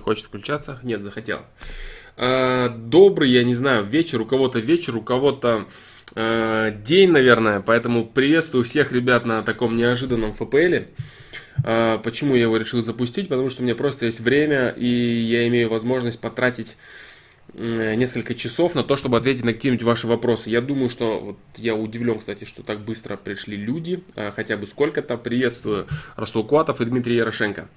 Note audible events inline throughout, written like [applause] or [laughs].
хочет включаться? Нет, захотел. Э, добрый, я не знаю, вечер, у кого-то вечер, у кого-то э, день, наверное. Поэтому приветствую всех ребят на таком неожиданном ФПЛе. Э, почему я его решил запустить? Потому что у меня просто есть время, и я имею возможность потратить несколько часов на то, чтобы ответить на какие-нибудь ваши вопросы. Я думаю, что вот я удивлен, кстати, что так быстро пришли люди, а, хотя бы сколько-то. Приветствую Расул Куатов и Дмитрий Ярошенко.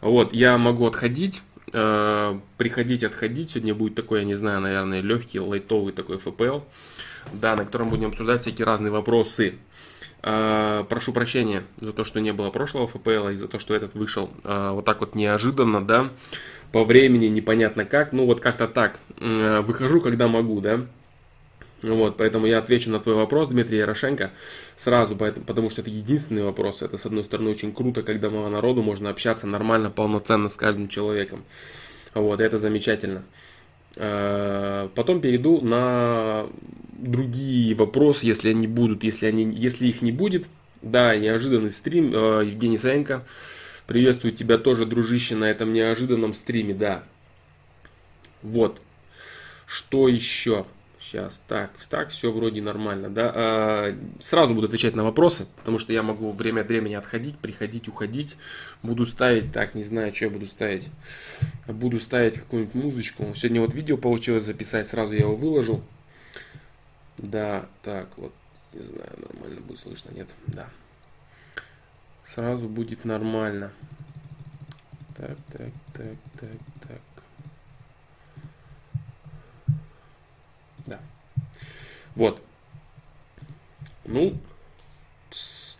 Вот, я могу отходить, а, приходить, отходить. Сегодня будет такой, я не знаю, наверное, легкий, лайтовый такой ФПЛ, да, на котором будем обсуждать всякие разные вопросы. А, прошу прощения за то, что не было прошлого ФПЛ и за то, что этот вышел вот так вот неожиданно, да. По времени непонятно как, ну вот как-то так, выхожу, когда могу, да, вот, поэтому я отвечу на твой вопрос, Дмитрий Ярошенко, сразу, поэтому, потому что это единственный вопрос. Это, с одной стороны, очень круто, когда мало народу, можно общаться нормально, полноценно с каждым человеком. Вот, это замечательно. А, потом перейду на другие вопросы, если они будут, если, они, если их не будет. Да, неожиданный стрим, а, Евгений Саенко. Приветствую тебя тоже, дружище, на этом неожиданном стриме, да. Вот. Что еще? Сейчас, так, так, все вроде нормально, да. А, сразу буду отвечать на вопросы, потому что я могу время от времени отходить, приходить, уходить. Буду ставить, так, не знаю, что я буду ставить. Буду ставить какую-нибудь музычку. Сегодня вот видео получилось записать, сразу я его выложил. Да, так, вот, не знаю, нормально будет слышно, нет, да сразу будет нормально. Так, так, так, так, так. Да. Вот. Ну,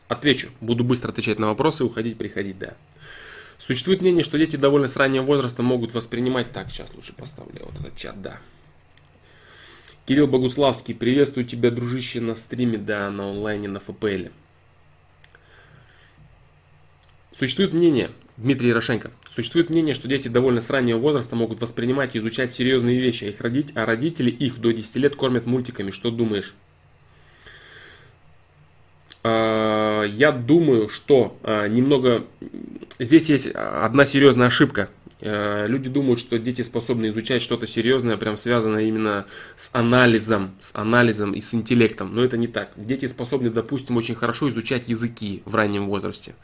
отвечу. Буду быстро отвечать на вопросы, уходить, приходить, да. Существует мнение, что дети довольно с раннего возраста могут воспринимать... Так, сейчас лучше поставлю вот этот чат, да. Кирилл Богуславский, приветствую тебя, дружище, на стриме, да, на онлайне, на ФПЛ. Существует мнение, Дмитрий Ярошенко, существует мнение, что дети довольно с раннего возраста могут воспринимать и изучать серьезные вещи, а, их родить, а родители их до 10 лет кормят мультиками. Что думаешь? А, я думаю, что а, немного... Здесь есть одна серьезная ошибка. Э, люди думают, что дети способны изучать что-то серьезное, прям связанное именно с анализом, с анализом и с интеллектом. Но это не так. Дети способны, допустим, очень хорошо изучать языки в раннем возрасте,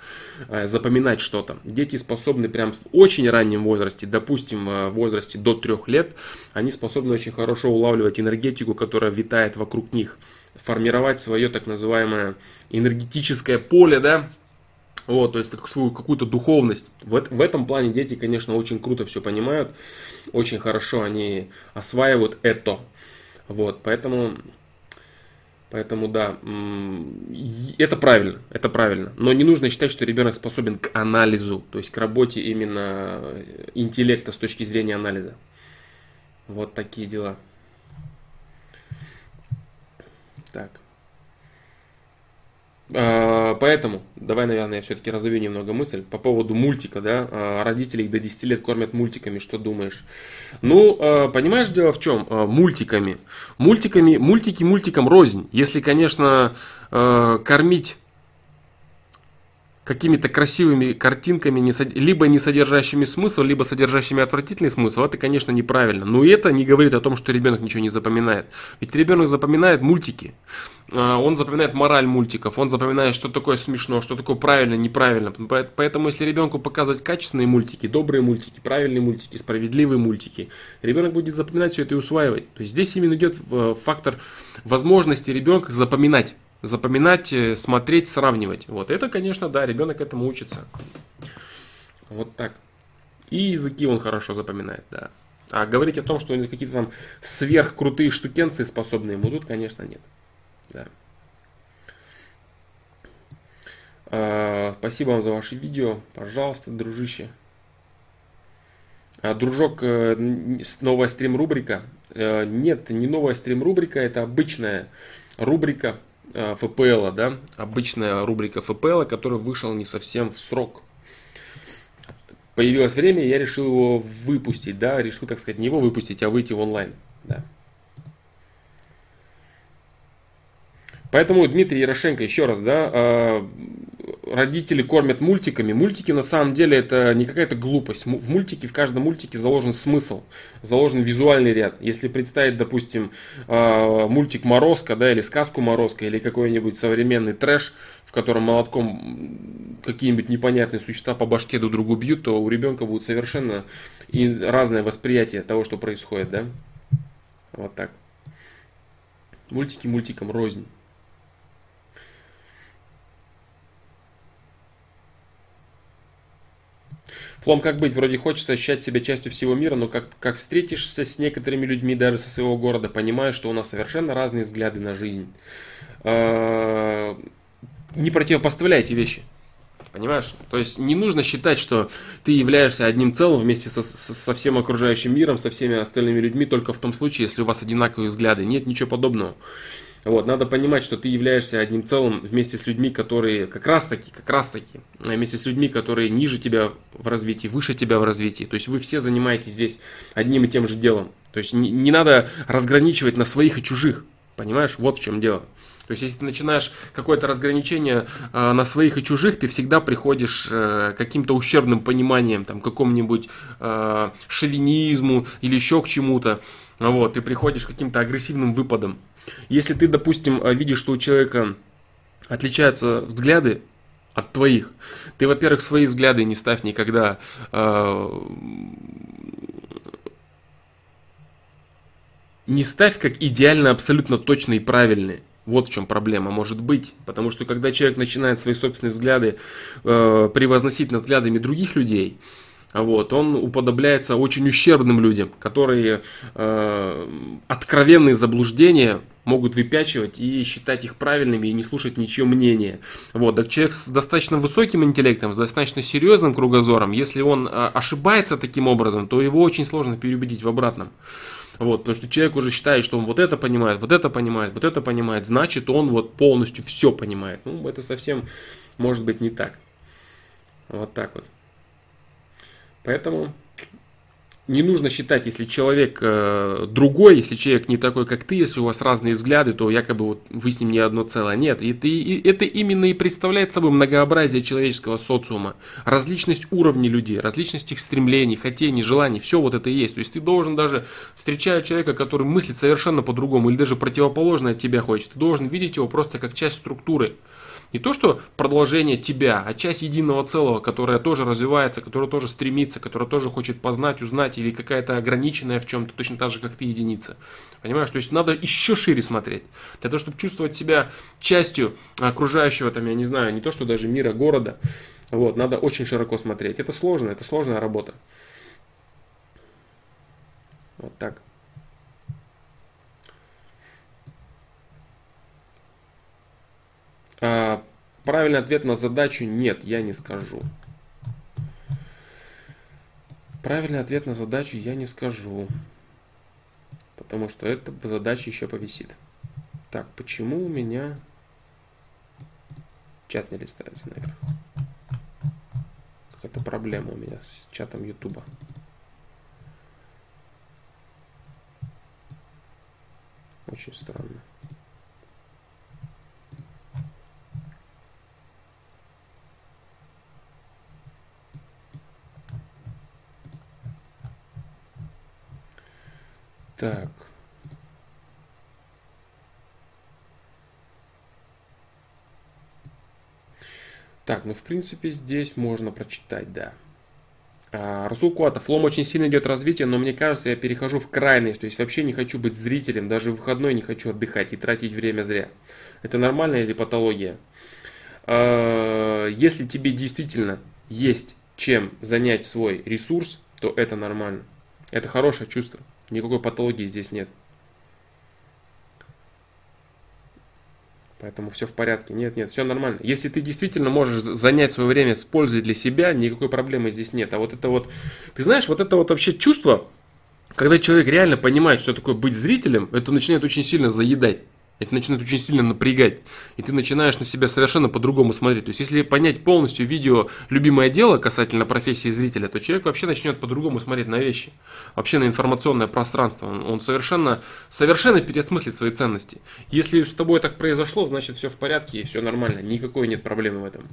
э, запоминать что-то. Дети способны прям в очень раннем возрасте, допустим, э, в возрасте до трех лет, они способны очень хорошо улавливать энергетику, которая витает вокруг них, формировать свое так называемое энергетическое поле, да, вот, то есть свою какую-то духовность. В, в этом плане дети, конечно, очень круто все понимают, очень хорошо они осваивают это. Вот, поэтому, поэтому да, это правильно, это правильно. Но не нужно считать, что ребенок способен к анализу, то есть к работе именно интеллекта с точки зрения анализа. Вот такие дела. Так. А, поэтому, давай, наверное, я все-таки разовью немного мысль по поводу мультика, да, а, родителей до 10 лет кормят мультиками, что думаешь? Ну, а, понимаешь, дело в чем? Мультиками. Мультиками, мультики мультикам рознь. Если, конечно, кормить какими-то красивыми картинками, либо не содержащими смысл, либо содержащими отвратительный смысл, это, конечно, неправильно. Но это не говорит о том, что ребенок ничего не запоминает. Ведь ребенок запоминает мультики. А, он запоминает мораль мультиков, он запоминает, что такое смешно, что такое правильно, неправильно. Поэтому, если ребенку показывать качественные мультики, добрые мультики, правильные мультики, справедливые мультики, ребенок будет запоминать все это и усваивать. То есть здесь именно идет э, фактор возможности ребенка запоминать запоминать, э, смотреть, сравнивать. Вот это, конечно, да, ребенок этому учится. Вот так. И языки он хорошо запоминает, да. А говорить о том, что какие-то там сверхкрутые штукенцы способны ему тут, конечно, нет. Да. А, спасибо вам за ваше видео. Пожалуйста, дружище. А, дружок, э, новая стрим-рубрика. Э, нет, не новая стрим-рубрика, это обычная рубрика ФПЛ, да, обычная рубрика ФПЛ, который вышел не совсем в срок. Появилось время, я решил его выпустить, да, решил, так сказать, не его выпустить, а выйти в онлайн, да. Поэтому Дмитрий Ярошенко, еще раз, да, а, родители кормят мультиками. Мультики на самом деле это не какая-то глупость. В мультике, в каждом мультике заложен смысл, заложен визуальный ряд. Если представить, допустим, а, мультик Морозко, да, или сказку Морозко, или какой-нибудь современный трэш, в котором молотком какие-нибудь непонятные существа по башке друг другу бьют, то у ребенка будет совершенно и разное восприятие того, что происходит, да. Вот так. Мультики мультикам рознь. Флом, как быть? Вроде хочется ощущать себя частью всего мира, но как, как встретишься с некоторыми людьми даже со своего города, понимаешь, что у нас совершенно разные взгляды на жизнь. А, не противопоставляй эти вещи. Понимаешь? То есть не нужно считать, что ты являешься одним целым вместе со, со всем окружающим миром, со всеми остальными людьми, только в том случае, если у вас одинаковые взгляды. Нет ничего подобного. Вот, надо понимать, что ты являешься одним целым вместе с людьми, которые как раз таки, как раз таки, вместе с людьми, которые ниже тебя в развитии, выше тебя в развитии. То есть вы все занимаетесь здесь одним и тем же делом. То есть не, не надо разграничивать на своих и чужих. Понимаешь? Вот в чем дело. То есть, если ты начинаешь какое-то разграничение э, на своих и чужих, ты всегда приходишь э, каким-то ущербным пониманием, там, какому-нибудь э, шовинизму или еще к чему-то. Вот, ты приходишь каким-то агрессивным выпадом. Если ты, допустим, э, видишь, что у человека отличаются взгляды от твоих, ты, во-первых, свои взгляды не ставь никогда э, не ставь как идеально, абсолютно точно и правильные. Вот в чем проблема может быть. Потому что когда человек начинает свои собственные взгляды э, превозносить над взглядами других людей, вот, он уподобляется очень ущербным людям, которые э, откровенные заблуждения могут выпячивать и считать их правильными и не слушать ничье мнение. Вот, так человек с достаточно высоким интеллектом, с достаточно серьезным кругозором, если он э, ошибается таким образом, то его очень сложно переубедить в обратном. Вот, потому что человек уже считает, что он вот это понимает, вот это понимает, вот это понимает, значит он вот полностью все понимает. Ну, это совсем может быть не так. Вот так вот. Поэтому не нужно считать, если человек э, другой, если человек не такой, как ты, если у вас разные взгляды, то якобы вот вы с ним не одно целое. Нет, это, и, это именно и представляет собой многообразие человеческого социума. Различность уровней людей, различность их стремлений, хотений, желаний, все вот это и есть. То есть ты должен даже, встречая человека, который мыслит совершенно по-другому или даже противоположно от тебя хочет, ты должен видеть его просто как часть структуры не то, что продолжение тебя, а часть единого целого, которая тоже развивается, которая тоже стремится, которая тоже хочет познать, узнать, или какая-то ограниченная в чем-то, точно так же, как ты, единица. Понимаешь? То есть надо еще шире смотреть. Для того, чтобы чувствовать себя частью окружающего, там, я не знаю, не то, что даже мира, города, вот, надо очень широко смотреть. Это сложно, это сложная работа. Вот так. Правильный ответ на задачу нет, я не скажу. Правильный ответ на задачу я не скажу. Потому что эта задача еще повисит. Так, почему у меня чат не листается наверх? Какая-то проблема у меня с чатом Ютуба. Очень странно. Так. Так, ну в принципе здесь можно прочитать, да. А, Расул Куатов, флом очень сильно идет развитие, но мне кажется, я перехожу в крайность, то есть вообще не хочу быть зрителем, даже в выходной не хочу отдыхать и тратить время зря. Это нормально или патология? А, если тебе действительно есть чем занять свой ресурс, то это нормально. Это хорошее чувство. Никакой патологии здесь нет. Поэтому все в порядке. Нет, нет, все нормально. Если ты действительно можешь занять свое время с пользой для себя, никакой проблемы здесь нет. А вот это вот, ты знаешь, вот это вот вообще чувство, когда человек реально понимает, что такое быть зрителем, это начинает очень сильно заедать. Это начинает очень сильно напрягать. И ты начинаешь на себя совершенно по-другому смотреть. То есть, если понять полностью видео «Любимое дело» касательно профессии зрителя, то человек вообще начнет по-другому смотреть на вещи. Вообще на информационное пространство. Он, совершенно, совершенно переосмыслит свои ценности. Если с тобой так произошло, значит все в порядке и все нормально. Никакой нет проблемы в этом.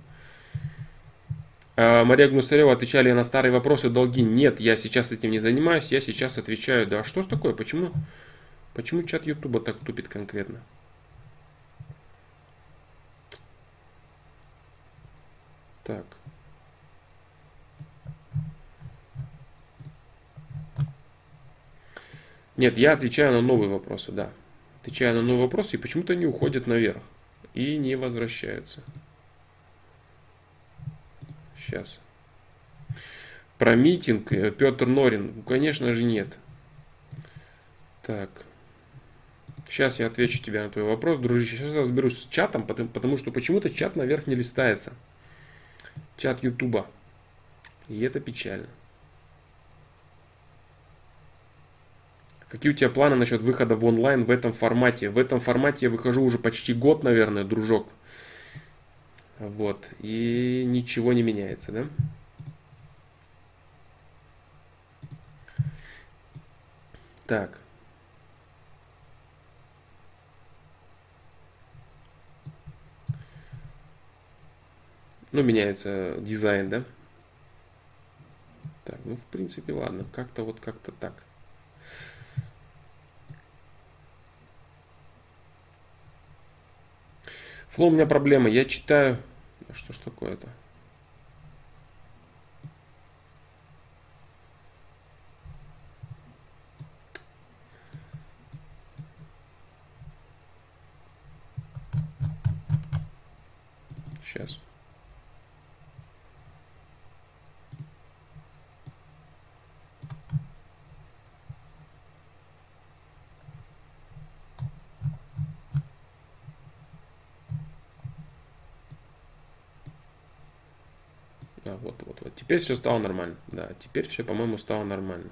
А Мария Гнусарева отвечали на старые вопросы долги. Нет, я сейчас этим не занимаюсь, я сейчас отвечаю. Да, а что такое? Почему? Почему чат Ютуба так тупит конкретно? Так. Нет, я отвечаю на новые вопросы, да. Отвечаю на новые вопросы, и почему-то они уходят наверх. И не возвращаются. Сейчас. Про митинг э, Петр Норин. Ну, конечно же, нет. Так. Сейчас я отвечу тебе на твой вопрос, дружище. Сейчас я разберусь с чатом, потому, потому что почему-то чат наверх не листается. Чат Ютуба. И это печально. Какие у тебя планы насчет выхода в онлайн в этом формате? В этом формате я выхожу уже почти год, наверное, дружок. Вот. И ничего не меняется, да? Так. Ну, меняется дизайн, да? Так, ну, в принципе, ладно. Как-то вот как-то так. Флоу у меня проблема. Я читаю... Что ж такое-то? Сейчас. Да, вот. Теперь все стало нормально. Да, теперь все, по-моему, стало нормально.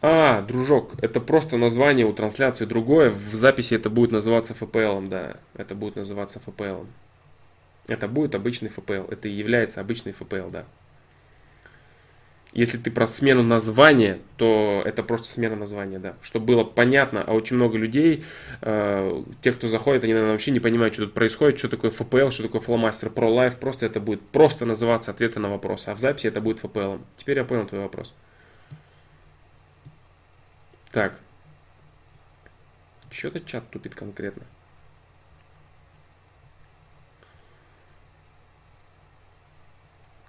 А, дружок, это просто название у трансляции другое. В записи это будет называться FPL, да. Это будет называться FPL. Это будет обычный FPL. Это и является обычный FPL, да. Если ты про смену названия, то это просто смена названия, да. Чтобы было понятно, а очень много людей, э, тех, кто заходит, они, наверное, вообще не понимают, что тут происходит, что такое FPL, что такое Flowmaster Pro Live, просто это будет просто называться ответы на вопросы, а в записи это будет FPL. Теперь я понял твой вопрос. Так. Что-то чат тупит конкретно.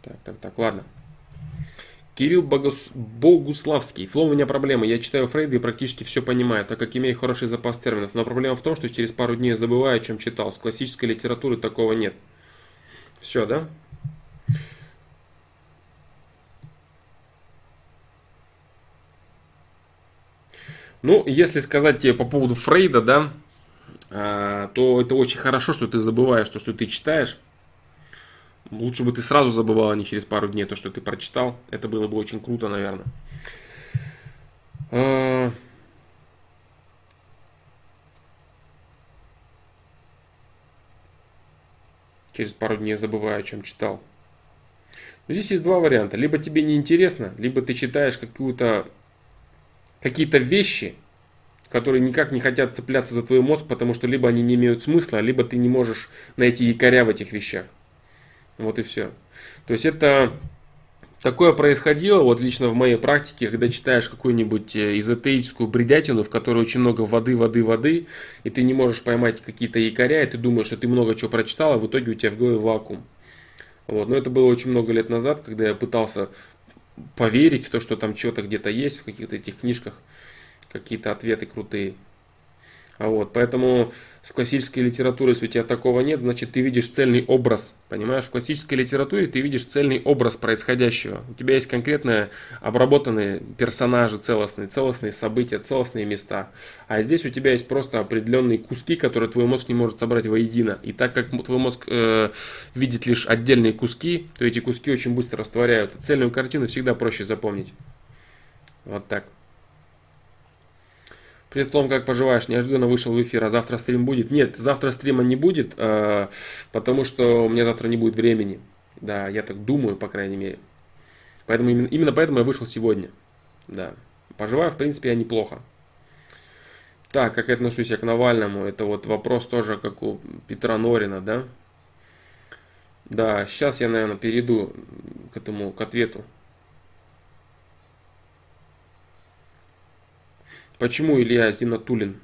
Так, так, так, ладно. Кирилл Богус... Богуславский. Флоу у меня проблема. Я читаю Фрейда и практически все понимаю, так как имею хороший запас терминов. Но проблема в том, что через пару дней забываю, о чем читал. С классической литературы такого нет. Все, да? Ну, если сказать тебе по поводу Фрейда, да, а, то это очень хорошо, что ты забываешь то, что ты читаешь. Лучше бы ты сразу забывал, а не через пару дней то, что ты прочитал. Это было бы очень круто, наверное. А, через пару дней забываю, о чем читал. Но здесь есть два варианта. Либо тебе не интересно, либо ты читаешь какую-то какие-то вещи, которые никак не хотят цепляться за твой мозг, потому что либо они не имеют смысла, либо ты не можешь найти якоря в этих вещах. Вот и все. То есть это такое происходило, вот лично в моей практике, когда читаешь какую-нибудь э, эзотерическую бредятину, в которой очень много воды, воды, воды, и ты не можешь поймать какие-то якоря, и ты думаешь, что ты много чего прочитал, а в итоге у тебя в голове вакуум. Вот. Но это было очень много лет назад, когда я пытался поверить в то, что там что-то где-то есть в каких-то этих книжках, какие-то ответы крутые. А вот, поэтому с классической литературой, если у тебя такого нет, значит ты видишь цельный образ. Понимаешь, в классической литературе ты видишь цельный образ происходящего. У тебя есть конкретные обработанные персонажи целостные, целостные события, целостные места. А здесь у тебя есть просто определенные куски, которые твой мозг не может собрать воедино. И так как твой мозг э, видит лишь отдельные куски, то эти куски очень быстро растворяют. цельную картину всегда проще запомнить. Вот так. Привет, Слом, как поживаешь? Неожиданно вышел в эфир, а завтра стрим будет? Нет, завтра стрима не будет, э, потому что у меня завтра не будет времени. Да, я так думаю, по крайней мере. Поэтому именно поэтому я вышел сегодня. Да. Поживаю, в принципе, я неплохо. Так, как я отношусь я к Навальному? Это вот вопрос тоже, как у Петра Норина, да? Да, сейчас я, наверное, перейду к этому, к ответу. Почему Илья Зинатулин?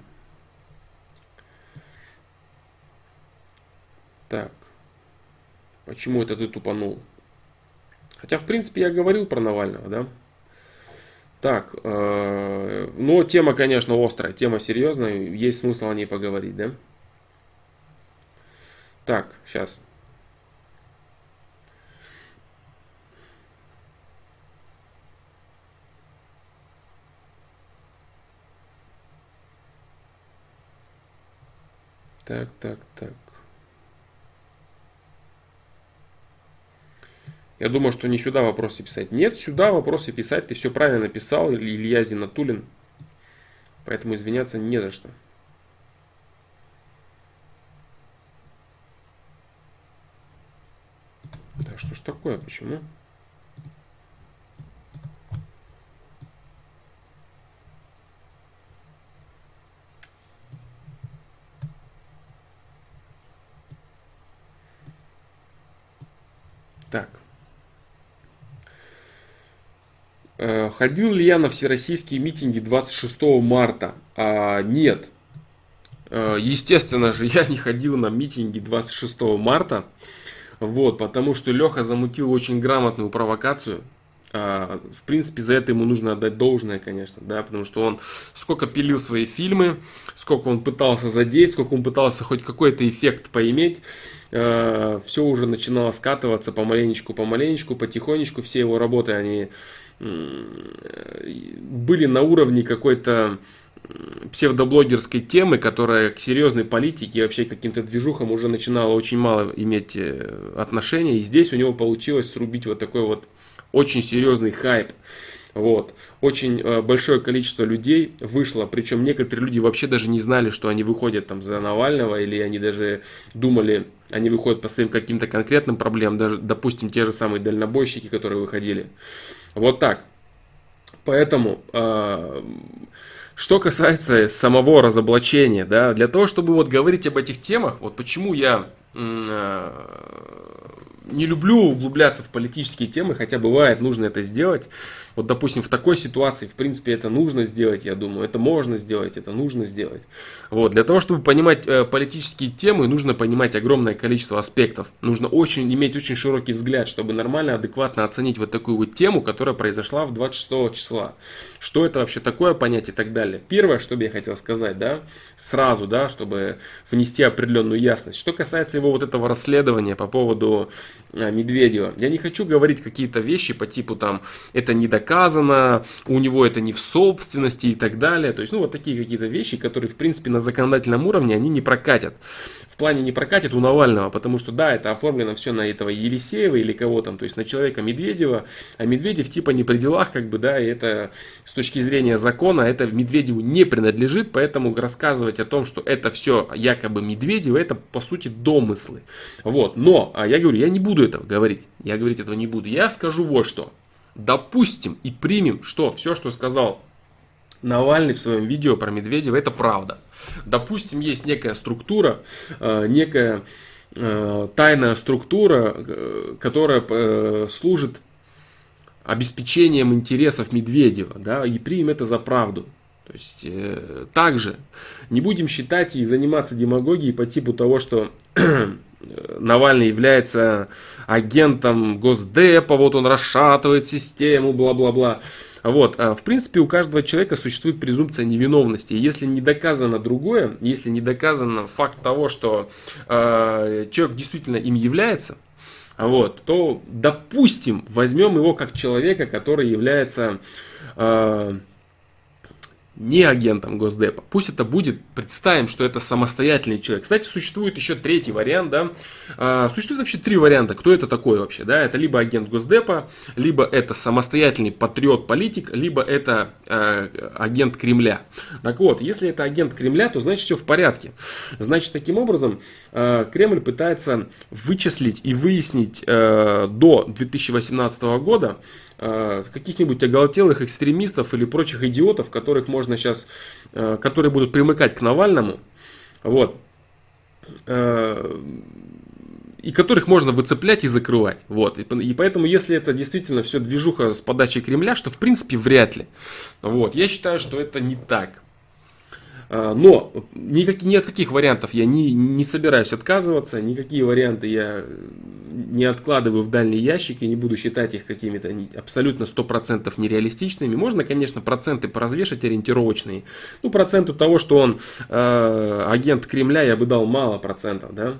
Так. Почему это ты тупанул? Хотя, в принципе, я говорил про Навального, да? Так, э, но тема, конечно, острая, тема серьезная, есть смысл о ней поговорить, да? Так, сейчас. Так, так, так. Я думаю, что не сюда вопросы писать. Нет, сюда вопросы писать. Ты все правильно написал, Илья Зинатулин. Поэтому извиняться не за что. Да что ж такое, почему? Так. Э, ходил ли я на всероссийские митинги 26 марта? А, нет. Э, естественно же, [laughs] я не ходил на митинги 26 марта. Вот, потому что Леха замутил очень грамотную провокацию. А, в принципе, за это ему нужно отдать должное, конечно, да, потому что он сколько пилил свои фильмы, сколько он пытался задеть, сколько он пытался хоть какой-то эффект поиметь, э, все уже начинало скатываться помаленечку, помаленечку, потихонечку, все его работы, они были на уровне какой-то псевдоблогерской темы, которая к серьезной политике и вообще каким-то движухам уже начинала очень мало иметь э, отношения. И здесь у него получилось срубить вот такой вот очень серьезный хайп. Вот. Очень э, большое количество людей вышло, причем некоторые люди вообще даже не знали, что они выходят там за Навального, или они даже думали, они выходят по своим каким-то конкретным проблемам, даже, допустим, те же самые дальнобойщики, которые выходили. Вот так. Поэтому, э, что касается самого разоблачения, да, для того, чтобы вот говорить об этих темах, вот почему я э, не люблю углубляться в политические темы, хотя бывает нужно это сделать. Вот, допустим, в такой ситуации, в принципе, это нужно сделать, я думаю, это можно сделать, это нужно сделать. Вот, для того, чтобы понимать э, политические темы, нужно понимать огромное количество аспектов. Нужно очень, иметь очень широкий взгляд, чтобы нормально, адекватно оценить вот такую вот тему, которая произошла в 26 числа. Что это вообще такое понять и так далее. Первое, что бы я хотел сказать, да, сразу, да, чтобы внести определенную ясность. Что касается его вот этого расследования по поводу э, Медведева, я не хочу говорить какие-то вещи по типу там, это не доказано, у него это не в собственности и так далее. То есть, ну, вот такие какие-то вещи, которые, в принципе, на законодательном уровне, они не прокатят. В плане не прокатят у Навального, потому что, да, это оформлено все на этого Елисеева или кого там, то есть на человека Медведева, а Медведев типа не при делах, как бы, да, и это с точки зрения закона, это Медведеву не принадлежит, поэтому рассказывать о том, что это все якобы Медведева, это, по сути, домыслы. Вот, но, а я говорю, я не буду этого говорить, я говорить этого не буду, я скажу вот что допустим и примем, что все, что сказал Навальный в своем видео про Медведева, это правда. Допустим, есть некая структура, э, некая э, тайная структура, э, которая служит обеспечением интересов Медведева, да, и примем это за правду. То есть, э, также не будем считать и заниматься демагогией по типу того, что [clears throat] Навальный является агентом Госдепа, вот он расшатывает систему, бла-бла-бла. Вот, а, в принципе, у каждого человека существует презумпция невиновности. Если не доказано другое, если не доказано факт того, что э, человек действительно им является, вот, то, допустим, возьмем его как человека, который является э, не агентом Госдепа. Пусть это будет, представим, что это самостоятельный человек. Кстати, существует еще третий вариант, да. А, существует вообще три варианта, кто это такой вообще, да. Это либо агент Госдепа, либо это самостоятельный патриот-политик, либо это э, агент Кремля. Так вот, если это агент Кремля, то значит все в порядке. Значит, таким образом, э, Кремль пытается вычислить и выяснить э, до 2018 года э, каких-нибудь оголтелых экстремистов или прочих идиотов, которых можно можно сейчас, э, которые будут примыкать к Навальному, вот, э, и которых можно выцеплять и закрывать. Вот. И, поэтому, если это действительно все движуха с подачи Кремля, что в принципе вряд ли. Вот. Я считаю, что это не так. А, но никак, ни от каких вариантов я не, не собираюсь отказываться, никакие варианты я не откладываю в дальний ящик и не буду считать их какими-то абсолютно 100% нереалистичными. Можно, конечно, проценты поразвешать ориентировочные. Ну, проценту того, что он э, агент Кремля, я бы дал мало процентов, да.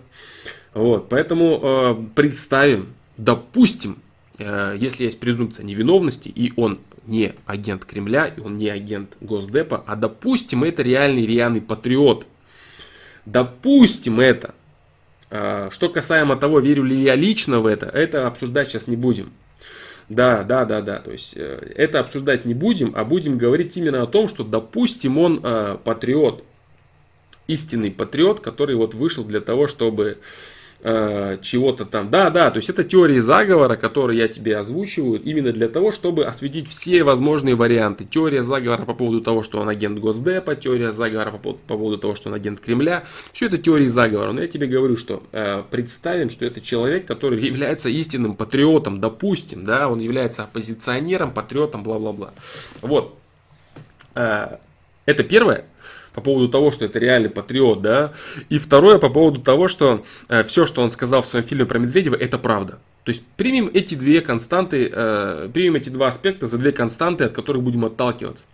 Вот, поэтому э, представим, допустим, э, если есть презумпция невиновности, и он не агент Кремля, и он не агент Госдепа, а допустим, это реальный реальный патриот. Допустим это. А, что касаемо того, верю ли я лично в это, это обсуждать сейчас не будем. Да, да, да, да. То есть э, это обсуждать не будем, а будем говорить именно о том, что, допустим, он э, патриот, истинный патриот, который вот вышел для того, чтобы э, чего-то там. Да, да, то есть это теории заговора, которые я тебе озвучиваю, именно для того, чтобы осветить все возможные варианты. Теория заговора по поводу того, что он агент Госдепа, теория заговора по поводу, по поводу того, что он агент Кремля. Все это теории заговора. Но я тебе говорю, что э, представим, что это человек, который является истинным патриотом, допустим, да, он является оппозиционером, патриотом, бла-бла-бла. Вот. Э, это первое по поводу того, что это реальный патриот, да, и второе по поводу того, что э, все, что он сказал в своем фильме про Медведева, это правда. То есть примем эти две константы, э, примем эти два аспекта за две константы, от которых будем отталкиваться.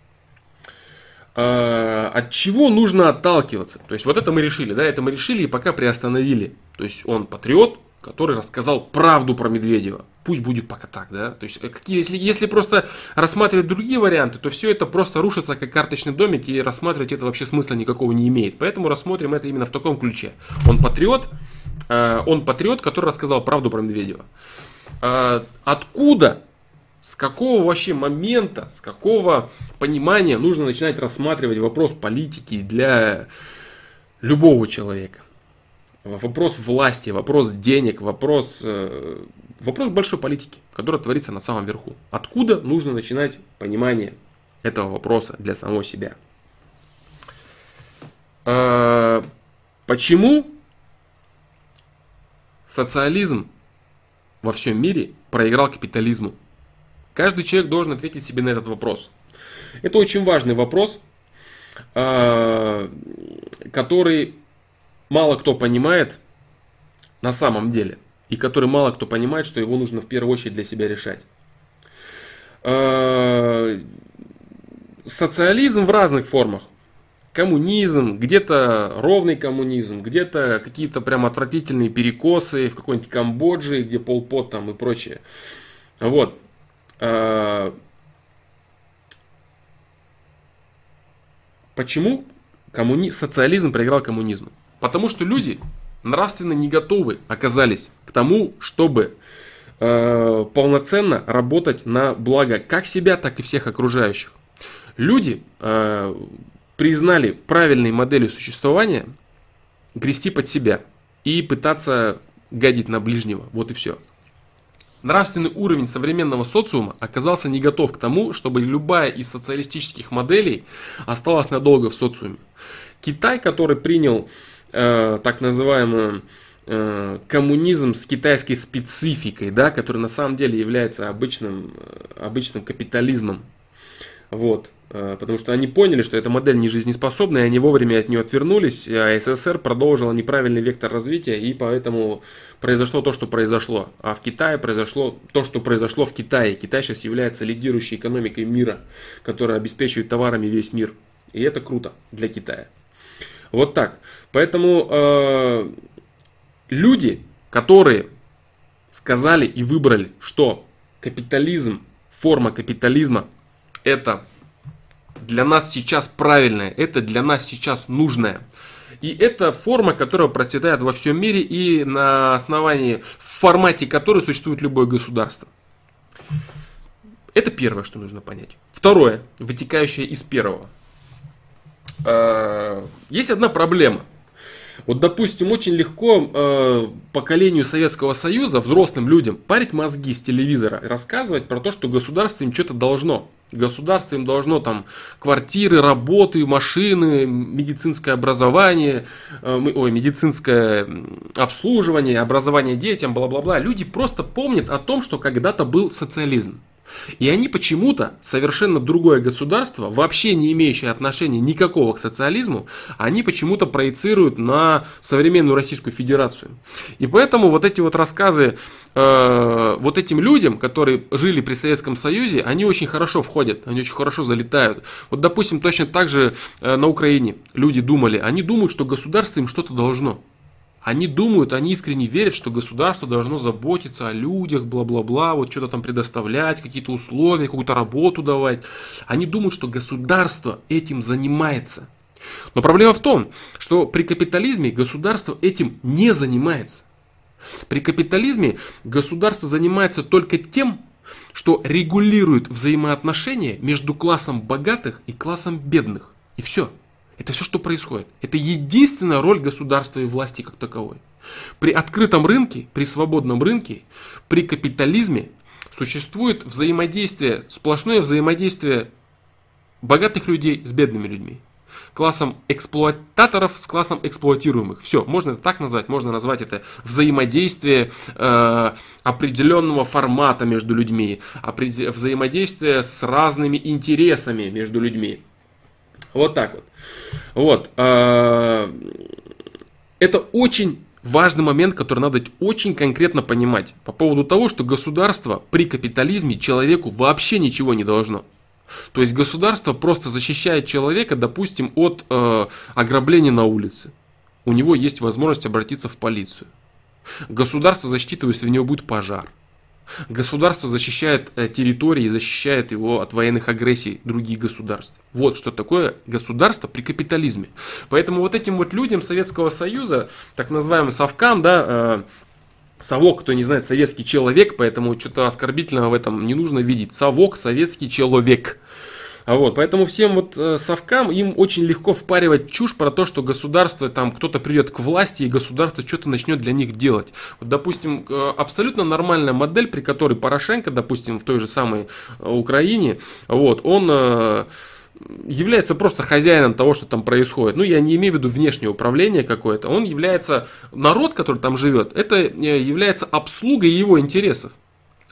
Э, от чего нужно отталкиваться? То есть вот это мы решили, да, это мы решили и пока приостановили. То есть он патриот, который рассказал правду про Медведева. Пусть будет пока так, да. То есть, э, если, если просто рассматривать другие варианты, то все это просто рушится как карточный домик, и рассматривать это вообще смысла никакого не имеет. Поэтому рассмотрим это именно в таком ключе. Он патриот, э, он патриот, который рассказал правду про Медведева. Э, откуда с какого вообще момента, с какого понимания нужно начинать рассматривать вопрос политики для любого человека? Вопрос власти, вопрос денег, вопрос, э, вопрос большой политики, которая творится на самом верху. Откуда нужно начинать понимание этого вопроса для самого себя? А, почему социализм во всем мире проиграл капитализму? Каждый человек должен ответить себе на этот вопрос. Это очень важный вопрос, а, который мало кто понимает на самом деле. И который мало кто понимает, что его нужно в первую очередь для себя решать. А, социализм в разных формах. Коммунизм, где-то ровный коммунизм, где-то какие-то прям отвратительные перекосы в какой-нибудь Камбодже, где полпот там и прочее. Вот. А, почему коммуни... социализм проиграл коммунизму? Потому что люди нравственно не готовы оказались к тому, чтобы э, полноценно работать на благо как себя, так и всех окружающих. Люди э, признали правильной моделью существования грести под себя и пытаться гадить на ближнего. Вот и все. Нравственный уровень современного социума оказался не готов к тому, чтобы любая из социалистических моделей осталась надолго в социуме. Китай, который принял э, так называемый э, коммунизм с китайской спецификой, да, который на самом деле является обычным, э, обычным капитализмом. Вот. Потому что они поняли, что эта модель не жизнеспособна, и они вовремя от нее отвернулись, а СССР продолжила неправильный вектор развития, и поэтому произошло то, что произошло. А в Китае произошло то, что произошло в Китае. Китай сейчас является лидирующей экономикой мира, которая обеспечивает товарами весь мир. И это круто для Китая. Вот так. Поэтому э, люди, которые сказали и выбрали, что капитализм, форма капитализма, это для нас сейчас правильное, это для нас сейчас нужное. И это форма, которая процветает во всем мире и на основании, в формате которой существует любое государство. Это первое, что нужно понять. Второе, вытекающее из первого. А, есть одна проблема. Вот, допустим, очень легко э, поколению Советского Союза, взрослым людям, парить мозги с телевизора и рассказывать про то, что государство им что-то должно. Государство им должно там квартиры, работы, машины, медицинское образование, э, ой, медицинское обслуживание, образование детям, бла-бла-бла. Люди просто помнят о том, что когда-то был социализм. И они почему-то совершенно другое государство, вообще не имеющее отношения никакого к социализму, они почему-то проецируют на современную Российскую Федерацию. И поэтому вот эти вот рассказы э, вот этим людям, которые жили при Советском Союзе, они очень хорошо входят, они очень хорошо залетают. Вот, допустим, точно так же э, на Украине люди думали, они думают, что государство им что-то должно. Они думают, они искренне верят, что государство должно заботиться о людях, бла-бла-бла, вот что-то там предоставлять, какие-то условия, какую-то работу давать. Они думают, что государство этим занимается. Но проблема в том, что при капитализме государство этим не занимается. При капитализме государство занимается только тем, что регулирует взаимоотношения между классом богатых и классом бедных. И все. Это все, что происходит. Это единственная роль государства и власти как таковой. При открытом рынке, при свободном рынке, при капитализме существует взаимодействие, сплошное взаимодействие богатых людей с бедными людьми. Классом эксплуататоров с классом эксплуатируемых. Все, можно это так назвать, можно назвать это взаимодействие э, определенного формата между людьми, взаимодействие с разными интересами между людьми. Вот так вот. Вот. А, это очень важный момент, который надо очень конкретно понимать по поводу того, что государство при капитализме человеку вообще ничего не должно. То есть государство просто защищает человека, допустим, от э, ограбления на улице. У него есть возможность обратиться в полицию. Государство засчитывает, если у него будет пожар. Государство защищает э, территории защищает его от военных агрессий других государств. Вот что такое государство при капитализме. Поэтому вот этим вот людям Советского Союза, так называемым совкам, да, э, Совок, кто не знает, советский человек, поэтому что-то оскорбительного в этом не нужно видеть. Совок, советский человек. А вот, поэтому всем вот э, совкам им очень легко впаривать чушь про то, что государство, там кто-то придет к власти и государство что-то начнет для них делать. Вот, допустим, э, абсолютно нормальная модель, при которой Порошенко, допустим, в той же самой э, Украине, вот, он является просто хозяином того, что там происходит. Ну, я не имею в виду внешнее управление какое-то. Он является, народ, который там живет, это является обслугой его интересов.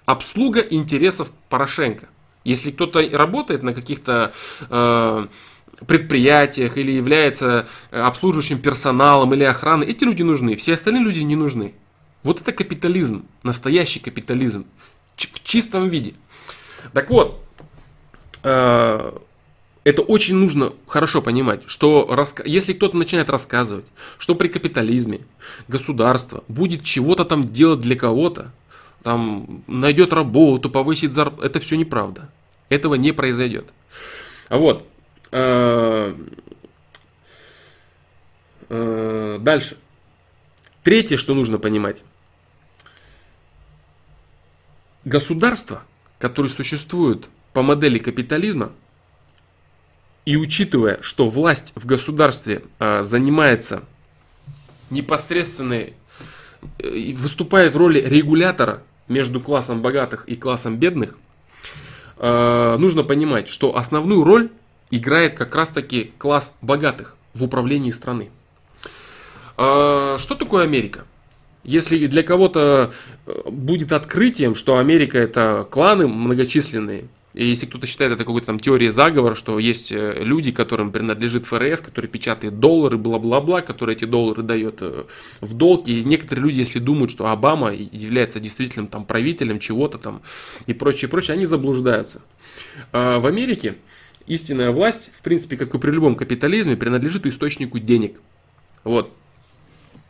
Обслуга интересов Порошенко. Если кто-то работает на каких-то э, предприятиях или является э, обслуживающим персоналом или охраной, эти люди нужны, все остальные люди не нужны. Вот это капитализм, настоящий капитализм в чистом виде. Так вот, э, это очень нужно хорошо понимать, что если кто-то начинает рассказывать, что при капитализме государство будет чего-то там делать для кого-то, там найдет работу, повысит зарплату. Это все неправда. Этого не произойдет. Вот. Э, э, дальше. Третье, что нужно понимать. Государство, которое существует по модели капитализма, и учитывая, что власть в государстве э, занимается непосредственной, выступает в роли регулятора между классом богатых и классом бедных, э, нужно понимать, что основную роль играет как раз-таки класс богатых в управлении страны. Э, что такое Америка? Если для кого-то э, будет открытием, что Америка это кланы многочисленные, И если кто-то считает это какой-то там теорией заговора, что есть э, люди, которым принадлежит ФРС, которые печатают доллары, бла-бла-бла, которые эти доллары дает э, в долг. И некоторые люди, если думают, что Обама является действительным там правителем чего-то там и прочее, прочее, они заблуждаются. А в Америке истинная власть, в принципе, как и при любом капитализме, принадлежит источнику денег. Вот.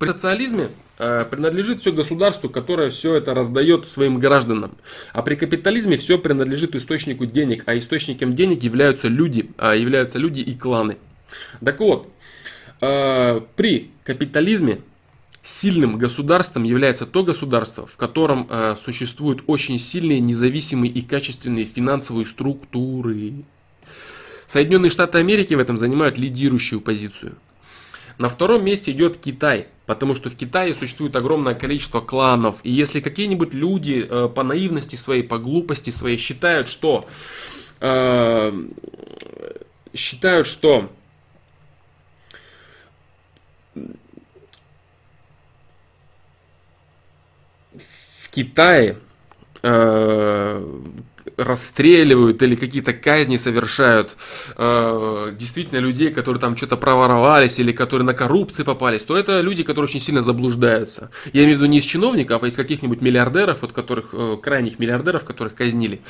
При социализме э, принадлежит все государству, которое все это раздает своим гражданам. А при капитализме все принадлежит источнику денег, а источником денег являются люди, а являются люди и кланы. Так вот, э, при капитализме сильным государством является то государство, в котором э, существуют очень сильные, независимые и качественные финансовые структуры. Соединенные Штаты Америки в этом занимают лидирующую позицию. На втором месте идет Китай, потому что в Китае существует огромное количество кланов. И если какие-нибудь люди э, по наивности своей, по глупости своей считают, что э, считают, что в Китае э, расстреливают или какие-то казни совершают э, действительно людей, которые там что-то проворовались или которые на коррупции попались, то это люди, которые очень сильно заблуждаются. Я имею в виду не из чиновников, а из каких-нибудь миллиардеров, вот которых, э, крайних миллиардеров, которых казнили.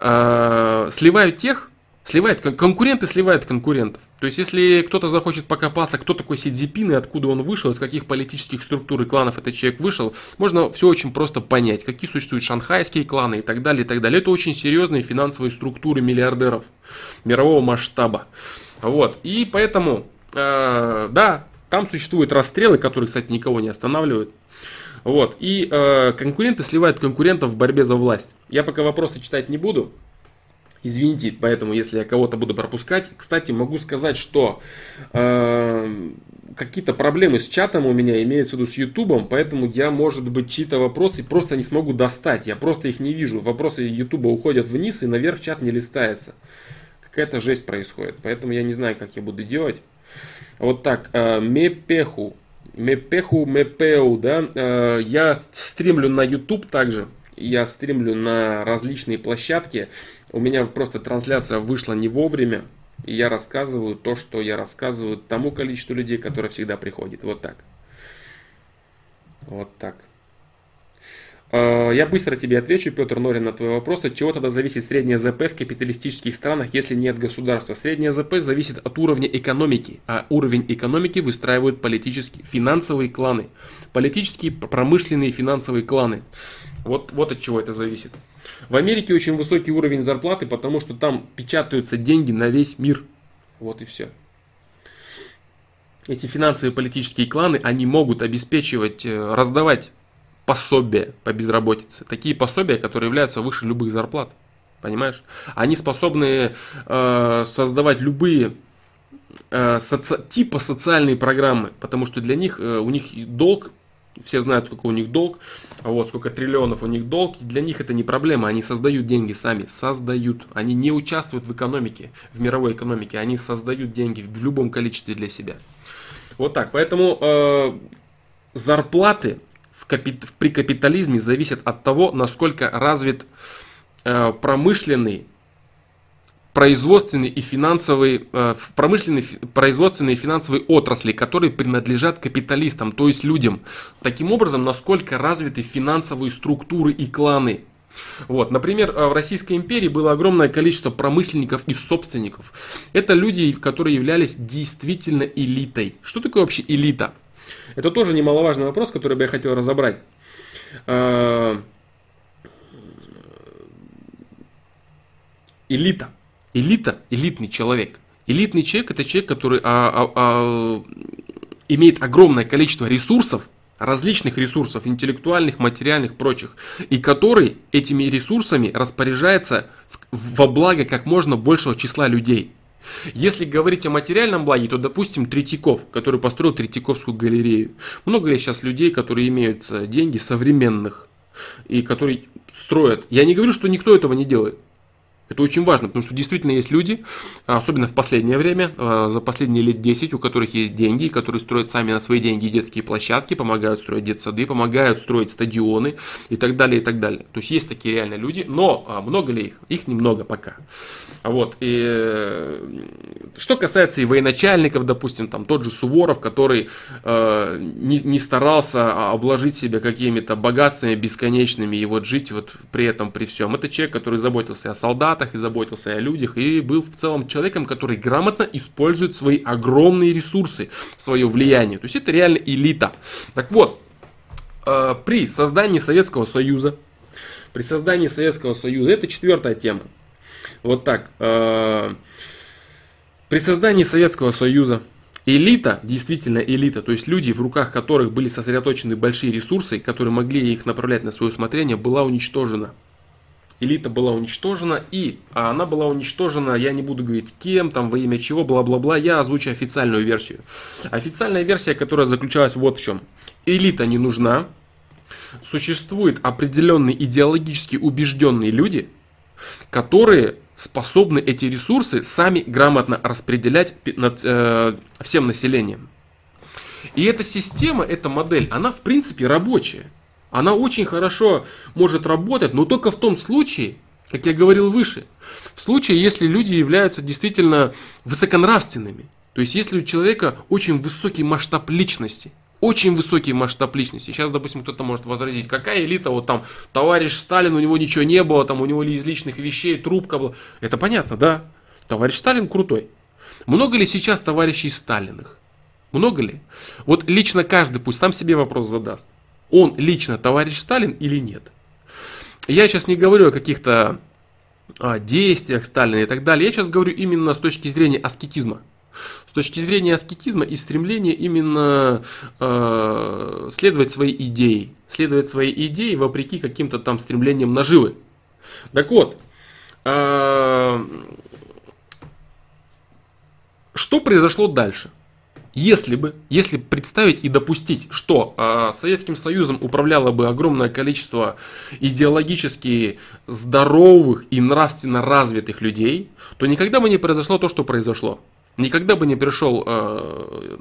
Э, сливают тех, Сливает, конкуренты сливают конкурентов. То есть, если кто-то захочет покопаться, кто такой Си Цзипин и откуда он вышел, из каких политических структур и кланов этот человек вышел, можно все очень просто понять, какие существуют шанхайские кланы и так далее, и так далее. Это очень серьезные финансовые структуры миллиардеров мирового масштаба. Вот. И поэтому, э, да, там существуют расстрелы, которые, кстати, никого не останавливают. Вот. И э, конкуренты сливают конкурентов в борьбе за власть. Я пока вопросы читать не буду. Извините, поэтому если я кого-то буду пропускать. Кстати, могу сказать, что э, какие-то проблемы с чатом у меня имеются в виду с Ютубом, поэтому я, может быть, чьи-то вопросы просто не смогу достать. Я просто их не вижу. Вопросы Ютуба уходят вниз и наверх чат не листается. Какая-то жесть происходит. Поэтому я не знаю, как я буду делать. Вот так. Э, мепеху. Мепеху, мепеу, да. Э, я стримлю на YouTube также я стримлю на различные площадки. У меня просто трансляция вышла не вовремя. И я рассказываю то, что я рассказываю тому количеству людей, которое всегда приходит. Вот так. Вот так. А, я быстро тебе отвечу, Петр Норин, на твой вопрос. От чего тогда зависит средняя ЗП в капиталистических странах, если нет государства? Средняя ЗП зависит от уровня экономики, а уровень экономики выстраивают политические, финансовые кланы. Политические, промышленные, финансовые кланы. Вот, вот от чего это зависит. В Америке очень высокий уровень зарплаты, потому что там печатаются деньги на весь мир. Вот и все. Эти финансовые политические кланы, они могут обеспечивать, э, раздавать пособия по безработице. Такие пособия, которые являются выше любых зарплат. Понимаешь? Они способны э, создавать любые э, соци... типа социальные программы, потому что для них э, у них долг все знают, сколько у них долг, а вот сколько триллионов у них долг, для них это не проблема, они создают деньги сами, создают, они не участвуют в экономике, в мировой экономике, они создают деньги в любом количестве для себя. Вот так, поэтому э, зарплаты в капит, при капитализме зависят от того, насколько развит э, промышленный производственные и финансовые, э, промышленные, производственные и финансовые отрасли, которые принадлежат капиталистам, то есть людям. Таким образом, насколько развиты финансовые структуры и кланы. Вот, например, э, в Российской империи было огромное количество промышленников и собственников. Это люди, которые являлись действительно элитой. Что такое вообще элита? Это тоже немаловажный вопрос, который бы я хотел разобрать. Э, элита элита, элитный человек. Элитный человек это человек, который а, а, а, имеет огромное количество ресурсов, различных ресурсов, интеллектуальных, материальных, прочих, и который этими ресурсами распоряжается во благо как можно большего числа людей. Если говорить о материальном благе, то, допустим, Третьяков, который построил Третьяковскую галерею. Много ли сейчас людей, которые имеют э, деньги современных и которые строят. Я не говорю, что никто этого не делает. Это очень важно, потому что действительно есть люди, особенно в последнее время, э, за последние лет 10, у которых есть деньги, которые строят сами на свои деньги детские площадки, помогают строить детсады, помогают строить стадионы и так далее, и так далее. То есть есть такие реально люди, но а, много ли их? Их немного пока. Вот. И э, что касается и военачальников, допустим, там тот же Суворов, который э, не, не старался обложить себя какими-то богатствами бесконечными и вот жить вот при этом, при всем. Это человек, который заботился о солдатах и заботился о людях и был в целом человеком, который грамотно использует свои огромные ресурсы, свое влияние. То есть это реально элита. Так вот, э, при создании Советского Союза, при создании Советского Союза, это четвертая тема. Вот так. Э, при создании Советского Союза элита, действительно элита, то есть люди, в руках которых были сосредоточены большие ресурсы, которые могли их направлять на свое усмотрение, была уничтожена. Элита была уничтожена, и а она была уничтожена, я не буду говорить кем, там, во имя чего, бла-бла-бла, я озвучу официальную версию. Официальная версия, которая заключалась вот в чем. Элита не нужна, существуют определенные идеологически убежденные люди, которые способны эти ресурсы сами грамотно распределять над э, всем населением. И эта система, эта модель, она в принципе рабочая. Она очень хорошо может работать, но только в том случае, как я говорил выше, в случае, если люди являются действительно высоконравственными. То есть, если у человека очень высокий масштаб личности – очень высокий масштаб личности. Сейчас, допустим, кто-то может возразить, какая элита, вот там, товарищ Сталин, у него ничего не было, там, у него из личных вещей трубка была. Это понятно, да? Товарищ Сталин крутой. Много ли сейчас товарищей Сталиных? Много ли? Вот лично каждый пусть сам себе вопрос задаст. Он лично товарищ Сталин или нет? Я сейчас не говорю о каких-то а, действиях Сталина и так далее. Я сейчас говорю именно с точки зрения аскетизма с точки зрения аскетизма и стремления именно э, следовать своей идее, следовать своей идее вопреки каким-то там стремлениям наживы. Так вот, э, что произошло дальше? Если бы, если представить и допустить, что э, Советским Союзом управляло бы огромное количество идеологически здоровых и нравственно развитых людей, то никогда бы не произошло то, что произошло. Никогда бы не пришел э,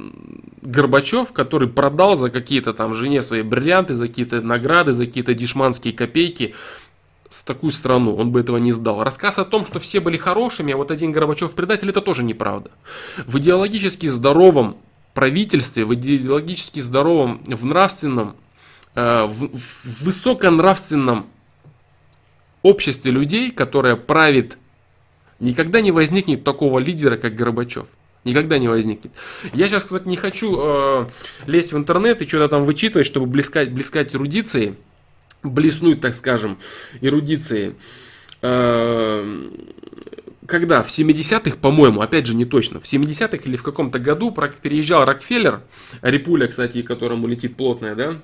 Горбачев, который продал за какие-то там жене свои бриллианты, за какие-то награды, за какие-то дешманские копейки с такую страну. Он бы этого не сдал. Рассказ о том, что все были хорошими, а вот один Горбачев предатель, это тоже неправда. В идеологически здоровом правительстве, в идеологически здоровом, в нравственном, э, в, в высоконравственном обществе людей, которое правит Никогда не возникнет такого лидера, как Горбачев. Никогда не возникнет. Я сейчас, кстати, не хочу э, лезть в интернет и что-то там вычитывать, чтобы блескать, блескать эрудицией, блеснуть, так скажем, эрудицией. Э, когда? В 70-х, по-моему, опять же не точно, в 70-х или в каком-то году переезжал Рокфеллер, Репуля, кстати, которому летит плотная, да,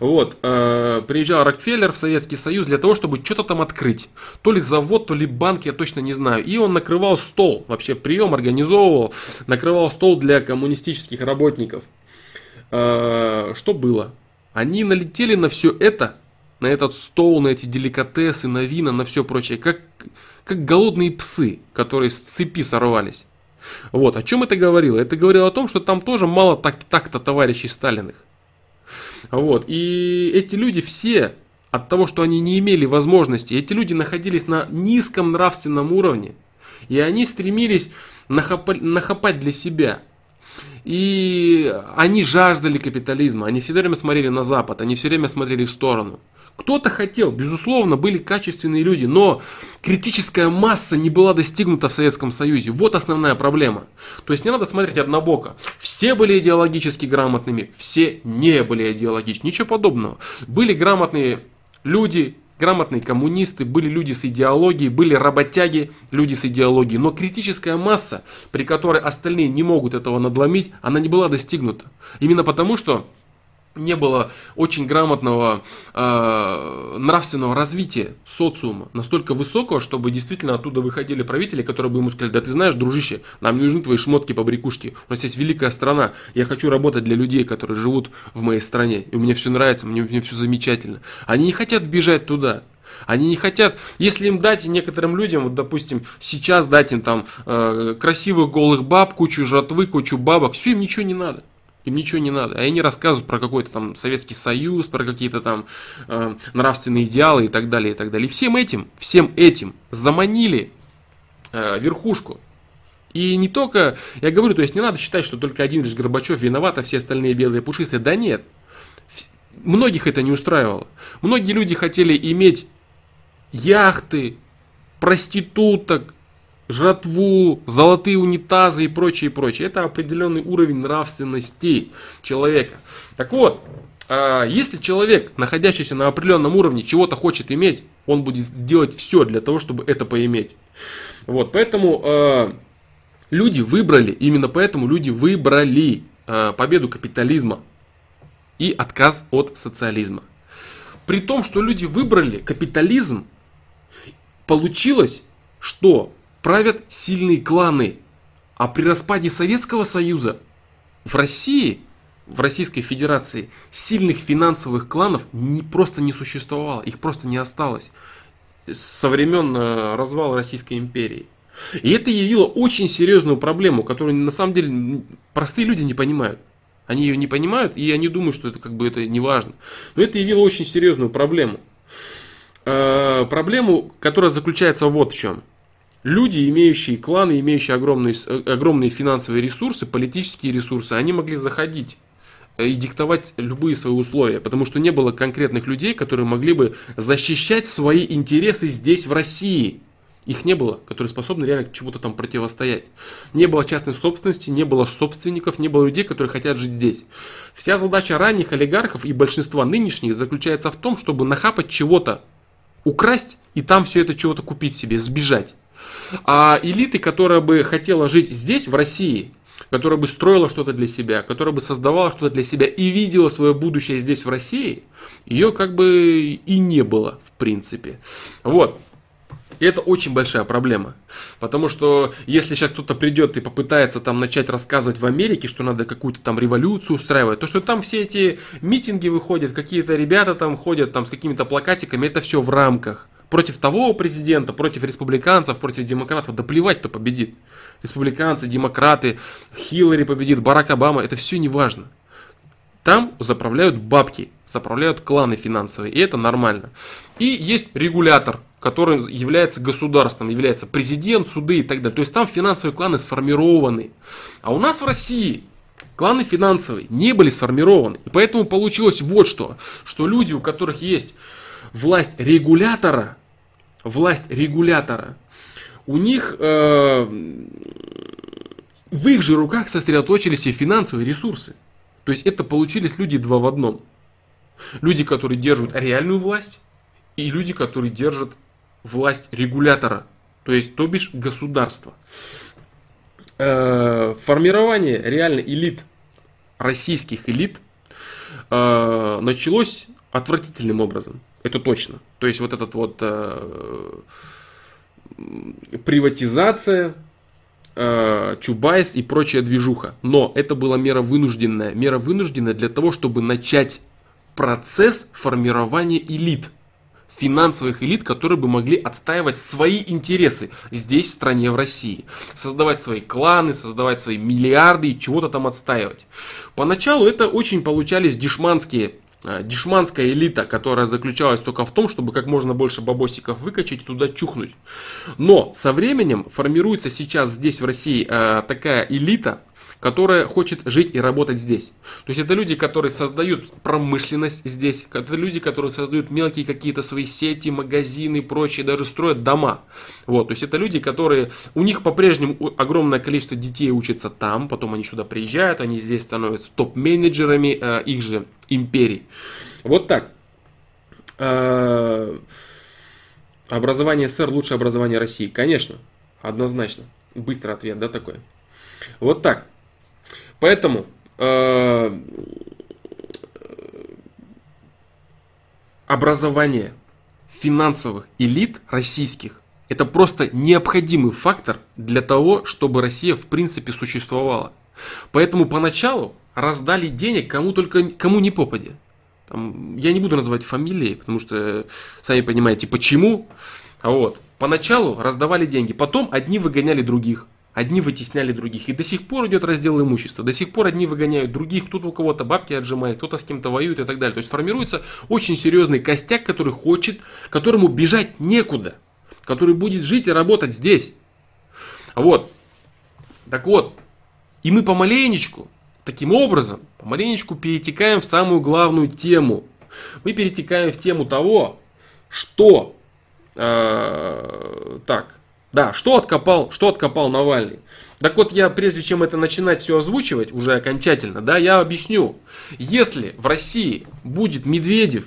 вот, э, приезжал Рокфеллер в Советский Союз для того, чтобы что-то там открыть, то ли завод, то ли банк, я точно не знаю, и он накрывал стол, вообще прием организовывал, накрывал стол для коммунистических работников. Э, что было? Они налетели на все это, на этот стол, на эти деликатесы, на вина, на все прочее, как как голодные псы, которые с цепи сорвались. Вот, о чем это говорило? Это говорило о том, что там тоже мало так- так-то товарищей Сталиных. Вот, и эти люди все от того, что они не имели возможности, эти люди находились на низком нравственном уровне, и они стремились нахапать, нахапать для себя. И они жаждали капитализма, они все время смотрели на Запад, они все время смотрели в сторону. Кто-то хотел, безусловно, были качественные люди, но критическая масса не была достигнута в Советском Союзе. Вот основная проблема. То есть не надо смотреть однобоко. Все были идеологически грамотными, все не были идеологичны. Ничего подобного. Были грамотные люди, грамотные коммунисты, были люди с идеологией, были работяги, люди с идеологией. Но критическая масса, при которой остальные не могут этого надломить, она не была достигнута. Именно потому, что не было очень грамотного э, нравственного развития социума, настолько высокого, чтобы действительно оттуда выходили правители, которые бы ему сказали, да ты знаешь, дружище, нам не нужны твои шмотки по брякушке, у нас есть великая страна, я хочу работать для людей, которые живут в моей стране, и мне все нравится, мне, мне все замечательно. Они не хотят бежать туда, они не хотят, если им дать некоторым людям, вот допустим, сейчас дать им там э, красивых голых баб, кучу жратвы, кучу бабок, все им ничего не надо. Им ничего не надо. А они рассказывают про какой-то там Советский Союз, про какие-то там э, нравственные идеалы и так далее, и так далее. И всем этим, всем этим заманили э, верхушку. И не только, я говорю, то есть не надо считать, что только один лишь Горбачев виноват, а все остальные белые пушистые. Да нет. Многих это не устраивало. Многие люди хотели иметь яхты, проституток, жратву, золотые унитазы и прочее, прочее. Это определенный уровень нравственности человека. Так вот, а, если человек, находящийся на определенном уровне, чего-то хочет иметь, он будет делать все для того, чтобы это поиметь. Вот, поэтому э, люди выбрали, именно поэтому люди выбрали э, победу капитализма и отказ от социализма. При том, что люди выбрали капитализм, получилось, что правят сильные кланы. А при распаде Советского Союза в России, в Российской Федерации, сильных финансовых кланов не, просто не существовало, их просто не осталось со времен э, развала Российской империи. И это явило очень серьезную проблему, которую на самом деле простые люди не понимают. Они ее не понимают, и они думают, что это как бы это не важно. Но это явило очень серьезную проблему. Э, проблему, которая заключается вот в чем. Люди, имеющие кланы, имеющие огромные, огромные финансовые ресурсы, политические ресурсы, они могли заходить э, и диктовать любые свои условия, потому что не было конкретных людей, которые могли бы защищать свои интересы здесь, в России. Их не было, которые способны реально чему-то там противостоять. Не было частной собственности, не было собственников, не было людей, которые хотят жить здесь. Вся задача ранних олигархов и большинства нынешних заключается в том, чтобы нахапать чего-то, украсть и там все это чего-то купить себе, сбежать. А элиты, которая бы хотела жить здесь, в России, которая бы строила что-то для себя, которая бы создавала что-то для себя и видела свое будущее здесь, в России, ее как бы и не было, в принципе. Вот. И это очень большая проблема. Потому что если сейчас кто-то придет и попытается там начать рассказывать в Америке, что надо какую-то там революцию устраивать, то что там все эти митинги выходят, какие-то ребята там ходят там с какими-то плакатиками, это все в рамках против того президента, против республиканцев, против демократов, да плевать, кто победит. Республиканцы, демократы, Хиллари победит, Барак Обама, это все не важно. Там заправляют бабки, заправляют кланы финансовые, и это нормально. И есть регулятор, который является государством, является президент, суды и так далее. То есть там финансовые кланы сформированы. А у нас в России кланы финансовые не были сформированы. И поэтому получилось вот что, что люди, у которых есть власть регулятора, власть регулятора, у них э, в их же руках сосредоточились и финансовые ресурсы. То есть это получились люди два в одном. Люди, которые держат реальную власть, и люди, которые держат власть регулятора, то есть, то бишь, государства. Э, формирование реально элит, российских элит, э, началось отвратительным образом. Это точно. То есть вот этот вот э, приватизация, э, Чубайс и прочая движуха. Но это была мера вынужденная. Мера вынужденная для того, чтобы начать процесс формирования элит. Финансовых элит, которые бы могли отстаивать свои интересы здесь, в стране, в России. Создавать свои кланы, создавать свои миллиарды и чего-то там отстаивать. Поначалу это очень получались дешманские дешманская элита, которая заключалась только в том, чтобы как можно больше бабосиков выкачать и туда чухнуть. Но со временем формируется сейчас здесь в России э, такая элита, которая хочет жить и работать здесь. То есть это люди, которые создают промышленность здесь, это люди, которые создают мелкие какие-то свои сети, магазины и прочее, даже строят дома. Вот, то есть это люди, которые, у них по-прежнему огромное количество детей учатся там, потом они сюда приезжают, они здесь становятся топ-менеджерами э, их же империй. Вот так. Э, образование СССР лучше образование России. Конечно, однозначно. Быстрый ответ, да, такой. Вот так. Поэтому э, образование финансовых элит российских это просто необходимый фактор для того, чтобы Россия в принципе существовала. Поэтому поначалу раздали денег кому только кому не попадя. Там, я не буду называть фамилии, потому что сами понимаете почему. А вот поначалу раздавали деньги, потом одни выгоняли других. Одни вытесняли других. И до сих пор идет раздел имущества. До сих пор одни выгоняют других. Кто-то у кого-то бабки отжимает, кто-то с кем-то воюет и так далее. То есть формируется очень серьезный костяк, который хочет, которому бежать некуда который будет жить и работать здесь. Вот. Так вот, и мы помаленечку, таким образом, помаленечку перетекаем в самую главную тему. Мы перетекаем в тему того, что, э, так, да, что откопал, что откопал Навальный. Так вот, я прежде чем это начинать все озвучивать уже окончательно, да, я объясню. Если в России будет Медведев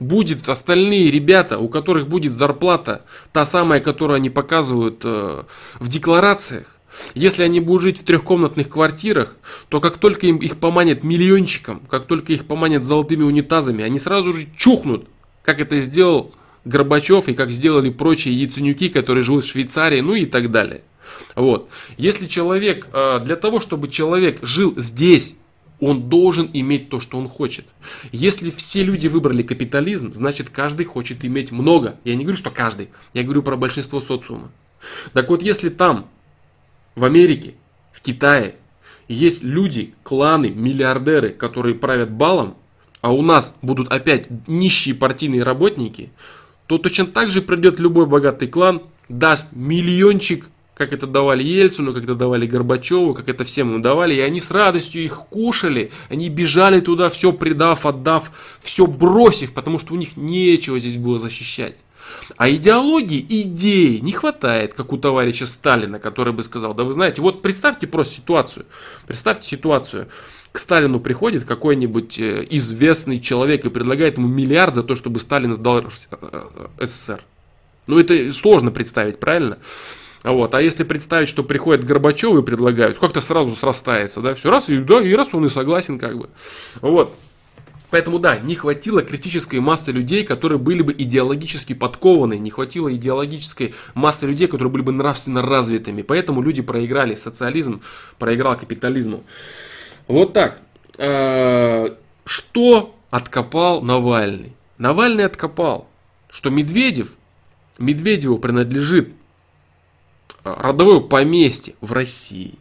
будет остальные ребята, у которых будет зарплата, та самая, которую они показывают э, в декларациях, если они будут жить в трехкомнатных квартирах, то как только им их поманят миллиончиком, как только их поманят золотыми унитазами, они сразу же чухнут, как это сделал Горбачев и как сделали прочие яйценюки, которые живут в Швейцарии, ну и так далее. Вот. Если человек, э, для того, чтобы человек жил здесь, он должен иметь то, что он хочет. Если все люди выбрали капитализм, значит каждый хочет иметь много. Я не говорю, что каждый, я говорю про большинство социума. Так вот, если там, в Америке, в Китае, есть люди, кланы, миллиардеры, которые правят балом, а у нас будут опять нищие партийные работники, то точно так же придет любой богатый клан, даст миллиончик как это давали Ельцину, как это давали Горбачеву, как это всем им давали, и они с радостью их кушали, они бежали туда, все предав, отдав, все бросив, потому что у них нечего здесь было защищать. А идеологии, идеи не хватает, как у товарища Сталина, который бы сказал, да вы знаете, вот представьте просто ситуацию, представьте ситуацию, к Сталину приходит какой-нибудь э, известный человек и предлагает ему миллиард за то, чтобы Сталин сдал СССР. Ну это сложно представить, правильно? Вот. А если представить, что приходят Горбачевы и предлагают, как-то сразу срастается, да, все раз, и, да, и раз он и согласен, как бы. Вот. Поэтому да, не хватило критической массы людей, которые были бы идеологически подкованы, не хватило идеологической массы людей, которые были бы нравственно развитыми. Поэтому люди проиграли, социализм проиграл капитализму. Вот так. А, что откопал Навальный? Навальный откопал, что Медведев, Медведеву принадлежит родовое поместье в России.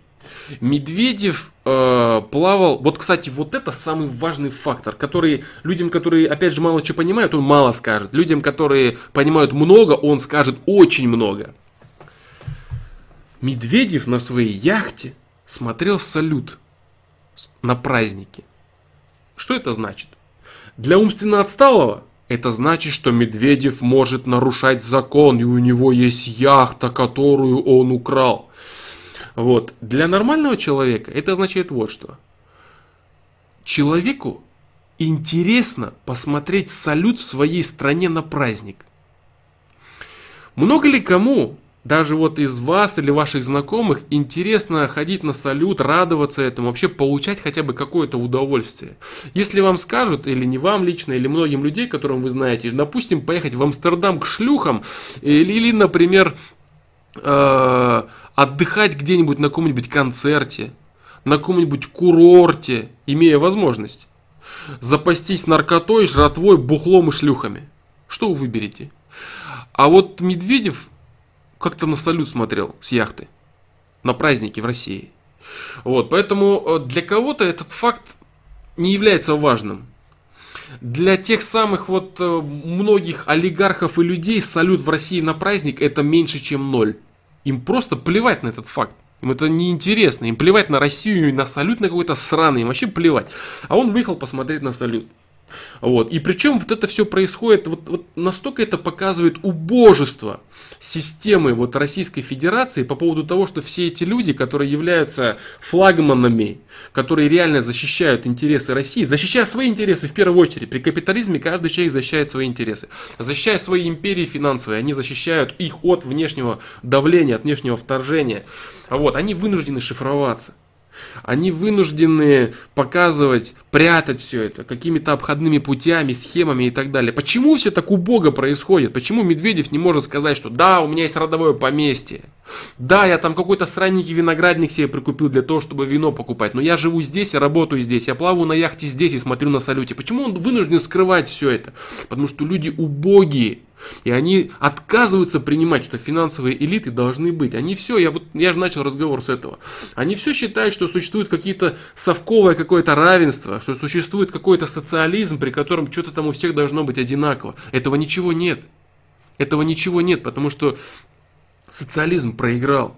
Медведев э, плавал. Вот, кстати, вот это самый важный фактор, который людям, которые, опять же, мало что понимают, он мало скажет. Людям, которые понимают много, он скажет очень много. Медведев на своей яхте смотрел салют на празднике. Что это значит? Для умственно отсталого это значит, что Медведев может нарушать закон, и у него есть яхта, которую он украл. Вот. Для нормального человека это означает вот что. Человеку интересно посмотреть салют в своей стране на праздник. Много ли кому даже вот из вас или ваших знакомых интересно ходить на салют, радоваться этому, вообще получать хотя бы какое-то удовольствие. Если вам скажут, или не вам лично, или многим людей, которым вы знаете, допустим, поехать в Амстердам к шлюхам, или, или например, э, отдыхать где-нибудь на каком-нибудь концерте, на каком-нибудь курорте, имея возможность, запастись наркотой, жратвой, бухлом и шлюхами. Что вы выберете? А вот Медведев как-то на салют смотрел с яхты на праздники в России. Вот, поэтому э, для кого-то этот факт не является важным. Для тех самых вот э, многих олигархов и людей салют в России на праздник это меньше, чем ноль. Им просто плевать на этот факт. Им это неинтересно. Им плевать на Россию и на салют на какой-то сраный. Им вообще плевать. А он выехал посмотреть на салют. Вот. И причем вот это все происходит, вот, вот настолько это показывает убожество системы вот Российской Федерации по поводу того, что все эти люди, которые являются флагманами, которые реально защищают интересы России, защищая свои интересы в первую очередь. При капитализме каждый человек защищает свои интересы. Защищая свои империи финансовые, они защищают их от внешнего давления, от внешнего вторжения. Вот. Они вынуждены шифроваться. Они вынуждены показывать, прятать все это какими-то обходными путями, схемами и так далее. Почему все так убого происходит? Почему Медведев не может сказать, что да, у меня есть родовое поместье, да, я там какой-то странненький виноградник себе прикупил для того, чтобы вино покупать, но я живу здесь, я работаю здесь, я плаваю на яхте здесь и смотрю на салюте. Почему он вынужден скрывать все это? Потому что люди убогие. И они отказываются принимать, что финансовые элиты должны быть. Они все, я, вот, я же начал разговор с этого. Они все считают, что существует какие-то совковое какое-то равенство, что существует какой-то социализм, при котором что-то там у всех должно быть одинаково. Этого ничего нет. Этого ничего нет, потому что социализм проиграл.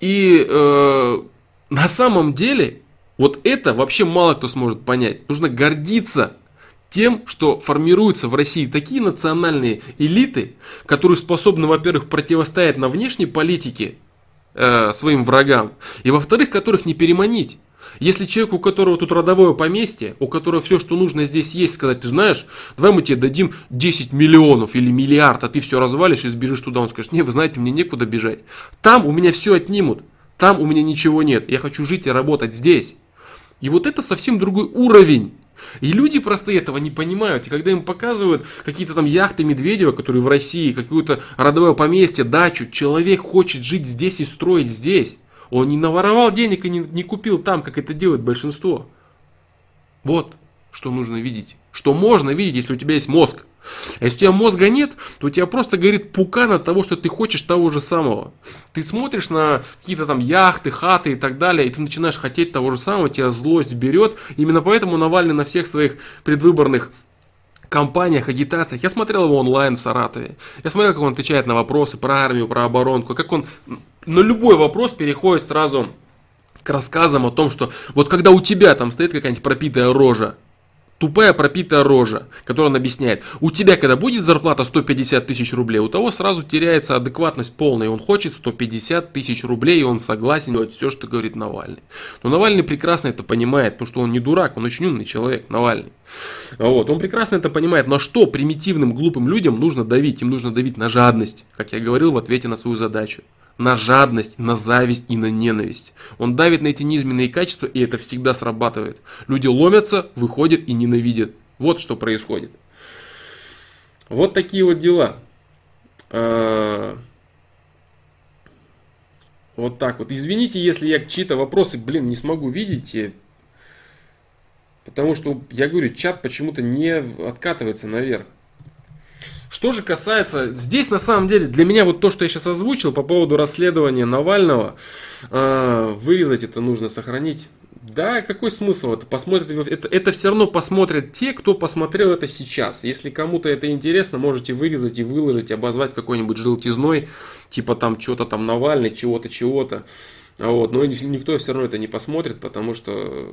И э, на самом деле, вот это вообще мало кто сможет понять. Нужно гордиться тем, что формируются в России такие национальные элиты, которые способны, во-первых, противостоять на внешней политике э, своим врагам, и во-вторых, которых не переманить. Если человек, у которого тут родовое поместье, у которого все, что нужно здесь есть, сказать, ты знаешь, давай мы тебе дадим 10 миллионов или миллиард, а ты все развалишь и сбежишь туда, он скажет, не, вы знаете, мне некуда бежать. Там у меня все отнимут, там у меня ничего нет, я хочу жить и работать здесь. И вот это совсем другой уровень и люди простые этого не понимают. И когда им показывают какие-то там яхты Медведева, которые в России, какое-то родовое поместье, дачу, человек хочет жить здесь и строить здесь. Он не наворовал денег и не, не купил там, как это делает большинство. Вот что нужно видеть. Что можно видеть, если у тебя есть мозг. А если у тебя мозга нет, то у тебя просто горит пукан от того, что ты хочешь того же самого. Ты смотришь на какие-то там яхты, хаты и так далее, и ты начинаешь хотеть того же самого, тебя злость берет. Именно поэтому Навальный на всех своих предвыборных кампаниях, агитациях. Я смотрел его онлайн в Саратове. Я смотрел, как он отвечает на вопросы про армию, про оборонку, как он на любой вопрос переходит сразу к рассказам о том, что вот когда у тебя там стоит какая-нибудь пропитая рожа, тупая пропитая рожа, которая он объясняет, у тебя когда будет зарплата 150 тысяч рублей, у того сразу теряется адекватность полная, он хочет 150 тысяч рублей, и он согласен делать все, что говорит Навальный. Но Навальный прекрасно это понимает, потому что он не дурак, он очень умный человек, Навальный. Вот, он прекрасно это понимает, на что примитивным глупым людям нужно давить, им нужно давить на жадность, как я говорил в ответе на свою задачу на жадность, на зависть и на ненависть. Он давит на эти низменные качества, и это всегда срабатывает. Люди ломятся, выходят и ненавидят. Вот что происходит. Вот такие вот дела. А, вот так вот. Извините, если я чьи-то вопросы, блин, не смогу видеть. Потому что, я говорю, чат почему-то не откатывается наверх. Что же касается, здесь на самом деле для меня вот то, что я сейчас озвучил по поводу расследования Навального, э, вырезать это нужно, сохранить. Да, какой смысл это? Посмотрят, это, это все равно посмотрят те, кто посмотрел это сейчас. Если кому-то это интересно, можете вырезать и выложить, обозвать какой-нибудь желтизной, типа там что-то там Навальный, чего-то, чего-то. Вот, но никто все равно это не посмотрит, потому что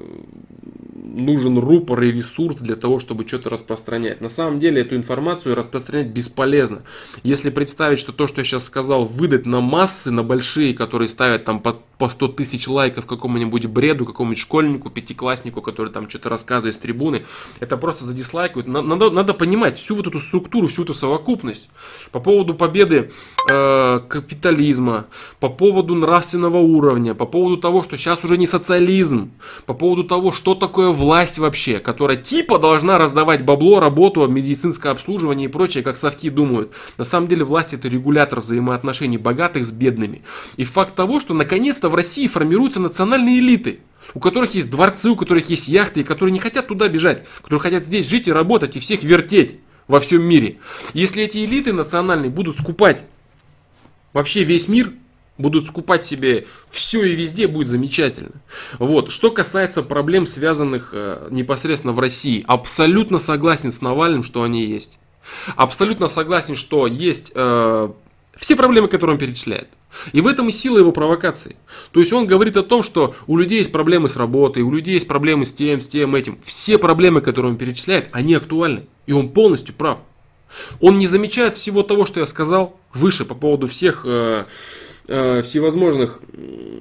нужен рупор и ресурс для того, чтобы что-то распространять. На самом деле эту информацию распространять бесполезно. Если представить, что то, что я сейчас сказал, выдать на массы, на большие, которые ставят там по, по 100 тысяч лайков какому-нибудь бреду, какому-нибудь школьнику, пятикласснику, который там что-то рассказывает с трибуны, это просто задислайкают. Надо, надо понимать всю вот эту структуру, всю эту совокупность. По поводу победы э, капитализма, по поводу нравственного уровня, по поводу того, что сейчас уже не социализм, по поводу того, что такое власть вообще, которая типа должна раздавать бабло, работу, медицинское обслуживание и прочее, как совки думают. На самом деле власть это регулятор взаимоотношений богатых с бедными. И факт того, что наконец-то в России формируются национальные элиты, у которых есть дворцы, у которых есть яхты, и которые не хотят туда бежать, которые хотят здесь жить и работать, и всех вертеть во всем мире. Если эти элиты национальные будут скупать вообще весь мир, будут скупать себе все и везде, будет замечательно. Вот. Что касается проблем, связанных э, непосредственно в России, абсолютно согласен с Навальным, что они есть. Абсолютно согласен, что есть э, все проблемы, которые он перечисляет. И в этом и сила его провокации. То есть он говорит о том, что у людей есть проблемы с работой, у людей есть проблемы с тем, с тем, этим. Все проблемы, которые он перечисляет, они актуальны. И он полностью прав. Он не замечает всего того, что я сказал выше по поводу всех э, э, всевозможных э,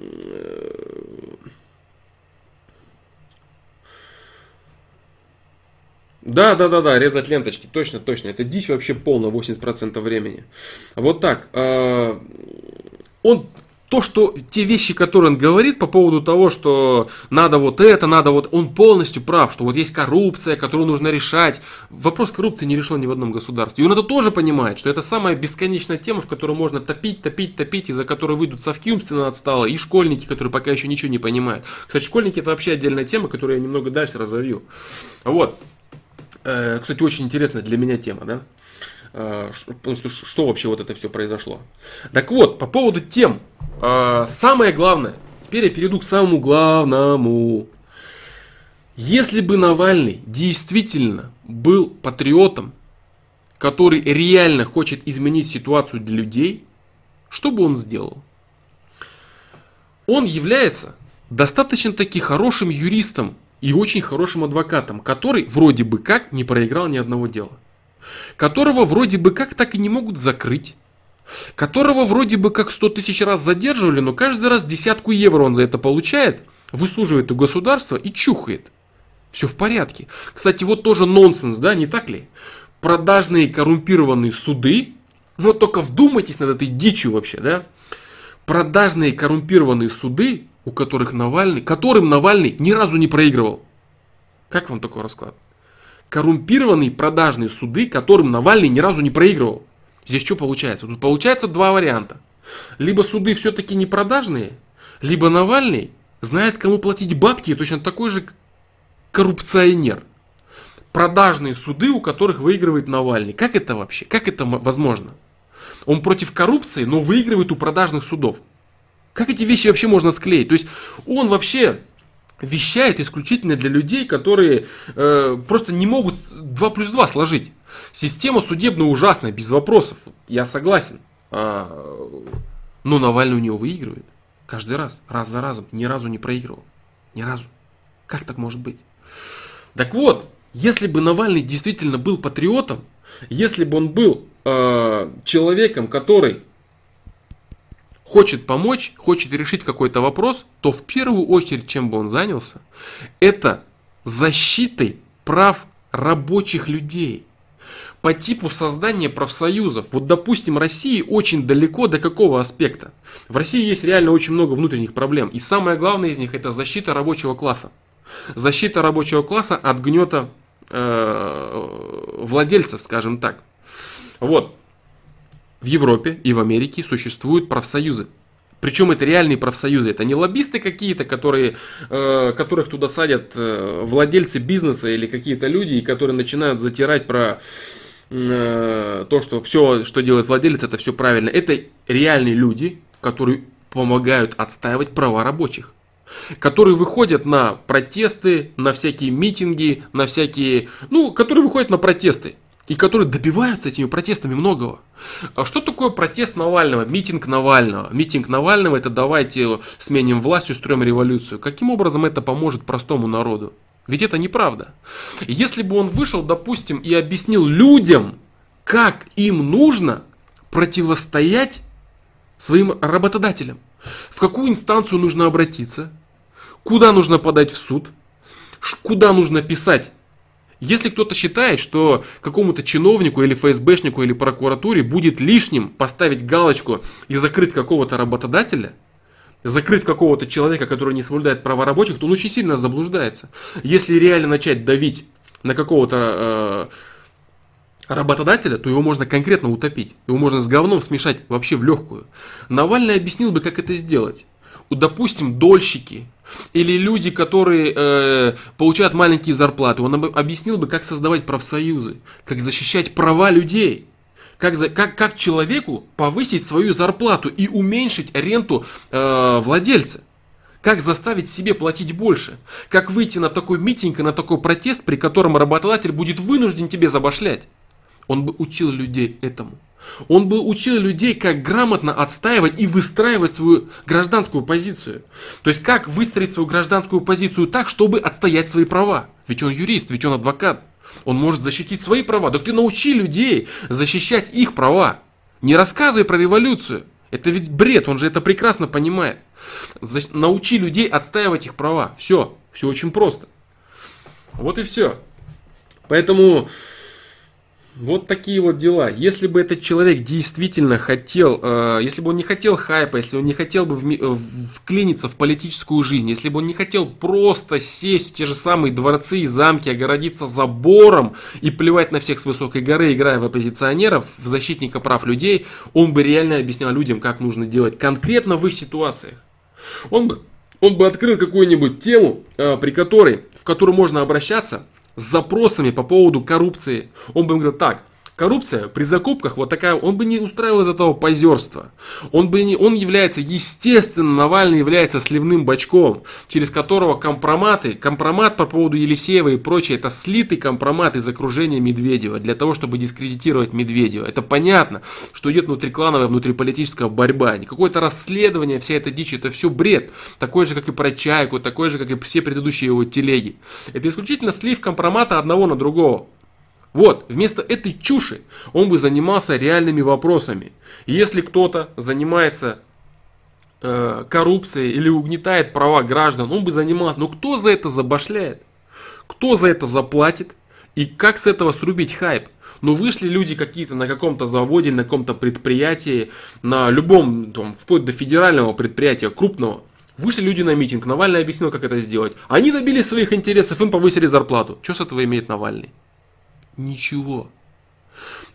Да, да, да, да, резать ленточки, точно, точно. Это дичь вообще полная 80% времени. Вот так. Э, он то, что те вещи, которые он говорит по поводу того, что надо вот это, надо вот, он полностью прав, что вот есть коррупция, которую нужно решать. Вопрос коррупции не решен ни в одном государстве. И он это тоже понимает, что это самая бесконечная тема, в которую можно топить, топить, топить, из-за которой выйдут совки умственно отстало, и школьники, которые пока еще ничего не понимают. Кстати, школьники это вообще отдельная тема, которую я немного дальше разовью. Вот. Э, кстати, очень интересная для меня тема, да? Э, что вообще вот это все произошло. Так вот, по поводу тем, э, самое главное, теперь я перейду к самому главному. Если бы Навальный действительно был патриотом, который реально хочет изменить ситуацию для людей, что бы он сделал? Он является достаточно таки хорошим юристом и очень хорошим адвокатом, который вроде бы как не проиграл ни одного дела которого вроде бы как так и не могут закрыть, которого вроде бы как 100 тысяч раз задерживали, но каждый раз десятку евро он за это получает, выслуживает у государства и чухает. Все в порядке. Кстати, вот тоже нонсенс, да, не так ли? Продажные коррумпированные суды, вот только вдумайтесь над этой дичью вообще, да? Продажные коррумпированные суды, у которых Навальный, которым Навальный ни разу не проигрывал. Как вам такой расклад? Коррумпированные продажные суды, которым Навальный ни разу не проигрывал. Здесь что получается? Тут получается два варианта. Либо суды все-таки не продажные, либо Навальный знает, кому платить бабки, и точно такой же коррупционер. Продажные суды, у которых выигрывает Навальный. Как это вообще? Как это возможно? Он против коррупции, но выигрывает у продажных судов. Как эти вещи вообще можно склеить? То есть он вообще вещает исключительно для людей, которые э, просто не могут 2 плюс 2 сложить. Система судебная ужасная, без вопросов. Я согласен. А, но Навальный у него выигрывает. Каждый раз, раз за разом, ни разу не проигрывал. Ни разу. Как так может быть? Так вот, если бы Навальный действительно был патриотом, если бы он был э, человеком, который хочет помочь, хочет решить какой-то вопрос, то в первую очередь, чем бы он занялся, это защитой прав рабочих людей по типу создания профсоюзов. Вот, допустим, России очень далеко до какого аспекта? В России есть реально очень много внутренних проблем. И самое главное из них это защита рабочего класса. Защита рабочего класса от гнета э, владельцев, скажем так. Вот в Европе и в Америке существуют профсоюзы. Причем это реальные профсоюзы, это не лоббисты какие-то, которые, э, которых туда садят э, владельцы бизнеса или какие-то люди, которые начинают затирать про э, то, что все, что делает владелец, это все правильно. Это реальные люди, которые помогают отстаивать права рабочих которые выходят на протесты, на всякие митинги, на всякие, ну, которые выходят на протесты и которые добиваются этими протестами многого. А что такое протест Навального, митинг Навального? Митинг Навального это давайте сменим власть, устроим революцию. Каким образом это поможет простому народу? Ведь это неправда. Если бы он вышел, допустим, и объяснил людям, как им нужно противостоять своим работодателям, в какую инстанцию нужно обратиться, куда нужно подать в суд, куда нужно писать если кто-то считает, что какому-то чиновнику или ФСБшнику или прокуратуре будет лишним поставить галочку и закрыть какого-то работодателя, закрыть какого-то человека, который не соблюдает права рабочих, то он очень сильно заблуждается. Если реально начать давить на какого-то э, работодателя, то его можно конкретно утопить. Его можно с говном смешать вообще в легкую. Навальный объяснил бы, как это сделать. Допустим, дольщики, или люди, которые э, получают маленькие зарплаты, он объяснил бы, как создавать профсоюзы, как защищать права людей, как, за, как, как человеку повысить свою зарплату и уменьшить ренту э, владельца. Как заставить себе платить больше? Как выйти на такой митинг и на такой протест, при котором работодатель будет вынужден тебе забашлять? Он бы учил людей этому. Он бы учил людей, как грамотно отстаивать и выстраивать свою гражданскую позицию. То есть, как выстроить свою гражданскую позицию так, чтобы отстоять свои права. Ведь он юрист, ведь он адвокат. Он может защитить свои права. Так ты научи людей защищать их права. Не рассказывай про революцию. Это ведь бред, он же это прекрасно понимает. Научи людей отстаивать их права. Все, все очень просто. Вот и все. Поэтому Вот такие вот дела. Если бы этот человек действительно хотел, э, если бы он не хотел хайпа, если он не хотел бы вми- э, вклиниться в политическую жизнь, если бы он не хотел просто сесть в те же самые дворцы и замки, огородиться забором и плевать на всех с высокой горы, играя в оппозиционеров, в защитника прав людей, он бы реально объяснял людям, как нужно делать конкретно в их ситуациях. Он бы, он бы открыл какую-нибудь тему, э, при которой, в которую можно обращаться – с запросами по поводу коррупции. Он бы им говорил, так, Коррупция при закупках вот такая, он бы не устраивал из этого позерства. Он, бы не, он является, естественно, Навальный является сливным бачком, через которого компроматы, компромат по поводу Елисеева и прочее, это слитый компромат из окружения Медведева, для того, чтобы дискредитировать Медведева. Это понятно, что идет внутриклановая, внутриполитическая борьба. Не какое-то расследование, вся эта дичь, это все бред. Такой же, как и про Чайку, такой же, как и все предыдущие его телеги. Это исключительно слив компромата одного на другого. Вот, вместо этой чуши он бы занимался реальными вопросами. Если кто-то занимается э, коррупцией или угнетает права граждан, он бы занимался. Но кто за это забашляет? Кто за это заплатит? И как с этого срубить хайп? Ну вышли люди какие-то на каком-то заводе, на каком-то предприятии, на любом, там, вплоть до федерального предприятия, крупного. Вышли люди на митинг, Навальный объяснил, как это сделать. Они добились своих интересов, им повысили зарплату. Что с этого имеет Навальный? Ничего.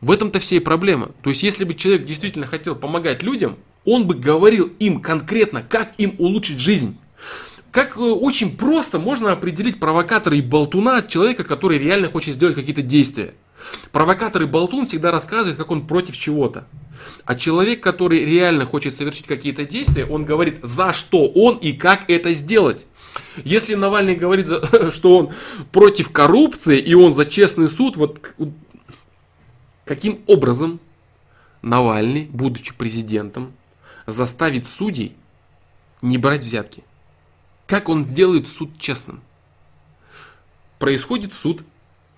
В этом-то все и проблема. То есть, если бы человек действительно хотел помогать людям, он бы говорил им конкретно, как им улучшить жизнь. Как э, очень просто можно определить провокатора и болтуна от человека, который реально хочет сделать какие-то действия. Провокатор и болтун всегда рассказывает, как он против чего-то. А человек, который реально хочет совершить какие-то действия, он говорит, за что он и как это сделать. Если Навальный говорит, [laughs] что он против коррупции и он за честный суд, вот каким образом Навальный, будучи президентом, заставит судей не брать взятки? Как он сделает суд честным? Происходит суд,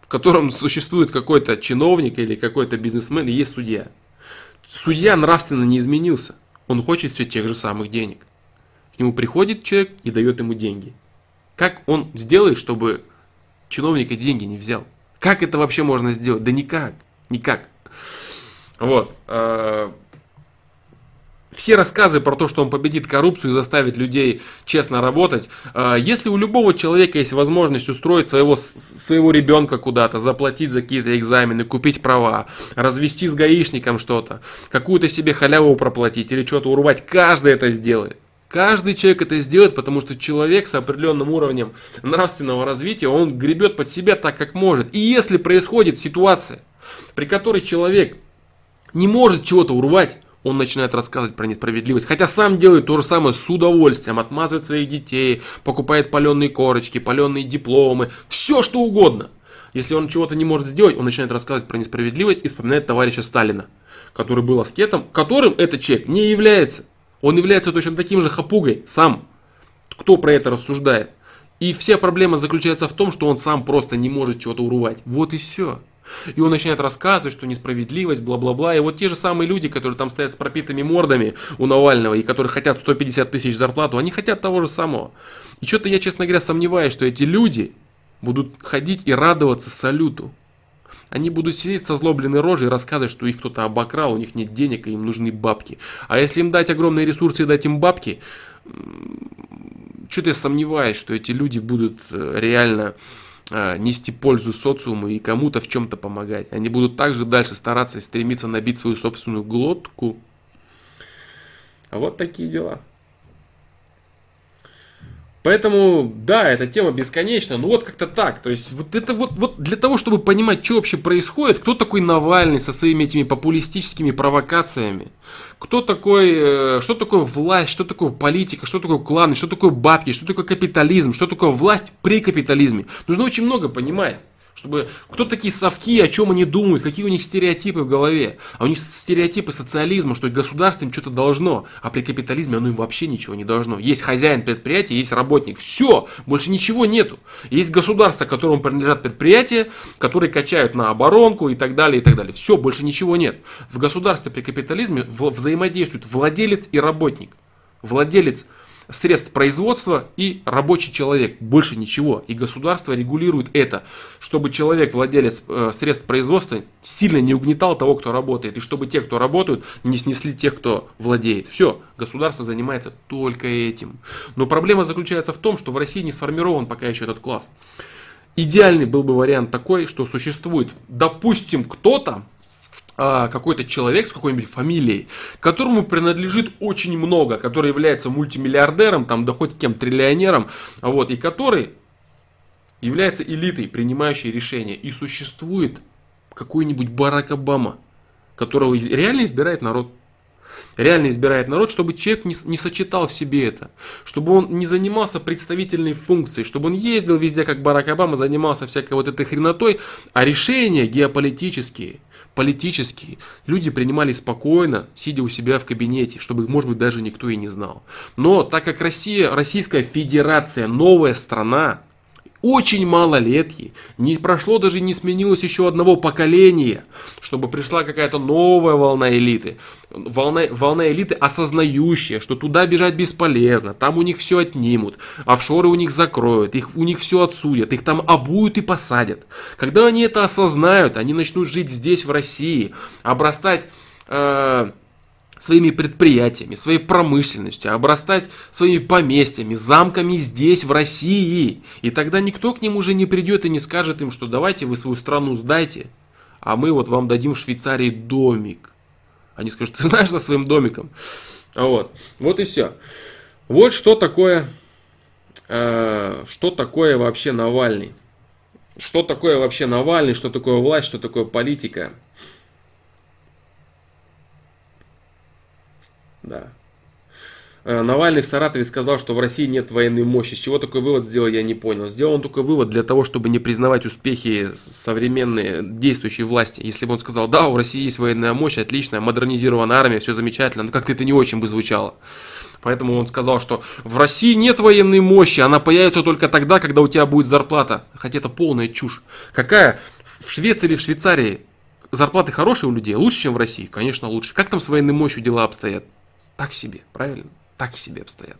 в котором [laughs] существует какой-то чиновник или какой-то бизнесмен и есть судья. Судья нравственно не изменился. Он хочет все тех же самых денег. К нему приходит человек и дает ему деньги. Как он сделает, чтобы чиновник эти деньги не взял? Как это вообще можно сделать? Да никак. Никак. Вот. Э, все рассказы про то, что он победит коррупцию и заставит людей честно работать, э, если у любого человека есть возможность устроить своего, своего ребенка куда-то, заплатить за какие-то экзамены, купить права, развести с гаишником что-то, какую-то себе халяву проплатить или что-то урвать, каждый это сделает. Каждый человек это сделает, потому что человек с определенным уровнем нравственного развития, он гребет под себя так, как может. И если происходит ситуация, при которой человек не может чего-то урвать, он начинает рассказывать про несправедливость. Хотя сам делает то же самое с удовольствием, отмазывает своих детей, покупает паленые корочки, паленые дипломы, все что угодно. Если он чего-то не может сделать, он начинает рассказывать про несправедливость и вспоминает товарища Сталина, который был аскетом, которым этот человек не является. Он является точно таким же хапугой сам. Кто про это рассуждает? И вся проблема заключается в том, что он сам просто не может чего-то урвать. Вот и все. И он начинает рассказывать, что несправедливость, бла-бла-бла. И вот те же самые люди, которые там стоят с пропитыми мордами у Навального и которые хотят 150 тысяч зарплату, они хотят того же самого. И что-то я, честно говоря, сомневаюсь, что эти люди будут ходить и радоваться салюту. Они будут сидеть со злобленной рожей и рассказывать, что их кто-то обокрал, у них нет денег, и им нужны бабки. А если им дать огромные ресурсы и дать им бабки, что-то я сомневаюсь, что эти люди будут э, реально э, нести пользу социуму и кому-то в чем-то помогать. Они будут также дальше стараться и стремиться набить свою собственную глотку. А вот такие дела. Поэтому, да, эта тема бесконечна, ну вот как-то так. То есть, вот это вот, вот для того, чтобы понимать, что вообще происходит, кто такой Навальный со своими этими популистическими провокациями, кто такой, э, что такое власть, что такое политика, что такое кланы, что такое бабки, что такое капитализм, что такое власть при капитализме. Нужно очень много понимать чтобы кто такие совки, о чем они думают, какие у них стереотипы в голове. А у них стереотипы социализма, что государство им что-то должно, а при капитализме оно им вообще ничего не должно. Есть хозяин предприятия, есть работник. Все, больше ничего нету. Есть государство, которому принадлежат предприятия, которые качают на оборонку и так далее, и так далее. Все, больше ничего нет. В государстве при капитализме взаимодействуют владелец и работник. Владелец средств производства и рабочий человек. Больше ничего. И государство регулирует это, чтобы человек, владелец э, средств производства, сильно не угнетал того, кто работает. И чтобы те, кто работают, не снесли тех, кто владеет. Все. Государство занимается только этим. Но проблема заключается в том, что в России не сформирован пока еще этот класс. Идеальный был бы вариант такой, что существует, допустим, кто-то, какой-то человек с какой-нибудь фамилией, которому принадлежит очень много, который является мультимиллиардером, там, да хоть кем, триллионером, вот, и который является элитой, принимающей решения. И существует какой-нибудь Барак Обама, которого реально избирает народ. Реально избирает народ, чтобы человек не, не сочетал в себе это, чтобы он не занимался представительной функцией, чтобы он ездил везде, как Барак Обама, занимался всякой вот этой хренотой, а решения геополитические, политические, люди принимали спокойно, сидя у себя в кабинете, чтобы, может быть, даже никто и не знал. Но так как Россия, Российская Федерация, новая страна, очень малолетки. Не прошло даже, не сменилось еще одного поколения, чтобы пришла какая-то новая волна элиты. Волна, волна элиты осознающая, что туда бежать бесполезно, там у них все отнимут, офшоры у них закроют, их, у них все отсудят, их там обуют и посадят. Когда они это осознают, они начнут жить здесь, в России, обрастать... Э, своими предприятиями, своей промышленностью, обрастать своими поместьями, замками здесь, в России. И тогда никто к ним уже не придет и не скажет им, что давайте вы свою страну сдайте, а мы вот вам дадим в Швейцарии домик. Они скажут, ты знаешь за своим домиком. Вот, вот и все. Вот что такое, э, что такое вообще Навальный. Что такое вообще Навальный, что такое власть, что такое политика. Да. Э, Навальный в Саратове сказал, что в России нет военной мощи. С чего такой вывод сделал, я не понял. Сделал он такой вывод для того, чтобы не признавать успехи современной действующей власти. Если бы он сказал, да, у России есть военная мощь, отличная, модернизированная армия, все замечательно, но как-то это не очень бы звучало. Поэтому он сказал, что в России нет военной мощи, она появится только тогда, когда у тебя будет зарплата. Хотя это полная чушь. Какая? В Швеции или в Швейцарии зарплаты хорошие у людей? Лучше, чем в России? Конечно, лучше. Как там с военной мощью дела обстоят? Так себе, правильно? Так себе обстоят.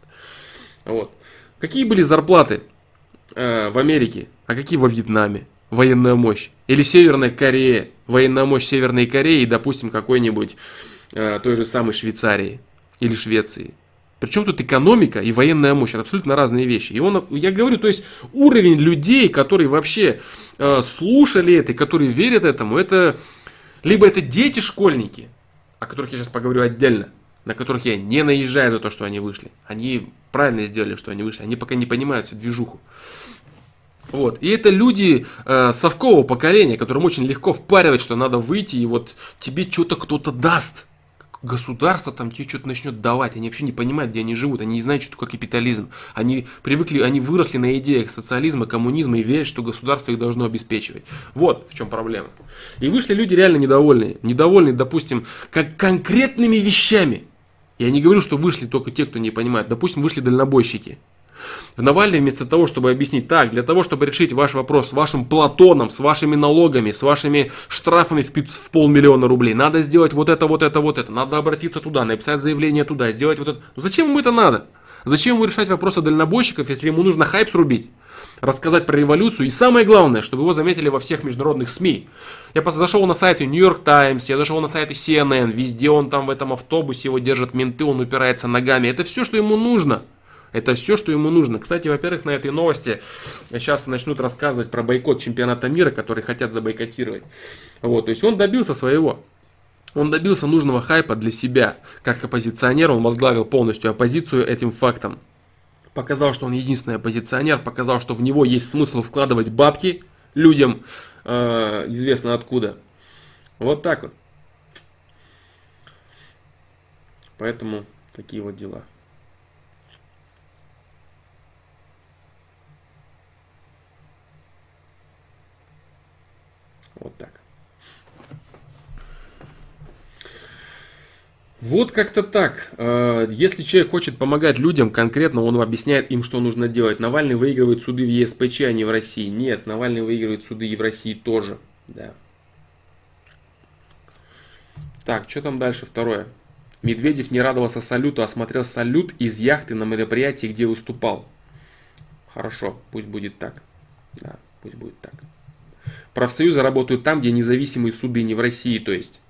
Вот. Какие были зарплаты э, в Америке, а какие во Вьетнаме? Военная мощь. Или Северная Корея. Военная мощь Северной Кореи и, допустим, какой-нибудь э, той же самой Швейцарии. Или Швеции. Причем тут экономика и военная мощь. Это абсолютно разные вещи. И он, я говорю, то есть уровень людей, которые вообще э, слушали это, которые верят этому, это либо это дети-школьники, о которых я сейчас поговорю отдельно, на которых я не наезжаю за то, что они вышли. Они правильно сделали, что они вышли. Они пока не понимают всю движуху. Вот. И это люди э, совкового поколения, которым очень легко впаривать, что надо выйти, и вот тебе что-то кто-то даст государство там тебе что-то начнет давать. Они вообще не понимают, где они живут. Они не знают, что такое капитализм. Они привыкли, они выросли на идеях социализма, коммунизма и верят, что государство их должно обеспечивать. Вот в чем проблема. И вышли люди реально недовольные. Недовольные, допустим, как конкретными вещами. Я не говорю, что вышли только те, кто не понимает. Допустим, вышли дальнобойщики. В Навальный вместо того, чтобы объяснить так, для того, чтобы решить ваш вопрос с вашим Платоном, с вашими налогами, с вашими штрафами в, в полмиллиона рублей, надо сделать вот это, вот это, вот это, надо обратиться туда, написать заявление туда, сделать вот это. Ну зачем ему это надо? Зачем ему решать вопросы дальнобойщиков, если ему нужно хайп срубить? рассказать про революцию. И самое главное, чтобы его заметили во всех международных СМИ. Я зашел на сайты New York Times, я зашел на сайты CNN, везде он там в этом автобусе, его держат менты, он упирается ногами. Это все, что ему нужно. Это все, что ему нужно. Кстати, во-первых, на этой новости сейчас начнут рассказывать про бойкот чемпионата мира, который хотят забойкотировать. Вот, то есть он добился своего. Он добился нужного хайпа для себя. Как оппозиционер он возглавил полностью оппозицию этим фактом. Показал, что он единственный оппозиционер, показал, что в него есть смысл вкладывать бабки людям, э, известно откуда. Вот так вот. Поэтому такие вот дела. Вот так. Вот как-то так. Э, если человек хочет помогать людям, конкретно он объясняет им, что нужно делать. Навальный выигрывает суды в ЕСПЧ, а не в России. Нет, Навальный выигрывает суды и в России тоже. Да. Так, что там дальше второе? Медведев не радовался салюту, а смотрел салют из яхты на мероприятии, где выступал. Хорошо, пусть будет так. Да, пусть будет так. Профсоюзы работают там, где независимые суды, не в России, то есть.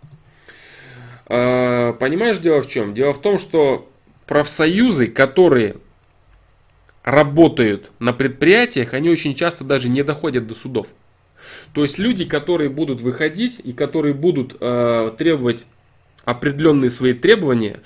А, понимаешь, дело в чем? Дело в том, что профсоюзы, которые работают на предприятиях, они очень часто даже не доходят до судов. То есть люди, которые будут выходить и которые будут э, требовать определенные свои требования,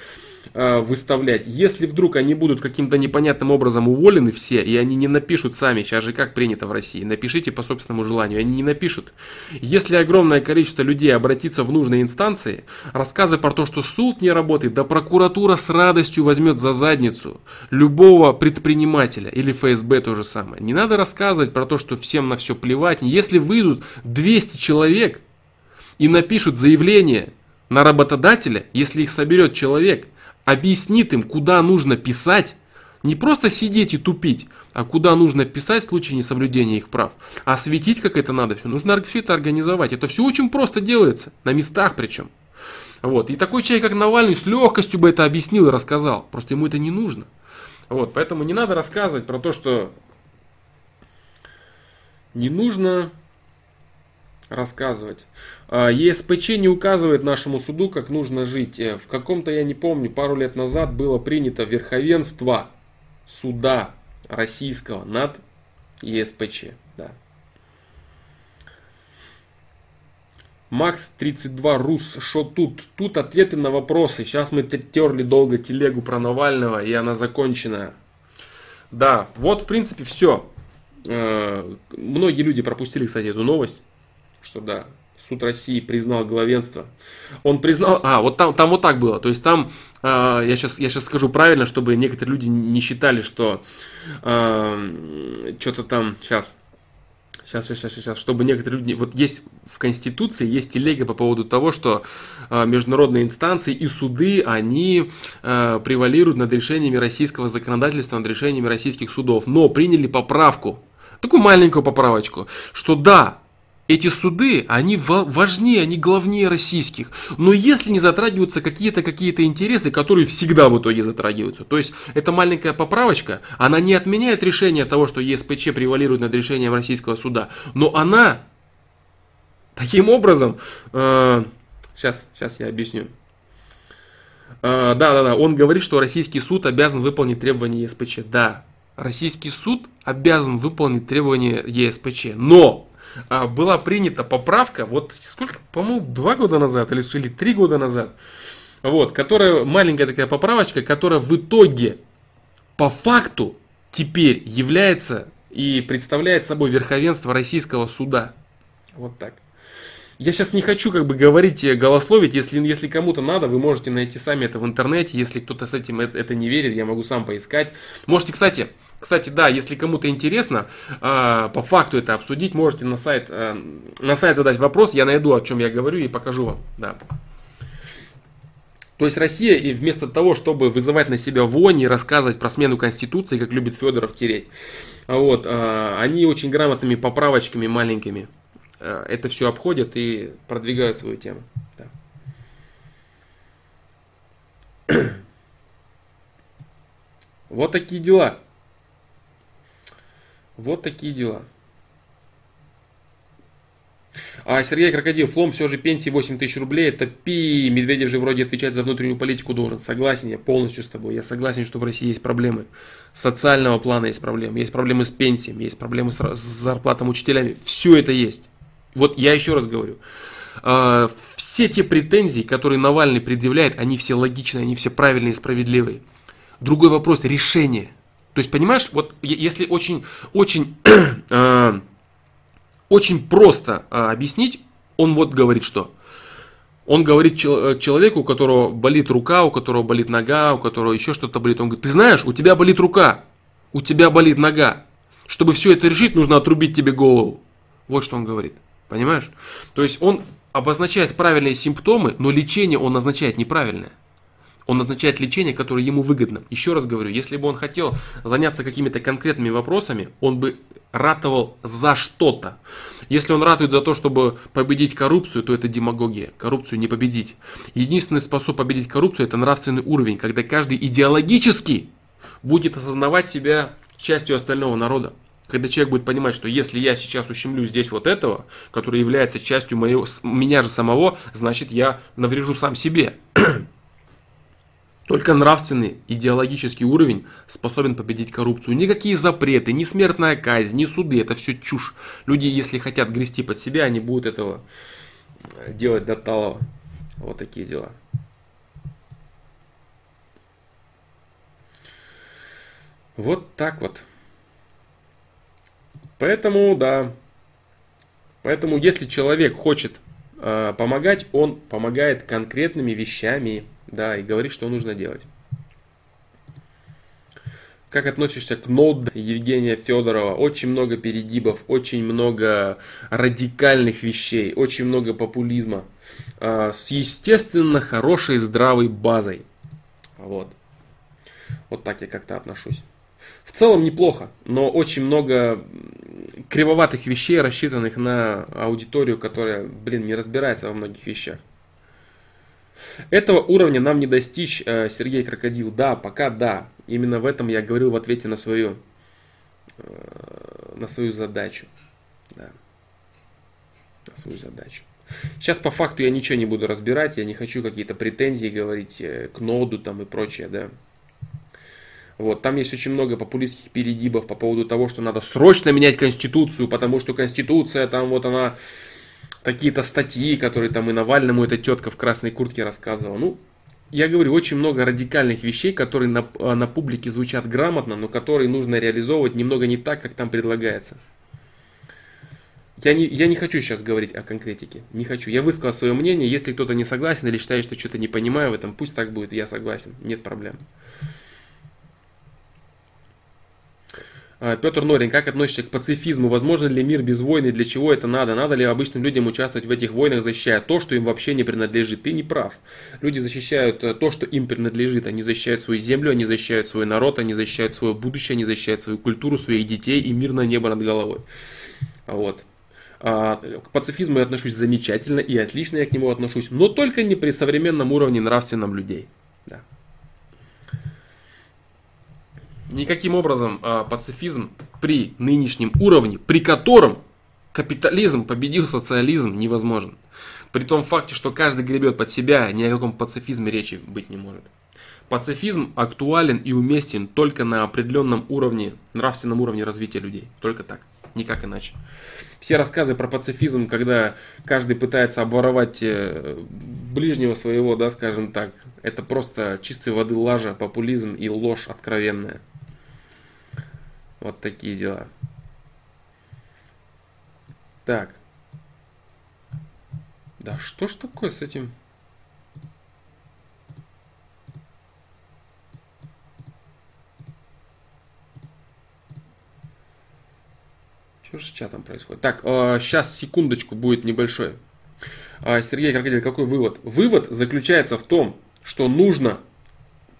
выставлять. Если вдруг они будут каким-то непонятным образом уволены все, и они не напишут сами, сейчас же как принято в России, напишите по собственному желанию, они не напишут. Если огромное количество людей обратится в нужные инстанции, рассказы про то, что суд не работает, да прокуратура с радостью возьмет за задницу любого предпринимателя или ФСБ то же самое. Не надо рассказывать про то, что всем на все плевать. Если выйдут 200 человек и напишут заявление на работодателя, если их соберет человек, объяснит им, куда нужно писать, не просто сидеть и тупить, а куда нужно писать в случае несоблюдения их прав. А светить как это надо все. Нужно все это организовать. Это все очень просто делается. На местах причем. Вот. И такой человек, как Навальный, с легкостью бы это объяснил и рассказал. Просто ему это не нужно. Вот. Поэтому не надо рассказывать про то, что не нужно рассказывать. А, ЕСПЧ не указывает нашему суду, как нужно жить. Э, в каком-то, я не помню, пару лет назад было принято верховенство суда российского над ЕСПЧ. Да. Макс 32 Рус, что тут? Тут ответы на вопросы. Сейчас мы терли долго телегу про Навального, и она закончена. Да, вот в принципе все. Э, многие люди пропустили, кстати, эту новость что да, суд России признал главенство. Он признал, а, вот там, там вот так было, то есть там, э, я, сейчас, я сейчас скажу правильно, чтобы некоторые люди не считали, что э, что-то там, сейчас, Сейчас, сейчас, сейчас, чтобы некоторые люди... Вот есть в Конституции, есть телега по поводу того, что э, международные инстанции и суды, они э, превалируют над решениями российского законодательства, над решениями российских судов. Но приняли поправку, такую маленькую поправочку, что да, эти суды, они важнее, они главнее российских. Но если не затрагиваются какие-то какие-то интересы, которые всегда в итоге затрагиваются. То есть, эта маленькая поправочка, она не отменяет решение того, что ЕСПЧ превалирует над решением российского суда. Но она таким образом... Э, сейчас, сейчас я объясню. Да, да, да. Он говорит, что российский суд обязан выполнить требования ЕСПЧ. Да, российский суд обязан выполнить требования ЕСПЧ. Но была принята поправка, вот сколько, по-моему, два года назад или, или три года назад, вот, которая, маленькая такая поправочка, которая в итоге, по факту, теперь является и представляет собой верховенство российского суда. Вот так. Я сейчас не хочу как бы говорить, голословить, если, если кому-то надо, вы можете найти сами это в интернете, если кто-то с этим это, это не верит, я могу сам поискать. Можете, кстати, кстати, да, если кому-то интересно, э, по факту это обсудить, можете на сайт, э, на сайт задать вопрос, я найду, о чем я говорю и покажу вам. Да. То есть Россия, и вместо того, чтобы вызывать на себя вонь и рассказывать про смену Конституции, как любит Федоров тереть, вот, э, они очень грамотными поправочками маленькими это все обходят и продвигают свою тему. Да. [clears throat] Вот такие дела. Вот такие дела. А Сергей Крокодил, Флом все же пенсии 8 тысяч рублей, это пи, Медведев же вроде отвечать за внутреннюю политику должен. Согласен, я полностью с тобой. Я согласен, что в России есть проблемы. Социального плана есть проблемы. Есть проблемы с пенсиями, есть проблемы с зарплатами учителями. Все это есть. Вот я еще раз говорю, а, все те претензии, которые Навальный предъявляет, они все логичные, они все правильные и справедливые. Другой вопрос – решение. То есть, понимаешь, вот если очень, очень, э, [clears throat] очень просто э, объяснить, он вот говорит что. Он говорит чел- человеку, у которого болит рука, у которого болит нога, у которого еще что-то болит. Он говорит, ты знаешь, у тебя болит рука, у тебя болит нога. Чтобы все это решить, нужно отрубить тебе голову. Вот что он говорит. Понимаешь? То есть он обозначает правильные симптомы, но лечение он назначает неправильное. Он назначает лечение, которое ему выгодно. Еще раз говорю, если бы он хотел заняться какими-то конкретными вопросами, он бы ратовал за что-то. Если он ратует за то, чтобы победить коррупцию, то это демагогия. Коррупцию не победить. Единственный способ победить коррупцию – это нравственный уровень, когда каждый идеологически будет осознавать себя частью остального народа. Когда человек будет понимать, что если я сейчас ущемлю здесь вот этого, который является частью моего, меня же самого, значит я наврежу сам себе. [clears throat] Только нравственный, идеологический уровень способен победить коррупцию. Никакие запреты, ни смертная казнь, ни суды, это все чушь. Люди, если хотят грести под себя, они будут этого делать до талого. Вот такие дела. Вот так вот. Поэтому, да. Поэтому, если человек хочет э, помогать, он помогает конкретными вещами, да, и говорит, что нужно делать. Как относишься к нод Евгения Федорова? Очень много перегибов, очень много радикальных вещей, очень много популизма. Э, с естественно хорошей здравой базой. Вот. Вот так я как-то отношусь. В целом неплохо, но очень много кривоватых вещей, рассчитанных на аудиторию, которая, блин, не разбирается во многих вещах. Этого уровня нам не достичь, э, Сергей Крокодил. Да, пока да. Именно в этом я говорил в ответе на свою, э, на свою задачу. Да. На свою задачу. Сейчас по факту я ничего не буду разбирать, я не хочу какие-то претензии говорить э, к ноду там и прочее, да. Вот, там есть очень много популистских перегибов по поводу того, что надо срочно менять Конституцию, потому что Конституция там вот она, какие-то статьи, которые там и Навальному эта тетка в красной куртке рассказывала. Ну, я говорю, очень много радикальных вещей, которые на, на публике звучат грамотно, но которые нужно реализовывать немного не так, как там предлагается. Я не, я не хочу сейчас говорить о конкретике. Не хочу. Я высказал свое мнение. Если кто-то не согласен или считает, что что-то не понимаю в этом, пусть так будет. Я согласен. Нет проблем. А, Петр Норин, как относишься к пацифизму? Возможно ли мир без войны? Для чего это надо? Надо ли обычным людям участвовать в этих войнах, защищая то, что им вообще не принадлежит? Ты не прав. Люди защищают э, то, что им принадлежит. Они защищают свою землю, они защищают свой народ, они защищают свое будущее, они защищают свою культуру, своих детей и мирное небо над головой. Вот. А, к пацифизму я отношусь замечательно и отлично я к нему отношусь, но только не при современном уровне нравственном людей. Да. Никаким образом э, пацифизм при нынешнем уровне, при котором капитализм победил социализм, невозможен. При том факте, что каждый гребет под себя, ни о каком пацифизме речи быть не может. Пацифизм актуален и уместен только на определенном уровне, нравственном уровне развития людей. Только так, никак иначе. Все рассказы про пацифизм, когда каждый пытается обворовать э, ближнего своего, да, скажем так, это просто чистой воды лажа, популизм и ложь откровенная. Вот такие дела. Так. Да что ж такое с этим? Что же с чатом происходит? Так, э, сейчас секундочку будет небольшой. Э, Сергей Крокодил, какой вывод? Вывод заключается в том, что нужно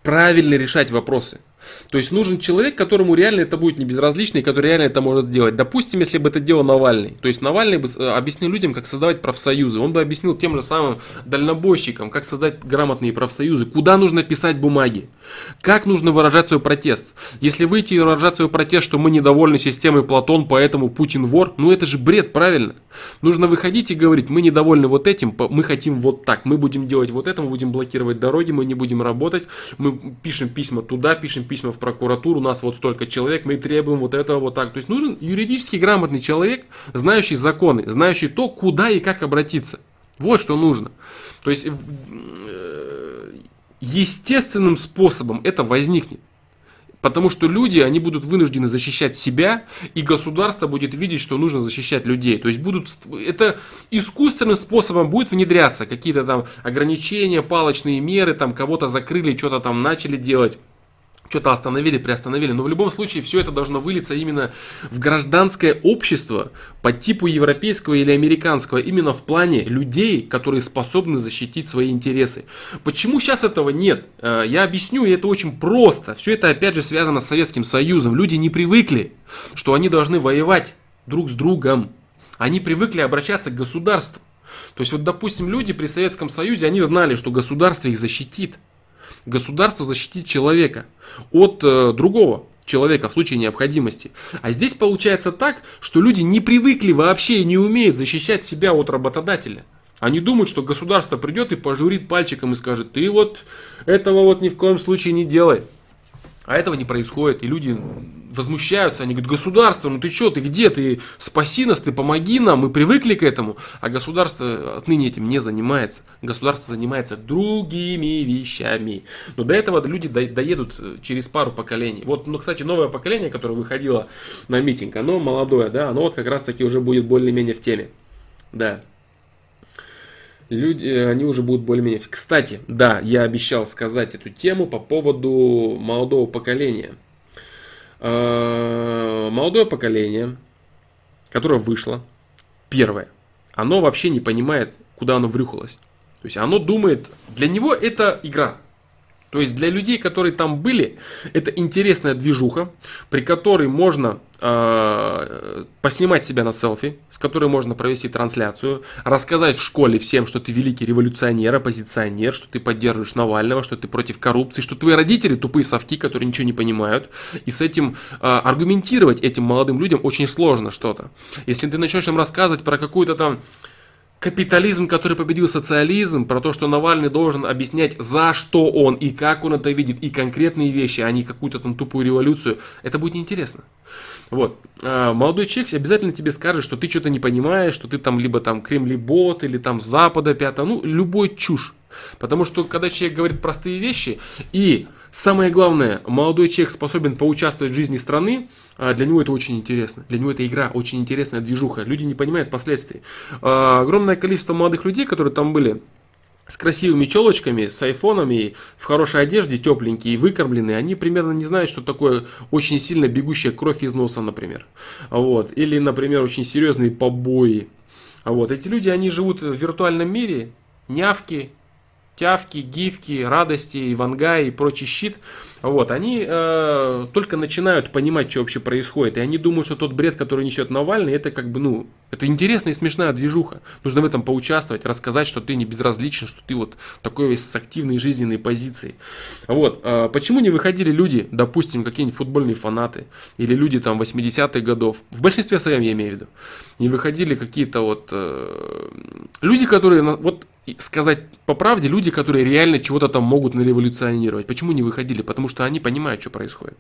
правильно решать вопросы. То есть нужен человек, которому реально это будет не безразлично и который реально это может сделать. Допустим, если бы это делал Навальный. То есть Навальный бы э, объяснил людям, как создавать профсоюзы. Он бы объяснил тем же самым дальнобойщикам, как создать грамотные профсоюзы, куда нужно писать бумаги, как нужно выражать свой протест. Если выйти и выражать свой протест, что мы недовольны системой Платон, поэтому Путин вор, ну это же бред, правильно? Нужно выходить и говорить, мы недовольны вот этим, мы хотим вот так, мы будем делать вот это, мы будем блокировать дороги, мы не будем работать, мы пишем письма туда, пишем письма в прокуратуру, у нас вот столько человек, мы требуем вот этого вот так. То есть нужен юридически грамотный человек, знающий законы, знающий то, куда и как обратиться. Вот что нужно. То есть э, естественным способом это возникнет. Потому что люди, они будут вынуждены защищать себя, и государство будет видеть, что нужно защищать людей. То есть будут, это искусственным способом будет внедряться какие-то там ограничения, палочные меры, там кого-то закрыли, что-то там начали делать что-то остановили, приостановили. Но в любом случае все это должно вылиться именно в гражданское общество по типу европейского или американского. Именно в плане людей, которые способны защитить свои интересы. Почему сейчас этого нет? Э, я объясню, и это очень просто. Все это опять же связано с Советским Союзом. Люди не привыкли, что они должны воевать друг с другом. Они привыкли обращаться к государству. То есть вот, допустим, люди при Советском Союзе, они знали, что государство их защитит. Государство защитит человека от э, другого человека в случае необходимости. А здесь получается так, что люди не привыкли вообще и не умеют защищать себя от работодателя. Они думают, что государство придет и пожурит пальчиком и скажет, ты вот этого вот ни в коем случае не делай. А этого не происходит, и люди возмущаются, они говорят, государство, ну ты что, ты где, ты спаси нас, ты помоги нам, мы привыкли к этому. А государство отныне этим не занимается. Государство занимается другими вещами. Но до этого люди доедут через пару поколений. Вот, ну, кстати, новое поколение, которое выходило на митинг, оно молодое, да, оно вот как раз таки уже будет более-менее в теме. Да люди, э, они уже будут более-менее... Кстати, да, я обещал сказать эту тему по поводу молодого поколения. Э, молодое поколение, которое вышло, первое, оно вообще не понимает, куда оно врюхалось. То есть оно думает, для него это игра. То есть для людей, которые там были, это интересная движуха, при которой можно э, поснимать себя на селфи, с которой можно провести трансляцию, рассказать в школе всем, что ты великий революционер, оппозиционер, что ты поддерживаешь Навального, что ты против коррупции, что твои родители тупые совки, которые ничего не понимают. И с этим э, аргументировать этим молодым людям очень сложно что-то. Если ты начнешь им рассказывать про какую-то там капитализм, который победил социализм, про то, что Навальный должен объяснять, за что он и как он это видит, и конкретные вещи, а не какую-то там тупую революцию, это будет неинтересно. Вот. А молодой человек обязательно тебе скажет, что ты что-то не понимаешь, что ты там либо там кремлебот, или там запада пятое, ну, любой чушь. Потому что когда человек говорит простые вещи и Самое главное, молодой человек способен поучаствовать в жизни страны, а для него это очень интересно. Для него это игра, очень интересная движуха. Люди не понимают последствий. А, огромное количество молодых людей, которые там были, с красивыми челочками, с айфонами, в хорошей одежде, тепленькие, выкормленные, они примерно не знают, что такое очень сильно бегущая кровь из носа, например. Вот. Или, например, очень серьезные побои. Вот. Эти люди, они живут в виртуальном мире, нявки, тявки, гифки, радости, ивангай и прочий щит, вот, они э, только начинают понимать, что вообще происходит, и они думают, что тот бред, который несет Навальный, это как бы, ну, это интересная и смешная движуха. Нужно в этом поучаствовать, рассказать, что ты не безразличен, что ты вот такой весь с активной жизненной позицией. Вот, э, почему не выходили люди, допустим, какие-нибудь футбольные фанаты, или люди там 80-х годов, в большинстве своем я имею в виду, не выходили какие-то вот э, люди, которые, вот сказать по правде, люди, которые реально чего-то там могут нареволюционировать. Почему не выходили? Потому что они понимают, что происходит.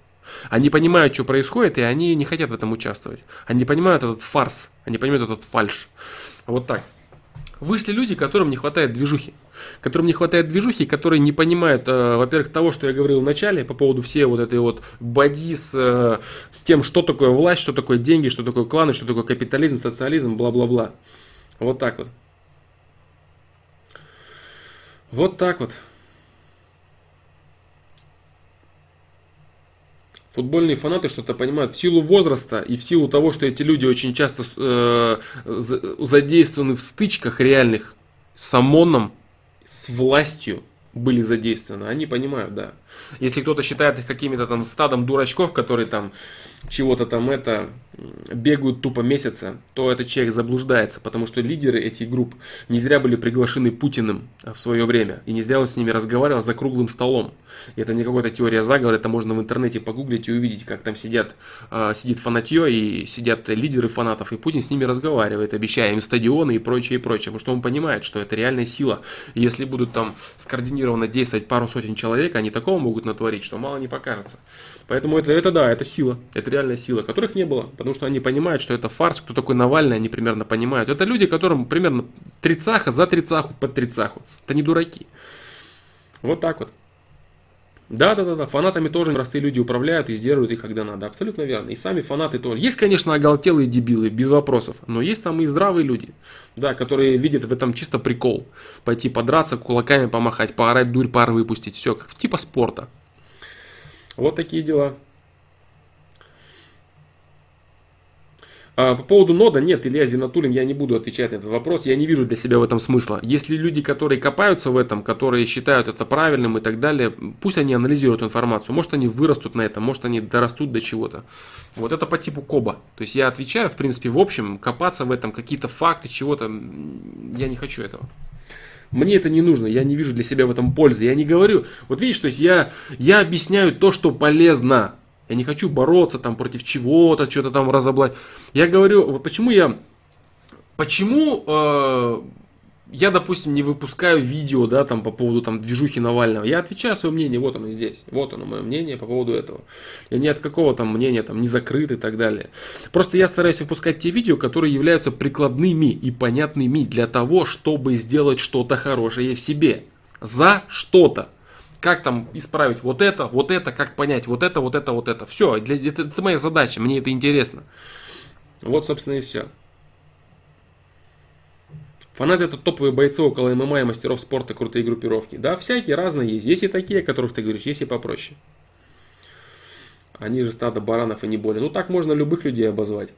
Они понимают, что происходит, и они не хотят в этом участвовать. Они понимают этот фарс, они понимают этот фальш. Вот так. Вышли люди, которым не хватает движухи. Которым не хватает движухи, которые не понимают, э, во-первых, того, что я говорил в начале по поводу всей вот этой вот боди с, э, с тем, что такое власть, что такое деньги, что такое кланы, что такое капитализм, социализм, бла-бла-бла. Вот так вот. Вот так вот. Футбольные фанаты что-то понимают в силу возраста и в силу того, что эти люди очень часто э, задействованы в стычках реальных с ОМОНом, с властью были задействованы. Они понимают, да. Если кто-то считает их какими-то там стадом дурачков, которые там чего-то там это бегают тупо месяца, то этот человек заблуждается, потому что лидеры этих групп не зря были приглашены Путиным в свое время, и не зря он с ними разговаривал за круглым столом. И это не какая-то теория заговора, это можно в интернете погуглить и увидеть, как там сидят, а, сидит фанатье и сидят лидеры фанатов, и Путин с ними разговаривает, обещая им стадионы и прочее, и прочее, потому что он понимает, что это реальная сила. И если будут там скоординированно действовать пару сотен человек, они такого могут натворить, что мало не покажется. Поэтому это, это да, это сила, это реальная сила, которых не было, потому что они понимают, что это фарс, кто такой Навальный, они примерно понимают. Это люди, которым примерно трицаха за трицаху под трицаху. Это не дураки. Вот так вот. Да, да, да, да, фанатами тоже простые люди управляют и сдерживают их, когда надо. Абсолютно верно. И сами фанаты тоже. Есть, конечно, оголтелые дебилы, без вопросов. Но есть там и здравые люди, да, которые видят в этом чисто прикол. Пойти подраться, кулаками помахать, поорать, дурь пар выпустить. Все, как типа спорта. Вот такие дела. А, по поводу нода, нет, Илья Зинатулин, я не буду отвечать на этот вопрос, я не вижу для себя в этом смысла. Если люди, которые копаются в этом, которые считают это правильным и так далее, пусть они анализируют информацию, может они вырастут на этом, может они дорастут до чего-то. Вот это по типу Коба. То есть я отвечаю, в принципе, в общем, копаться в этом, какие-то факты, чего-то, я не хочу этого. Мне это не нужно, я не вижу для себя в этом пользы. Я не говорю, вот видишь, то есть я, я объясняю то, что полезно. Я не хочу бороться там против чего-то, что-то там разоблать. Я говорю, вот почему я... Почему э, я, допустим, не выпускаю видео, да, там по поводу там движухи Навального. Я отвечаю свое мнение, вот оно здесь. Вот оно мое мнение по поводу этого. Я не от какого там мнения там не закрыт и так далее. Просто я стараюсь выпускать те видео, которые являются прикладными и понятными для того, чтобы сделать что-то хорошее в себе. За что-то как там исправить вот это, вот это, как понять вот это, вот это, вот это. Все, для, это, это моя задача, мне это интересно. Вот, собственно, и все. Фанаты это топовые бойцы около ММА и мастеров спорта, крутые группировки. Да, всякие разные есть. Есть и такие, о которых ты говоришь, есть и попроще. Они же стадо баранов и не более. Ну так можно любых людей обозвать.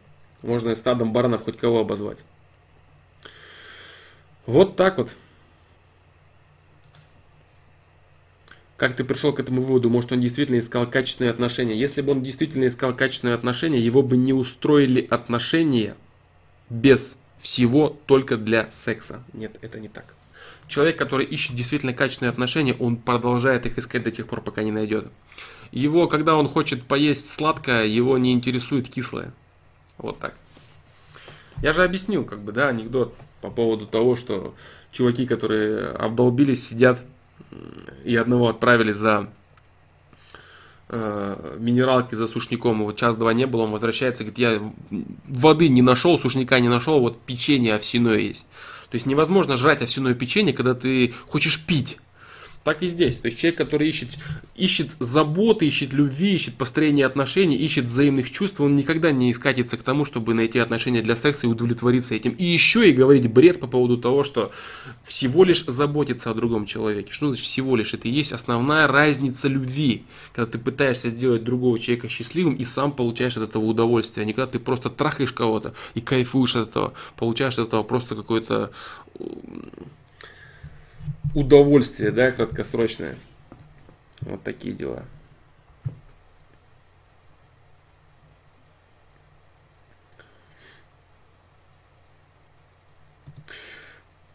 Можно стадом баранов хоть кого обозвать. Вот так вот. Как ты пришел к этому выводу? Может, он действительно искал качественные отношения? Если бы он действительно искал качественные отношения, его бы не устроили отношения без всего только для секса. Нет, это не так. Человек, который ищет действительно качественные отношения, он продолжает их искать до тех пор, пока не найдет. Его, когда он хочет поесть сладкое, его не интересует кислое. Вот так. Я же объяснил, как бы, да, анекдот по поводу того, что чуваки, которые обдолбились, сидят и одного отправили за э, минералки за сушником, вот час-два не было, он возвращается, говорит, я воды не нашел, сушника не нашел, вот печенье овсяное есть. То есть невозможно жрать овсяное печенье, когда ты хочешь пить. Так и здесь. То есть человек, который ищет, ищет заботы, ищет любви, ищет построение отношений, ищет взаимных чувств, он никогда не скатится к тому, чтобы найти отношения для секса и удовлетвориться этим. И еще и говорить бред по поводу того, что всего лишь заботиться о другом человеке. Что значит всего лишь? Это и есть основная разница любви. Когда ты пытаешься сделать другого человека счастливым и сам получаешь от этого удовольствие, а не когда ты просто трахаешь кого-то и кайфуешь от этого, получаешь от этого просто какой-то удовольствие, да, краткосрочное. Вот такие дела.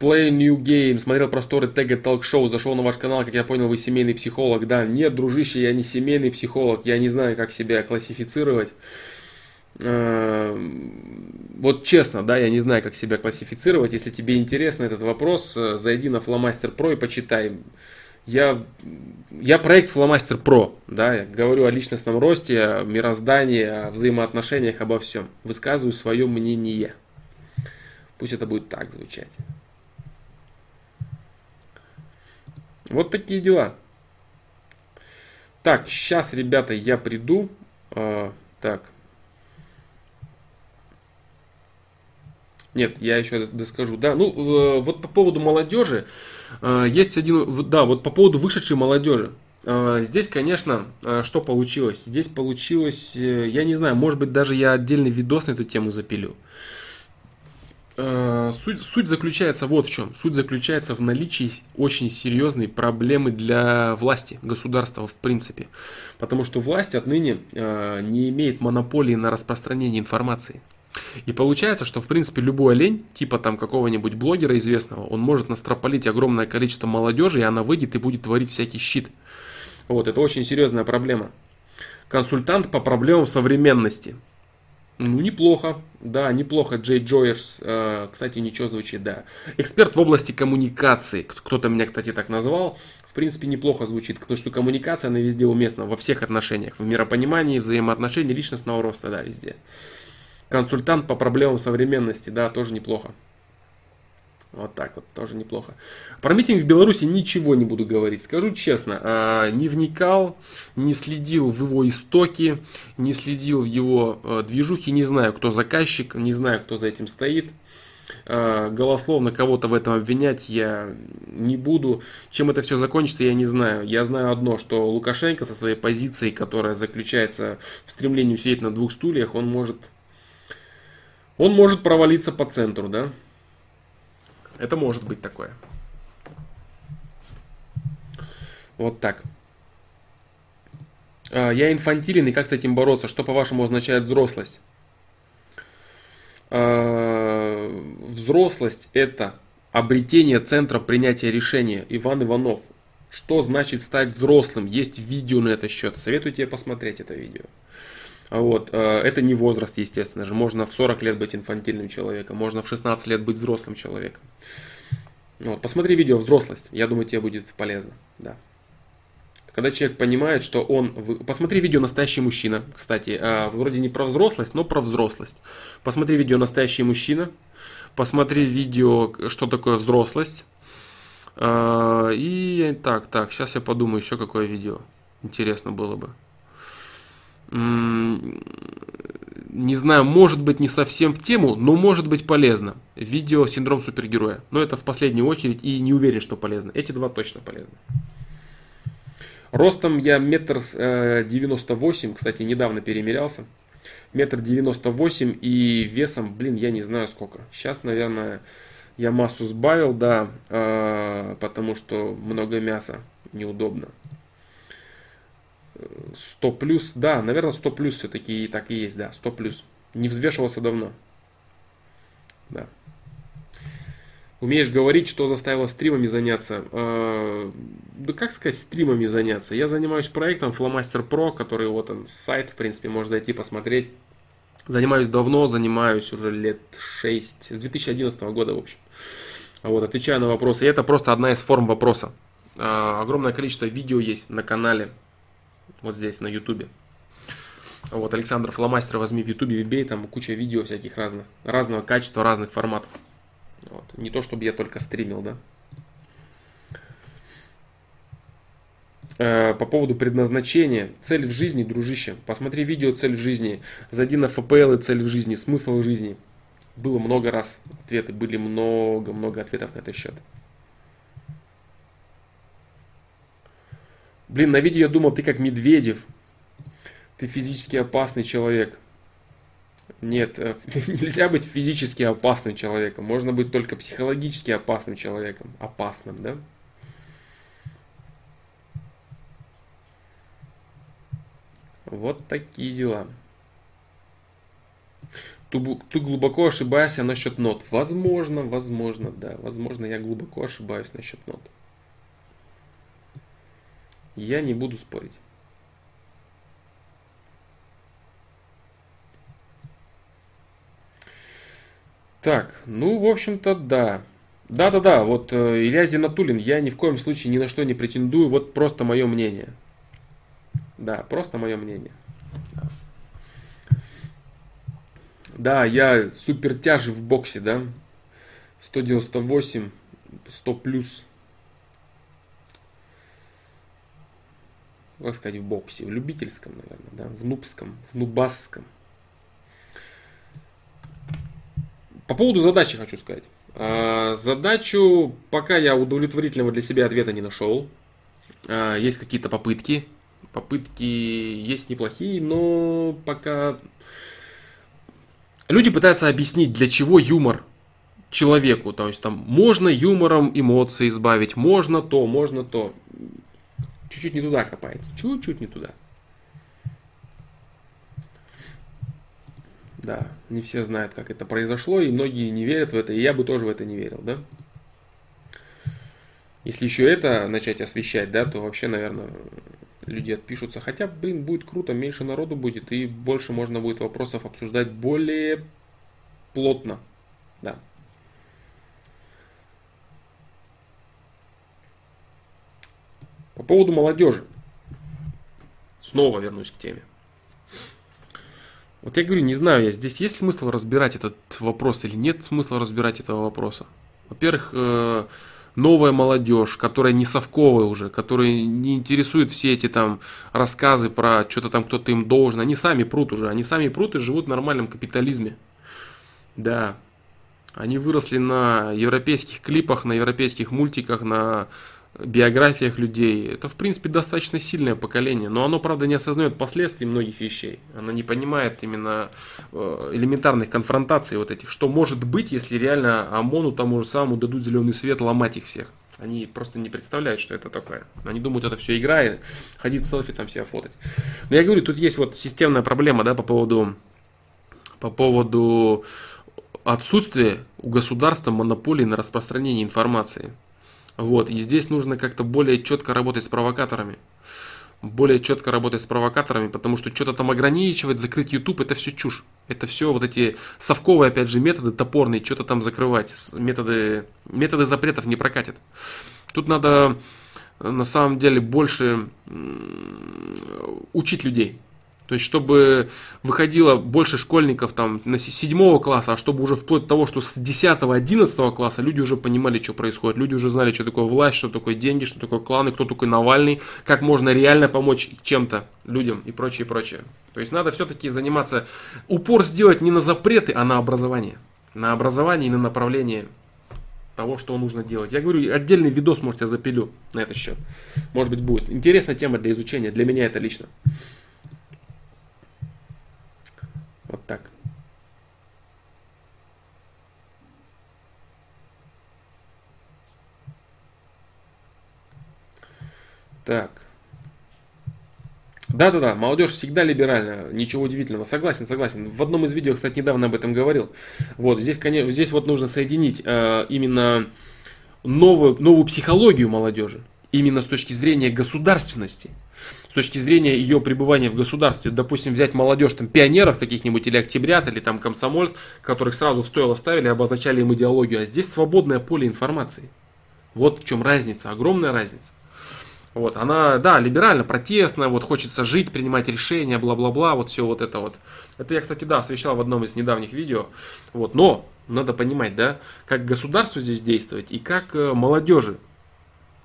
Play New Game, смотрел просторы Тега Show, зашел на ваш канал, как я понял, вы семейный психолог. Да, нет, дружище, я не семейный психолог, я не знаю, как себя классифицировать. Эм, вот честно, да, я не знаю, как себя классифицировать. Если тебе интересно этот вопрос, э, зайди на Flowmaster Pro и почитай. Я, я проект Flowmaster Pro, да, я говорю о личностном росте, о мироздании, о взаимоотношениях, обо всем. Высказываю свое мнение. Пусть это будет так звучать. Вот такие дела. Так, сейчас, ребята, я приду. Э, так, Нет, я еще доскажу. Да, ну э, вот по поводу молодежи э, есть один, да, вот по поводу вышедшей молодежи. Э, здесь, конечно, что получилось? Здесь получилось, я не знаю, может быть даже я отдельный видос на эту тему запилю. Суть, суть заключается вот в чем. Суть заключается в наличии очень серьезной проблемы для власти, государства в принципе. Потому что власть отныне не имеет монополии на распространение информации. И получается, что в принципе любой олень, типа там какого-нибудь блогера известного, он может настропалить огромное количество молодежи, и она выйдет и будет творить всякий щит. Вот, это очень серьезная проблема. Консультант по проблемам современности. Ну, неплохо, да, неплохо. Джей Джойерс, э, кстати, ничего звучит, да. Эксперт в области коммуникации. Кто-то меня, кстати, так назвал. В принципе, неплохо звучит, потому что коммуникация, она везде уместна, во всех отношениях. В миропонимании, взаимоотношении, личностного роста, да, везде. Консультант по проблемам современности, да, тоже неплохо. Вот так вот, тоже неплохо. Про митинг в Беларуси ничего не буду говорить. Скажу честно, а, не вникал, не следил в его истоки, не следил в его а, движухи, не знаю, кто заказчик, не знаю, кто за этим стоит. Э, голословно кого-то в этом обвинять я не буду. Чем это все закончится, я не знаю. Я знаю одно, что Лукашенко со своей позицией, которая заключается в стремлении сидеть на двух стульях, он может, он может провалиться по центру, да? Это может быть такое. Вот так. А, я инфантилен, и как с этим бороться? Что, по-вашему, означает взрослость? А, взрослость – это обретение центра принятия решения. Иван Иванов. Что значит стать взрослым? Есть видео на этот счет. Советую тебе посмотреть это видео. Вот. А, это не возраст, естественно же. Можно в 40 лет быть инфантильным человеком, можно в 16 лет быть взрослым человеком. Вот. Посмотри видео «Взрослость». Я думаю, тебе будет полезно. Да. Когда человек понимает, что он... Посмотри видео «Настоящий мужчина», кстати. А, вроде не про взрослость, но про взрослость. Посмотри видео «Настоящий мужчина». Посмотри видео «Что такое взрослость». А, и так, так, сейчас я подумаю еще какое видео. Интересно было бы. Не знаю, может быть не совсем в тему, но может быть полезно. Видео «Синдром супергероя». Но это в последнюю очередь и не уверен, что полезно. Эти два точно полезны. Ростом я метр э, девяносто восемь, кстати, недавно перемерялся. Метр девяносто восемь и весом, блин, я не знаю сколько. Сейчас, наверное, я массу сбавил, да, э, потому что много мяса, неудобно. 100 плюс, да, наверное, 100 плюс все-таки так и есть, да, 100 плюс. Не взвешивался давно. Да. Умеешь говорить, что заставило стримами заняться? Э, да как сказать, стримами заняться? Я занимаюсь проектом Flowmaster Pro, который вот он, сайт, в принципе, можно зайти посмотреть. Занимаюсь давно, занимаюсь уже лет 6, с 2011 года, в общем. Вот, отвечаю на вопросы. И это просто одна из форм вопроса. Э, огромное количество видео есть на канале, вот здесь, на ютубе. Вот, Александр Фломастер возьми в ютубе, вбей, там куча видео всяких разных, разного качества, разных форматов. Вот. Не то, чтобы я только стримил, да. Э, по поводу предназначения. Цель в жизни, дружище. Посмотри видео «Цель в жизни». Зайди на ФПЛ и «Цель в жизни», «Смысл в жизни». Было много раз ответы, были много-много ответов на этот счет. Блин, на видео я думал, ты как Медведев. Ты физически опасный человек. Нет, э, [laughs] нельзя быть физически опасным человеком. Можно быть только психологически опасным человеком. Опасным, да? Вот такие дела. Ты, ты глубоко ошибаешься насчет нот. Возможно, возможно, да. Возможно, я глубоко ошибаюсь насчет нот. Я не буду спорить. Так, ну, в общем-то, да. Да-да-да, вот э, Илья Зинатулин, я ни в коем случае ни на что не претендую, вот просто мое мнение. Да, просто мое мнение. Да, я супер тяж в боксе, да. 198, 100 плюс. Как сказать, в боксе, в любительском, наверное, да, в нубском, в нубасском. По поводу задачи хочу сказать. А, задачу пока я удовлетворительного для себя ответа не нашел. А, есть какие-то попытки. Попытки есть неплохие, но пока... Люди пытаются объяснить, для чего юмор человеку. То есть там можно юмором эмоции избавить, можно то, можно то. Чуть-чуть не туда копаете, чуть-чуть не туда. Да, не все знают, как это произошло, и многие не верят в это, и я бы тоже в это не верил, да. Если еще это начать освещать, да, то вообще, наверное, люди отпишутся. Хотя, блин, будет круто, меньше народу будет, и больше можно будет вопросов обсуждать более плотно, да. По поводу молодежи. Снова вернусь к теме. Вот я говорю, не знаю я, здесь есть смысл разбирать этот вопрос или нет смысла разбирать этого вопроса? Во-первых, э, новая молодежь, которая не совковая уже, которая не интересует все эти там рассказы про что-то там кто-то им должен, они сами прут уже, они сами прут и живут в нормальном капитализме. Да. Они выросли на европейских клипах, на европейских мультиках, на биографиях людей. Это, в принципе, достаточно сильное поколение, но оно, правда, не осознает последствий многих вещей. Оно не понимает именно э, элементарных конфронтаций вот этих. Что может быть, если реально ОМОНу тому же самому дадут зеленый свет ломать их всех. Они просто не представляют, что это такое. Они думают, это все игра, и ходить селфи там себя фотать. Но я говорю, тут есть вот системная проблема, да, по поводу, по поводу отсутствия у государства монополии на распространение информации. Вот, и здесь нужно как-то более четко работать с провокаторами. Более четко работать с провокаторами, потому что что-то там ограничивать, закрыть YouTube, это все чушь. Это все вот эти совковые, опять же, методы топорные, что-то там закрывать. Методы, методы запретов не прокатят. Тут надо на самом деле больше учить людей. То есть, чтобы выходило больше школьников там на седьмого класса, а чтобы уже вплоть до того, что с 10-11 класса люди уже понимали, что происходит. Люди уже знали, что такое власть, что такое деньги, что такое кланы, кто такой Навальный, как можно реально помочь чем-то людям и прочее, прочее. То есть, надо все-таки заниматься, упор сделать не на запреты, а на образование. На образование и на направление того, что нужно делать. Я говорю, отдельный видос, может, я запилю на этот счет. Может быть, будет. Интересная тема для изучения, для меня это лично. Вот так. Так. Да-да-да, молодежь всегда либеральна, ничего удивительного. Согласен, согласен. В одном из видео, кстати, недавно об этом говорил. Вот, здесь, конечно, здесь вот нужно соединить э, именно новую, новую психологию молодежи, именно с точки зрения государственности с точки зрения ее пребывания в государстве. Допустим, взять молодежь, там, пионеров каких-нибудь, или октябрят, или там комсомольцев, которых сразу в стойло ставили, обозначали им идеологию. А здесь свободное поле информации. Вот в чем разница, огромная разница. Вот, она, да, либерально, протестная, вот хочется жить, принимать решения, бла-бла-бла, вот все вот это вот. Это я, кстати, да, освещал в одном из недавних видео. Вот, но надо понимать, да, как государству здесь действовать и как э, молодежи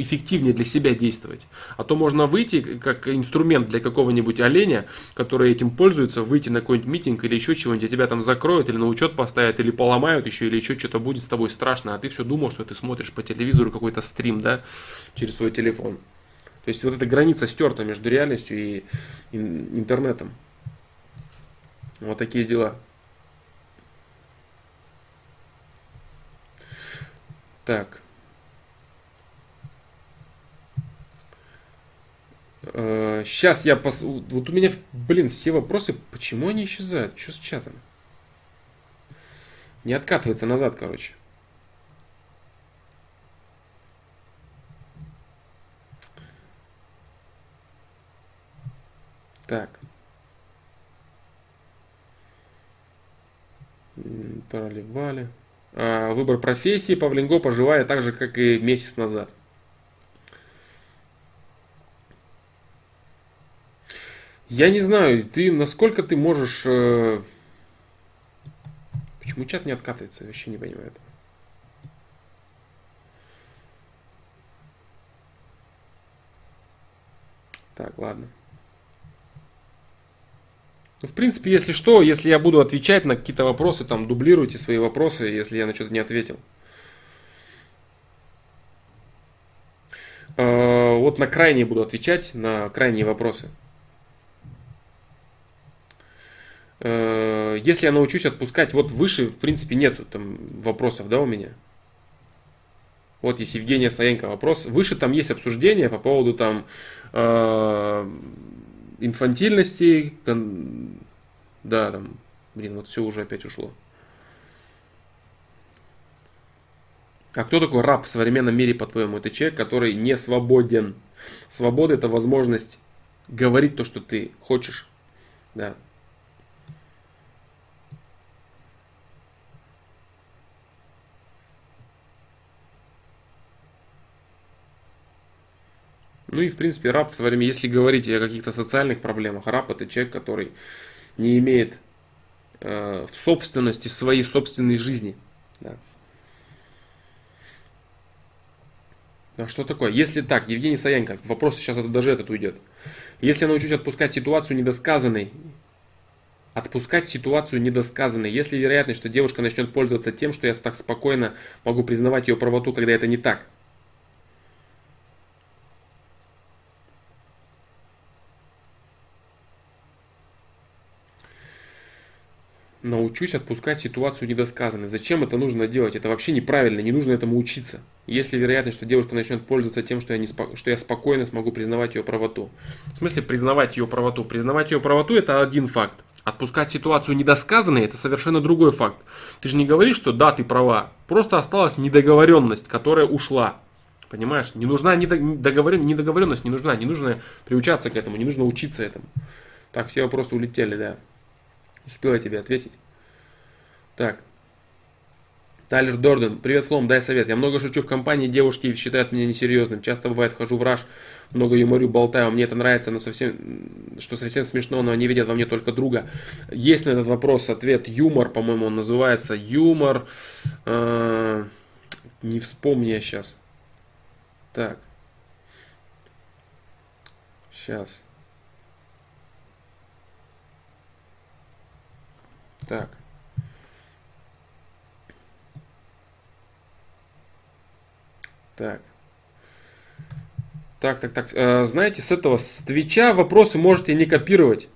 эффективнее для себя действовать. А то можно выйти как инструмент для какого-нибудь оленя, который этим пользуется, выйти на какой-нибудь митинг или еще чего-нибудь, а тебя там закроют или на учет поставят, или поломают еще, или еще что-то будет с тобой страшно, а ты все думал, что ты смотришь по телевизору какой-то стрим, да, через свой телефон. То есть вот эта граница стерта между реальностью и интернетом. Вот такие дела. Так. Сейчас э, я пос... Вот у меня, блин, все вопросы, почему они исчезают? Что с чатом? Не откатывается назад, короче. Так. Трали-вали. А, выбор профессии Павленко поживает так же, как и месяц назад. Я не знаю, ты насколько ты можешь... Э... Почему чат не откатывается? Я вообще не понимаю этого. Так, ладно. Ну, в принципе, если что, если я буду отвечать на какие-то вопросы, там, дублируйте свои вопросы, если я на что-то не ответил. Э, вот на крайние буду отвечать, на крайние вопросы. Э, если я научусь отпускать, вот выше, в принципе, нету там вопросов, да, у меня. Вот есть Евгения Саенко вопрос. Выше там есть обсуждение по поводу там э, инфантильности, там, да, там, блин, вот все уже опять ушло. А кто такой раб в современном мире, по-твоему? Это человек, который не свободен. Свобода – это возможность говорить то, что ты хочешь. Да. Ну и, в принципе, раб в свое время, если говорить о каких-то социальных проблемах, раб это человек, который не имеет э, в собственности своей собственной жизни. Да. А что такое? Если так, Евгений Саянко, вопрос сейчас это, даже этот уйдет. Если я научусь отпускать ситуацию недосказанной, Отпускать ситуацию недосказанной. Если вероятность, что девушка начнет пользоваться тем, что я так спокойно могу признавать ее правоту, когда это не так. Научусь отпускать ситуацию недосказанной. Зачем это нужно делать? Это вообще неправильно, не нужно этому учиться. Если вероятность, что девушка начнет пользоваться тем, что я, не спо... что я спокойно смогу признавать ее правоту. В смысле признавать ее правоту? Признавать ее правоту это один факт. Отпускать ситуацию недосказанной это совершенно другой факт. Ты же не говоришь, что да, ты права. Просто осталась недоговоренность, которая ушла. Понимаешь? Не нужна недоговоренность, недоговоренность не нужна. Не нужно приучаться к этому, не нужно учиться этому. Так, все вопросы улетели, да. Успел я тебе ответить. Так. Тайлер Дорден. Привет, Флом, дай совет. Я много шучу в компании, девушки считают меня несерьезным. Часто бывает, хожу в раж, много юморю, болтаю. Мне это нравится, но совсем, что совсем смешно, но они видят во мне только друга. Есть на этот вопрос ответ юмор, по-моему, он называется. Юмор. Э, не вспомню я сейчас. Так. Сейчас. Так. Так. Так, так, так. Э, знаете, с этого, с Твича вопросы можете не копировать.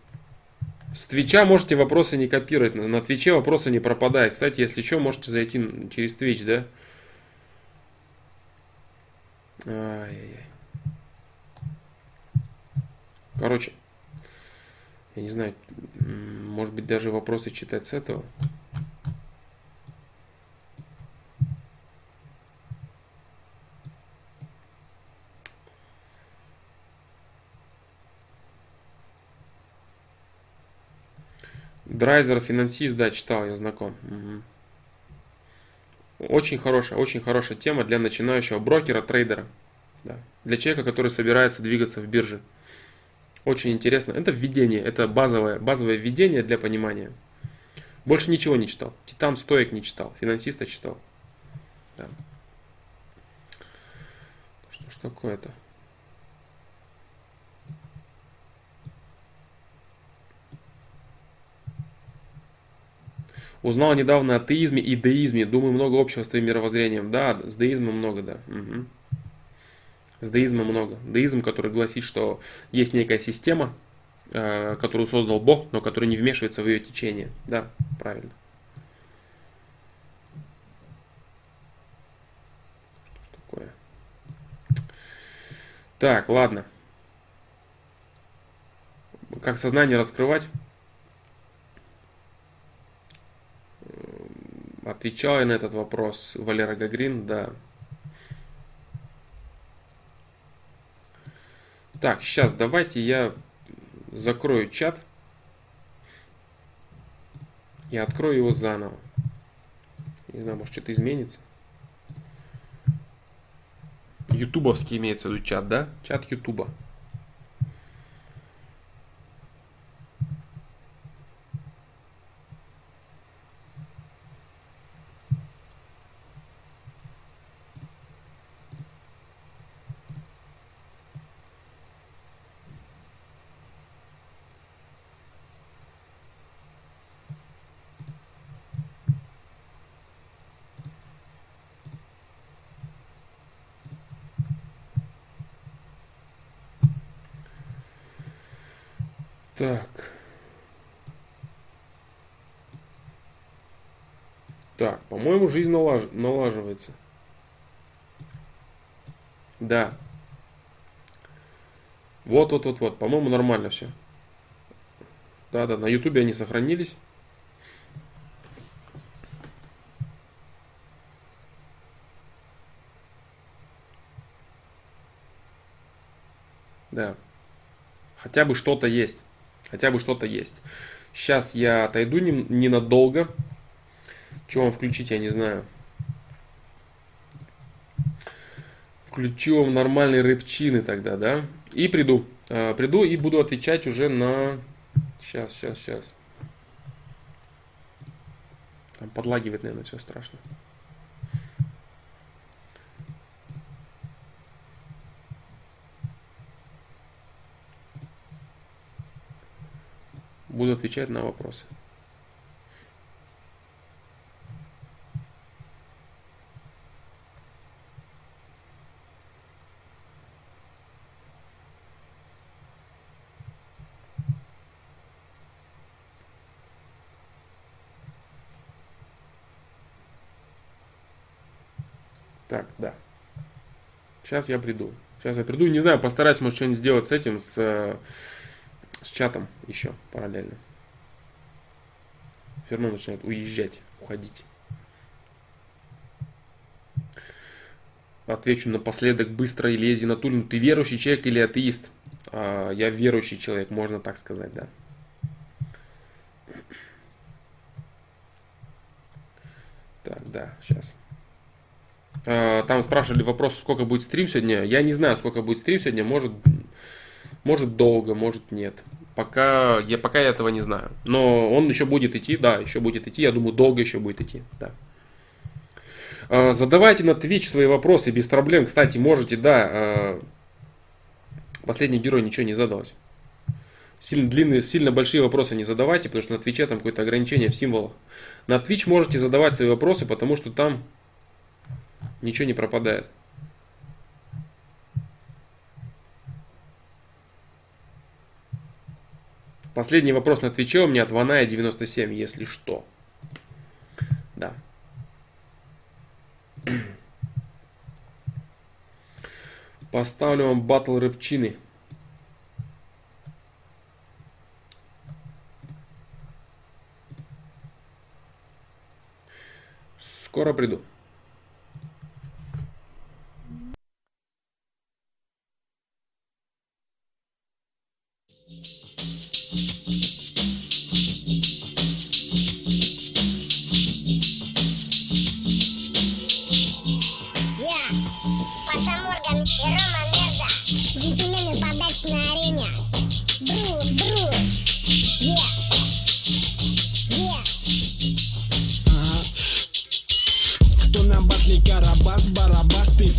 С Твича можете вопросы не копировать. На Твиче вопросы не пропадают. Кстати, если что, можете зайти через Твич, да? Ай-яй-яй. Короче, я не знаю, может быть даже вопросы читать с этого. Драйзер, финансист, да, читал, я знаком. Угу. Очень хорошая, очень хорошая тема для начинающего брокера, трейдера. Да. Для человека, который собирается двигаться в бирже. Очень интересно. Это введение, это базовое, базовое введение для понимания. Больше ничего не читал. Титан стоек не читал, финансиста читал. Да. Что ж такое-то? Узнал недавно о теизме и деизме. Думаю, много общего с твоим мировоззрением. Да, с деизмом много, да. Угу. С деизмом много. Деизм, который гласит, что есть некая система, э, которую создал Бог, но который не вмешивается в ее течение. Да, правильно. Что такое? Так, ладно. Как сознание раскрывать? Отвечал я на этот вопрос Валера Гагрин, да. Так, сейчас давайте я закрою чат. Я открою его заново. Не знаю, может что-то изменится. Ютубовский имеется в виду чат, да? Чат Ютуба. Так. Так, по-моему, жизнь налаж... налаживается. Да. Вот, вот, вот, вот. По-моему, нормально все. Да, да, на Ютубе они сохранились. Да. Хотя бы что-то есть. Хотя бы что-то есть. Сейчас я отойду ненадолго. Что вам включить, я не знаю. Включу вам нормальные рэпчины тогда, да? И приду. А, приду и буду отвечать уже на... Сейчас, сейчас, сейчас. Там подлагивает, наверное, все страшно. Буду отвечать на вопросы. Так, да. Сейчас я приду. Сейчас я приду. Не знаю, постараюсь, может, что-нибудь сделать с этим, с, с чатом еще параллельно. Ферно начинает уезжать, уходить. Отвечу напоследок быстро Илья Зинатуллин. Ты верующий человек или атеист? А, я верующий человек, можно так сказать, да. Так, да, сейчас. А, там спрашивали вопрос, сколько будет стрим сегодня. Я не знаю, сколько будет стрим сегодня. Может, может долго, может нет. Пока я, пока я этого не знаю. Но он еще будет идти, да, еще будет идти. Я думаю, долго еще будет идти, да. А, задавайте на Twitch свои вопросы без проблем. Кстати, можете, да. А, последний герой ничего не задалось. Сильно длинные, сильно большие вопросы не задавайте, потому что на Твиче там какое-то ограничение в символах. На Twitch можете задавать свои вопросы, потому что там ничего не пропадает. Последний вопрос на Твиче у меня от Ваная 97, если что. Да. [clears throat] Поставлю вам батл рыбчины. Скоро приду.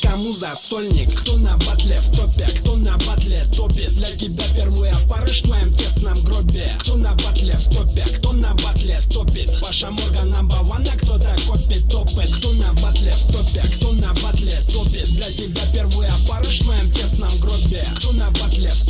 кому застольник Кто на батле в топе, кто на батле топит Для тебя первый опарыш в твоем тесном гробе. Кто на батле в топе, кто на батле топит? Паша Морган number one, а кто-то копит топит Кто на батле в топе, кто на батле топит? Для тебя первый опарыш в твоем тесном гробе. Кто на батле в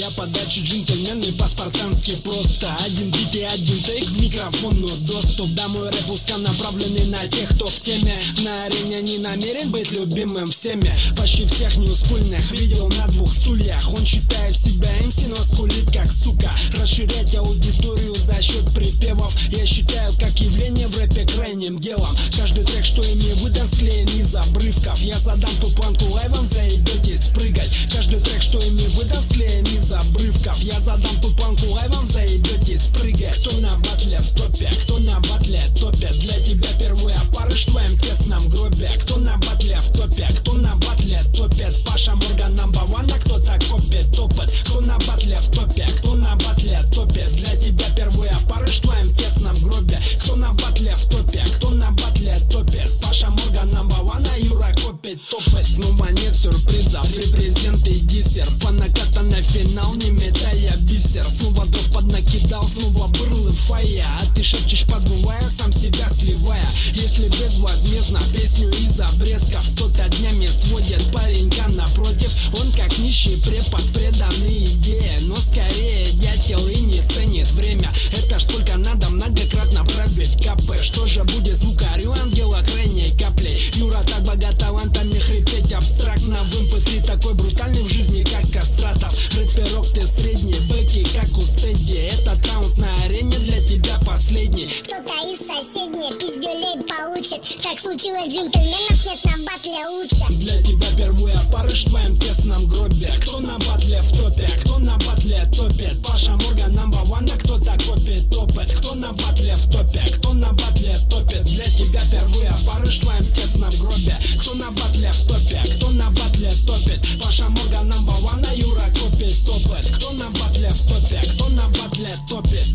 Я подачи джентльмен и по-спартански просто Один бит и один тейк в микрофону доступ Да мой рэп направленный на тех, кто в теме. На арене не намерен быть любимым всеми. Почти всех неускульных видел на двух стульях. Он считает себя МС, но скулит как сука. Расширять аудиторию за счет припевов. Я считаю как явление в рэпе крайним делом. Каждый трек, что им не выдан, склеен из обрывков. Я задам ту планку лайвом, заебетесь прыгать. Каждый трек, что им не выдан, склеен из обрывков. Я задам ту планку лайвом, заебетесь прыгать Кто на батле в топе, кто на батле топе. Для тебя первый опарыш в твоем тесном гробе. Кто на батле в топе, кто на батле топит Паша Морган number one, а кто-то копит топот Кто на батле в топе, кто на батле топит Для тебя первый опарыш в твоем тесном гробе. Кто на батле в топе, кто на батле топит Паша Морган number one, а Юра копит топот Снова нет сюрпризов, репрезент и диссер. По накатанной финал, не метая бисер. Снова дроп поднакидал, снова бырлы фая. А ты шепчешь подбывая, сам себя сливая. Если безвозмездно песню из обрезков. Кто-то днями сводит паренька напротив. Он как нищий препод, преданный идее. Но скорее дятел и не ценит время. Это ж сколько надо многократно пробить КП Что же будет звукарю ангела крайней каплей? Юра так богат талантами хрипеть абстрактно. В mp3 такой брутальный в жизни, как Кастратов. Рэперок ты средний, бэки как у Стеди Этот раунд на арене для тебя последний. Кто-то из соседней пиздюлей получит. Так случилось, джентльменов нет на батле лучше. Для тебя первый опарыш в твоем тесном гробе. Кто на батле в топе, кто на батле топит? Паша Морган number one, а кто-то копит опыт? Кто на батле в топе, кто на батле топит? Для тебя первый опарыш в твоем тесном гробе. Кто на батле в топе, кто на батле топит? Паша Морган number one, а Юра копит опыт Кто на батле в топе, кто на батле топит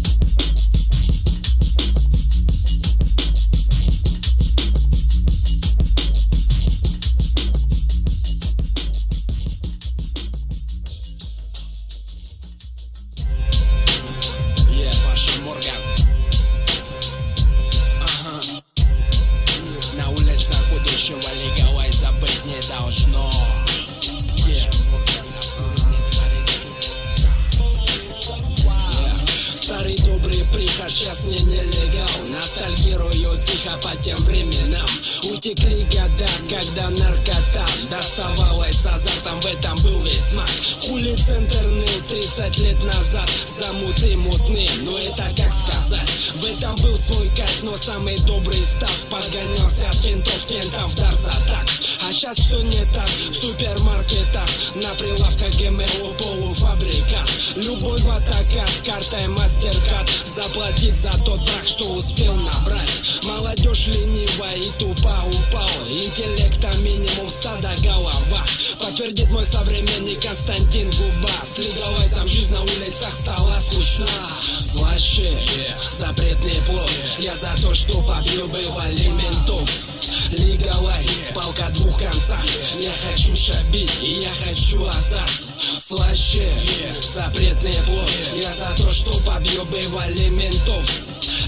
приход сейчас не нелегал Ностальгирую тихо по тем временам. Утекли года, когда наркота Доставалась с азартом, в этом был весь смак. Хули центр ныл 30 лет назад Замуты мутны, но это как сказать? В этом был свой кайф, но самый добрый став. Подгонялся от кентов, кентов дар за так А сейчас все не так, в супермаркетах На прилавках ГМО полуфабрикат. Любовь в атакат, картой мастеркард Заплатить за тот брак, что успел набрать. Молодежь ленивая и тупо упала. Интеллекта минимум в стада головах Подтвердит мой современник Константин Губа. С легалайзом жизнь на улицах стала скучна Слаще, запретный плод Я за то, что побил бывали ментов Легалайз, палка двух концах Я хочу шабить и я хочу азарт. Слаще, запретный плод Я за то, что побью бывали ментов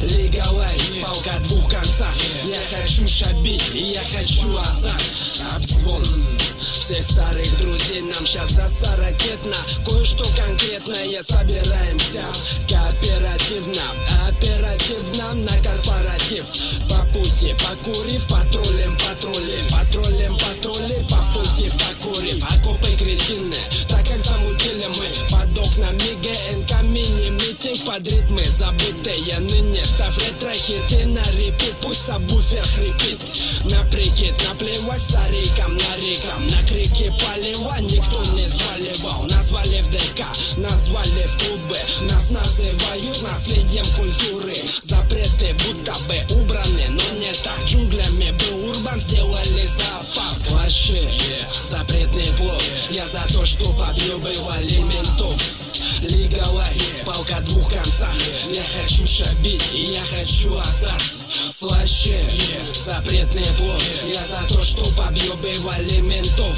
Легалайз, палка двух концах. Я хочу шабить и я хочу азарт. Обзвон всех старых друзей. Нам сейчас за ракетно Кое-что конкретное собираемся. Кооперативно, оперативно на корпоратив. По пути покурив, патрулем, патрулем. Патрулем, патрули, по пути покурив. Окопы кретины, так как замутили мы мини-митинг под ритмы Забытые ныне став ретро-хиты на репит Пусть сабвуфер хрипит На прикид, наплевать старикам на рекам На крики полива никто не зваливал Назвали в ДК, назвали в клубы Нас называют наследием культуры Запреты будто бы убраны, но не так. Джунглями был урбан, сделали запас. Слаще, запретный плод Я за то, что побью бывали ментов Легалайз, палка двух концах. Я хочу шабить я хочу азарт. Слаще, запретный плод Я за то, что побью бывали ментов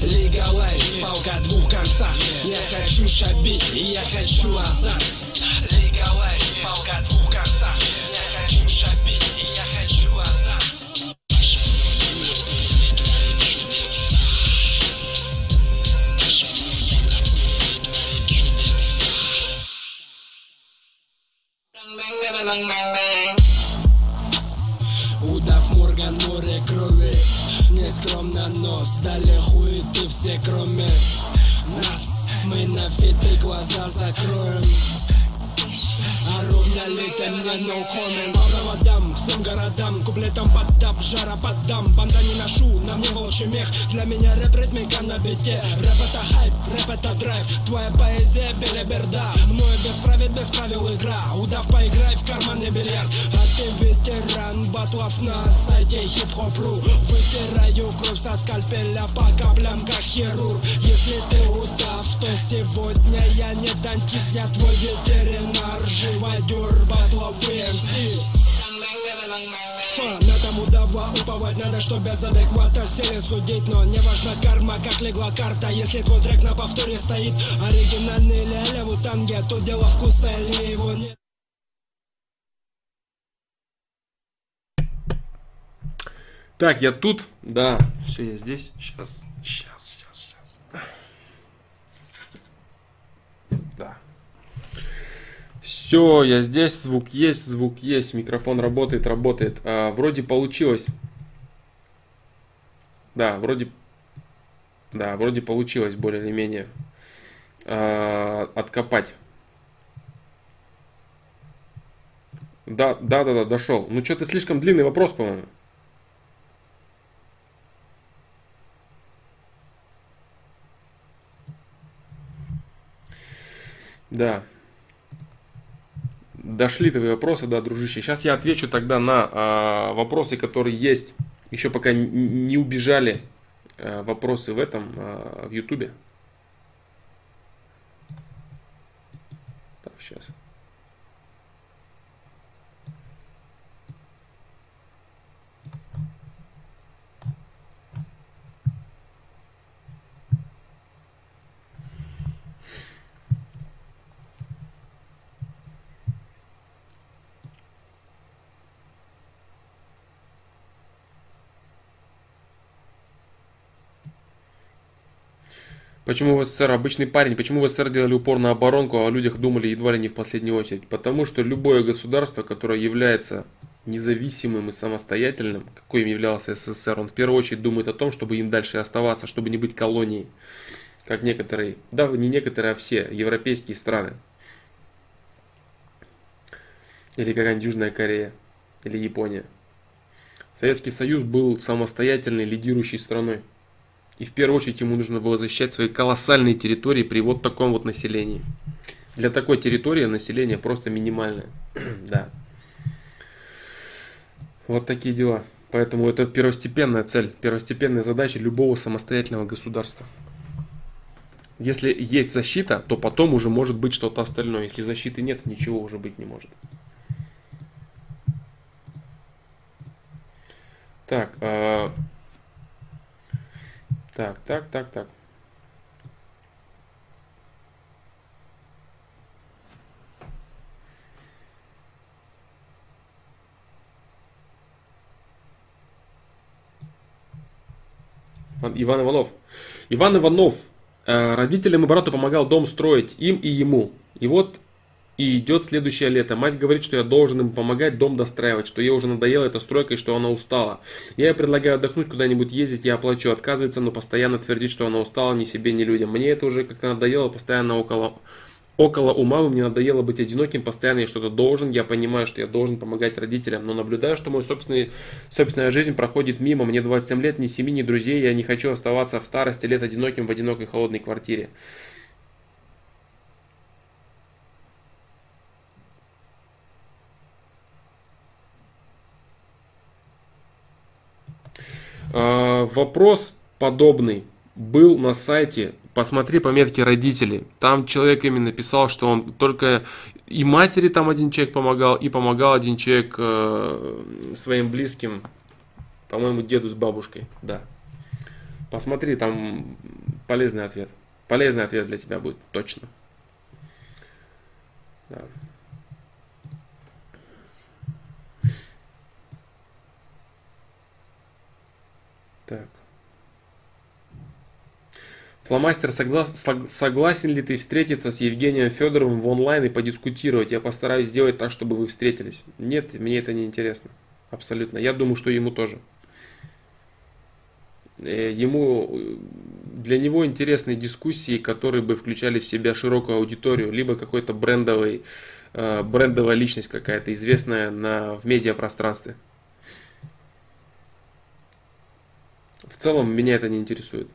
Легалайз, палка двух концах. Я хочу шабить я хочу азарт. Легалайз, палка двух Удав Морган, море крови. Нескромно нос, дали хуеты все кроме нас. Мы на фиты глаза закроем а ровня летом мне no comment По всем городам Куплетом под тап, жара поддам Банда не ношу, на мне волчий мех Для меня рэп ритмика на бите Рэп это хайп, рэп это драйв Твоя поэзия белиберда Мною без правил, без правил игра Удав, поиграй в карманный бильярд А ты ветеран батлов на сайте хип-хоп.ру Вытираю кровь со скальпеля по каплям, как хирург Если ты удав, то сегодня я не дантист Я твой ветеринар, живодер, батловый МС Фанатам удава уповать надо, что без адеквата сели судить Но не важна карма, как легла карта Если твой трек на повторе стоит Оригинальный ля-ля в танге То дело вкуса или его нет Так, я тут. Да, все, я здесь. Сейчас, сейчас. Все, я здесь, звук есть, звук есть, микрофон работает, работает. А, вроде получилось. Да, вроде, да, вроде получилось более или менее а, откопать. Да, да, да, да, дошел. Ну что-то слишком длинный вопрос, по-моему. Да, Дошли твои вопросы, да, дружище. Сейчас я отвечу тогда на а, вопросы, которые есть. Еще пока не убежали а, вопросы в этом, а, в Ютубе. Так, сейчас. Почему в СССР обычный парень, почему в СССР делали упор на оборонку, а о людях думали едва ли не в последнюю очередь? Потому что любое государство, которое является независимым и самостоятельным, какой им являлся СССР, он в первую очередь думает о том, чтобы им дальше оставаться, чтобы не быть колонией, как некоторые, да, не некоторые, а все европейские страны. Или какая-нибудь Южная Корея, или Япония. Советский Союз был самостоятельной лидирующей страной. И в первую очередь ему нужно было защищать свои колоссальные территории при вот таком вот населении. Для такой территории население просто минимальное. [clears throat] да. Вот такие дела. Поэтому это первостепенная цель, первостепенная задача любого самостоятельного государства. Если есть защита, то потом уже может быть что-то остальное. Если защиты нет, ничего уже быть не может. Так, а, так, так, так, так. Иван Иванов. Иван Иванов э, родителям и брату помогал дом строить, им и ему. И вот и идет следующее лето. Мать говорит, что я должен им помогать дом достраивать, что ей уже надоела эта стройка и что она устала. Я ей предлагаю отдохнуть, куда-нибудь ездить, я оплачу. Отказывается, но постоянно твердит, что она устала ни себе, ни людям. Мне это уже как-то надоело, постоянно около, около у мамы, мне надоело быть одиноким, постоянно я что-то должен, я понимаю, что я должен помогать родителям, но наблюдаю, что мой собственный, собственная жизнь проходит мимо, мне 27 лет, ни семьи, ни друзей, я не хочу оставаться в старости лет одиноким в одинокой холодной квартире. Вопрос подобный был на сайте посмотри пометки родителей. Там человек именно писал, что он только и матери там один человек помогал, и помогал один человек э, своим близким, по-моему, деду с бабушкой, да. Посмотри, там полезный ответ. Полезный ответ для тебя будет, точно. Да. Так. Фломастер, соглас, согласен ли ты встретиться с Евгением Федоровым в онлайн и подискутировать? Я постараюсь сделать так, чтобы вы встретились. Нет, мне это не интересно. Абсолютно. Я думаю, что ему тоже. Э, ему, для него интересны дискуссии, которые бы включали в себя широкую аудиторию, либо какой-то брендовый, э, брендовая личность какая-то, известная на, в медиапространстве. В целом меня это не интересует.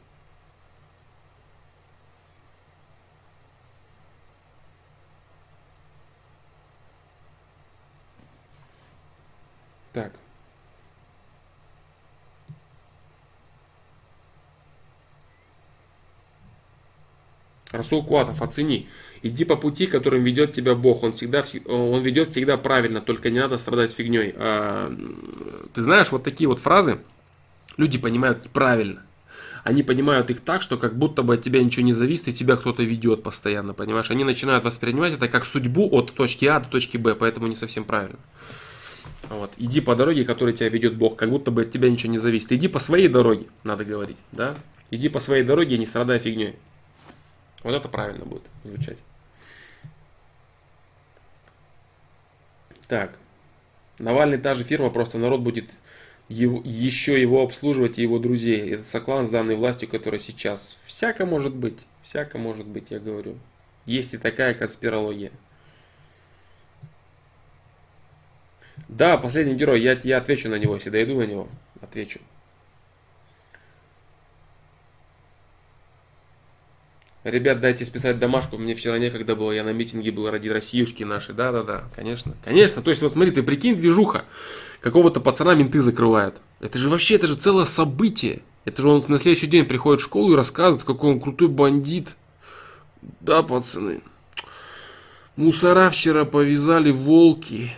Так. Расул Куатов, оцени. Иди по пути, которым ведет тебя Бог. Он, всегда, он ведет всегда правильно, только не надо страдать фигней. А, ты знаешь, вот такие вот фразы, люди понимают правильно. Они понимают их так, что как будто бы от тебя ничего не зависит, и тебя кто-то ведет постоянно, понимаешь? Они начинают воспринимать это как судьбу от точки А до точки Б, поэтому не совсем правильно. Вот. Иди по дороге, которой тебя ведет Бог, как будто бы от тебя ничего не зависит. Иди по своей дороге, надо говорить, да? Иди по своей дороге, не страдай фигней. Вот это правильно будет звучать. Так. Навальный та же фирма, просто народ будет его, еще его обслуживать и его друзей. Это соклан с данной властью, которая сейчас. Всяко может быть. Всяко может быть, я говорю. Есть и такая конспирология. Да, последний герой. Я, я отвечу на него, если дойду на него. Отвечу. Ребят, дайте списать домашку, мне вчера некогда было, я на митинге был ради Россиюшки нашей. Да-да-да, конечно. Конечно, то есть вот смотри, ты прикинь, движуха. Какого-то пацана менты закрывают. Это же вообще, это же целое событие. Это же он на следующий день приходит в школу и рассказывает, какой он крутой бандит. Да, пацаны. Мусора вчера повязали волки.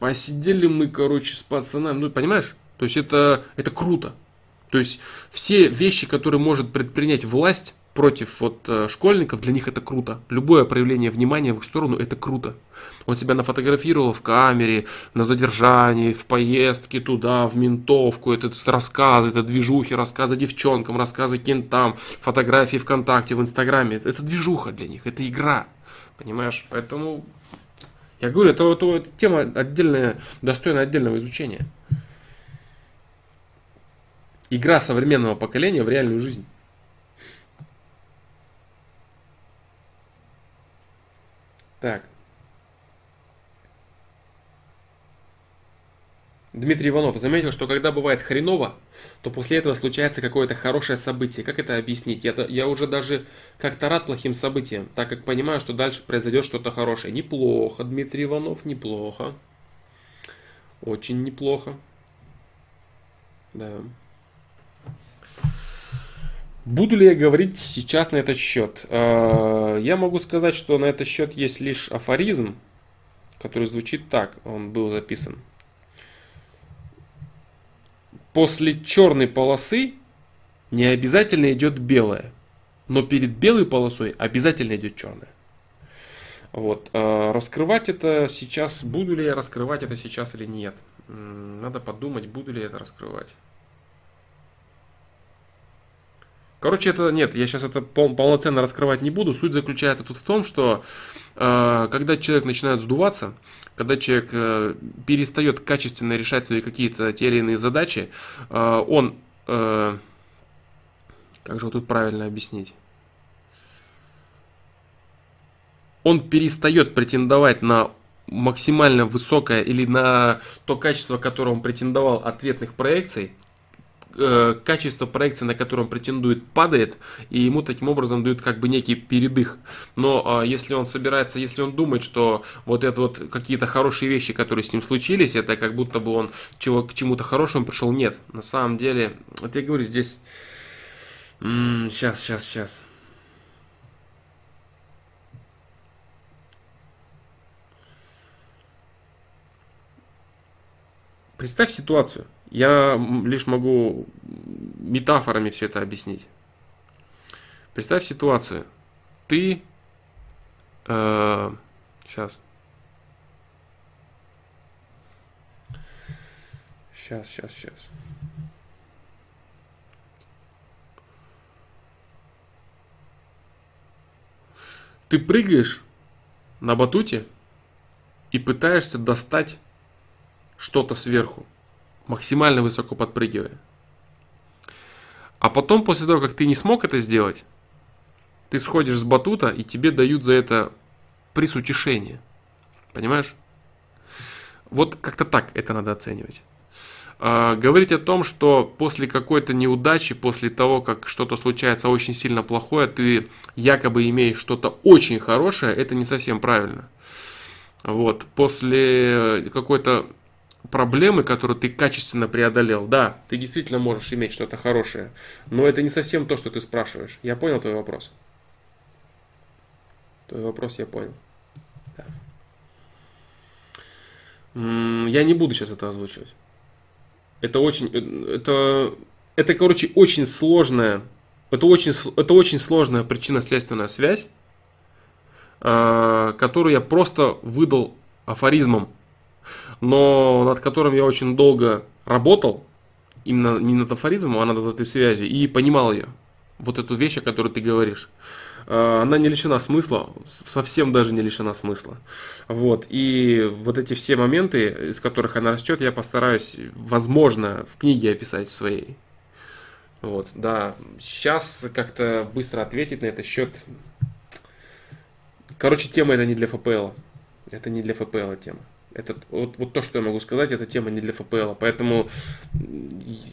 Посидели мы, короче, с пацанами. Ну, понимаешь? То есть это, это круто. То есть все вещи, которые может предпринять власть против вот э, школьников, для них это круто. Любое проявление внимания в их сторону это круто. Он себя нафотографировал в камере, на задержании, в поездке туда, в ментовку, это рассказы, это движухи, рассказы девчонкам, рассказы кентам, фотографии ВКонтакте, в Инстаграме. Это движуха для них, это игра. Понимаешь? Поэтому я говорю, это, это, это тема отдельная, достойна отдельного изучения. Игра современного поколения в реальную жизнь. Так. Дмитрий Иванов заметил, что когда бывает хреново, то после этого случается какое-то хорошее событие. Как это объяснить? Я, я уже даже как-то рад плохим событиям, так как понимаю, что дальше произойдет что-то хорошее. Неплохо, Дмитрий Иванов, неплохо. Очень неплохо. Да. Буду ли я говорить сейчас на этот счет? А, я могу сказать, что на этот счет есть лишь афоризм, который звучит так, он был записан. После черной полосы не обязательно идет белая, но перед белой полосой обязательно идет черная. Вот. А, раскрывать это сейчас, буду ли я раскрывать это сейчас или нет? Надо подумать, буду ли я это раскрывать. Короче, это нет, я сейчас это пол, полноценно раскрывать не буду. Суть заключается тут в том, что э, когда человек начинает сдуваться, когда человек э, перестает качественно решать свои какие-то те или иные задачи, э, он, э, как же вот тут правильно объяснить? Он перестает претендовать на максимально высокое или на то качество, которое он претендовал ответных проекций, Э, качество проекции, на котором претендует, падает, и ему таким образом дают как бы некий передых. Но э, если он собирается, если он думает, что вот это вот какие-то хорошие вещи, которые с ним случились, это как будто бы он чего, к чему-то хорошему пришел, нет. На самом деле, вот я говорю, здесь... М-м, сейчас, сейчас, сейчас. Представь ситуацию. Я лишь могу метафорами все это объяснить. Представь ситуацию. Ты... Э, сейчас. Сейчас, сейчас, сейчас. Ты прыгаешь на батуте и пытаешься достать что-то сверху максимально высоко подпрыгивая. А потом, после того, как ты не смог это сделать, ты сходишь с батута, и тебе дают за это приз утешения. Понимаешь? Вот как-то так это надо оценивать. А, говорить о том, что после какой-то неудачи, после того, как что-то случается очень сильно плохое, ты якобы имеешь что-то очень хорошее, это не совсем правильно. Вот. После какой-то проблемы, которые ты качественно преодолел. Да, ты действительно можешь иметь что-то хорошее, но это не совсем то, что ты спрашиваешь. Я понял твой вопрос. Твой вопрос я понял. Да. Я не буду сейчас это озвучивать. Это очень, э, это, это, короче, очень сложная, это очень, это очень сложная причинно-следственная связь, а, которую я просто выдал афоризмом но над которым я очень долго работал, именно не над афоризмом, а над этой связью, и понимал ее. Вот эту вещь, о которой ты говоришь. А, она не лишена смысла, совсем даже не лишена смысла. Вот. И вот эти все моменты, из которых она растет, я постараюсь, возможно, в книге описать в своей. Вот, да. Сейчас как-то быстро ответить на этот счет. Короче, тема это не для ФПЛ. Это не для ФПЛ тема. Это, вот, вот то, что я могу сказать, эта тема не для FPL. Поэтому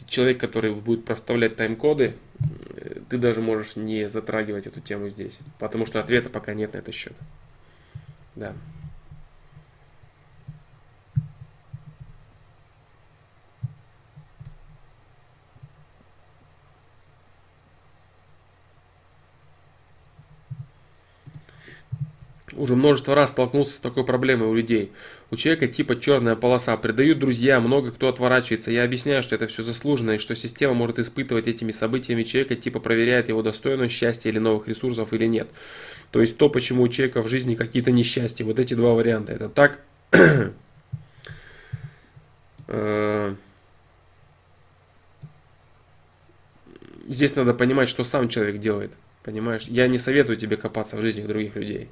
человек, который будет проставлять тайм-коды, э, ты даже можешь не затрагивать эту тему здесь, потому что ответа пока нет на этот счет. Да. уже множество раз столкнулся с такой проблемой у людей. У человека типа черная полоса, предают друзья, много кто отворачивается. Я объясняю, что это все заслуженно и что система может испытывать этими событиями человека, типа проверяет его достойность счастья или новых ресурсов или нет. То есть то, почему у человека в жизни какие-то несчастья. Вот эти два варианта. Это так... [clears throat] Здесь надо понимать, что сам человек делает. Понимаешь? Я не советую тебе копаться в жизни других людей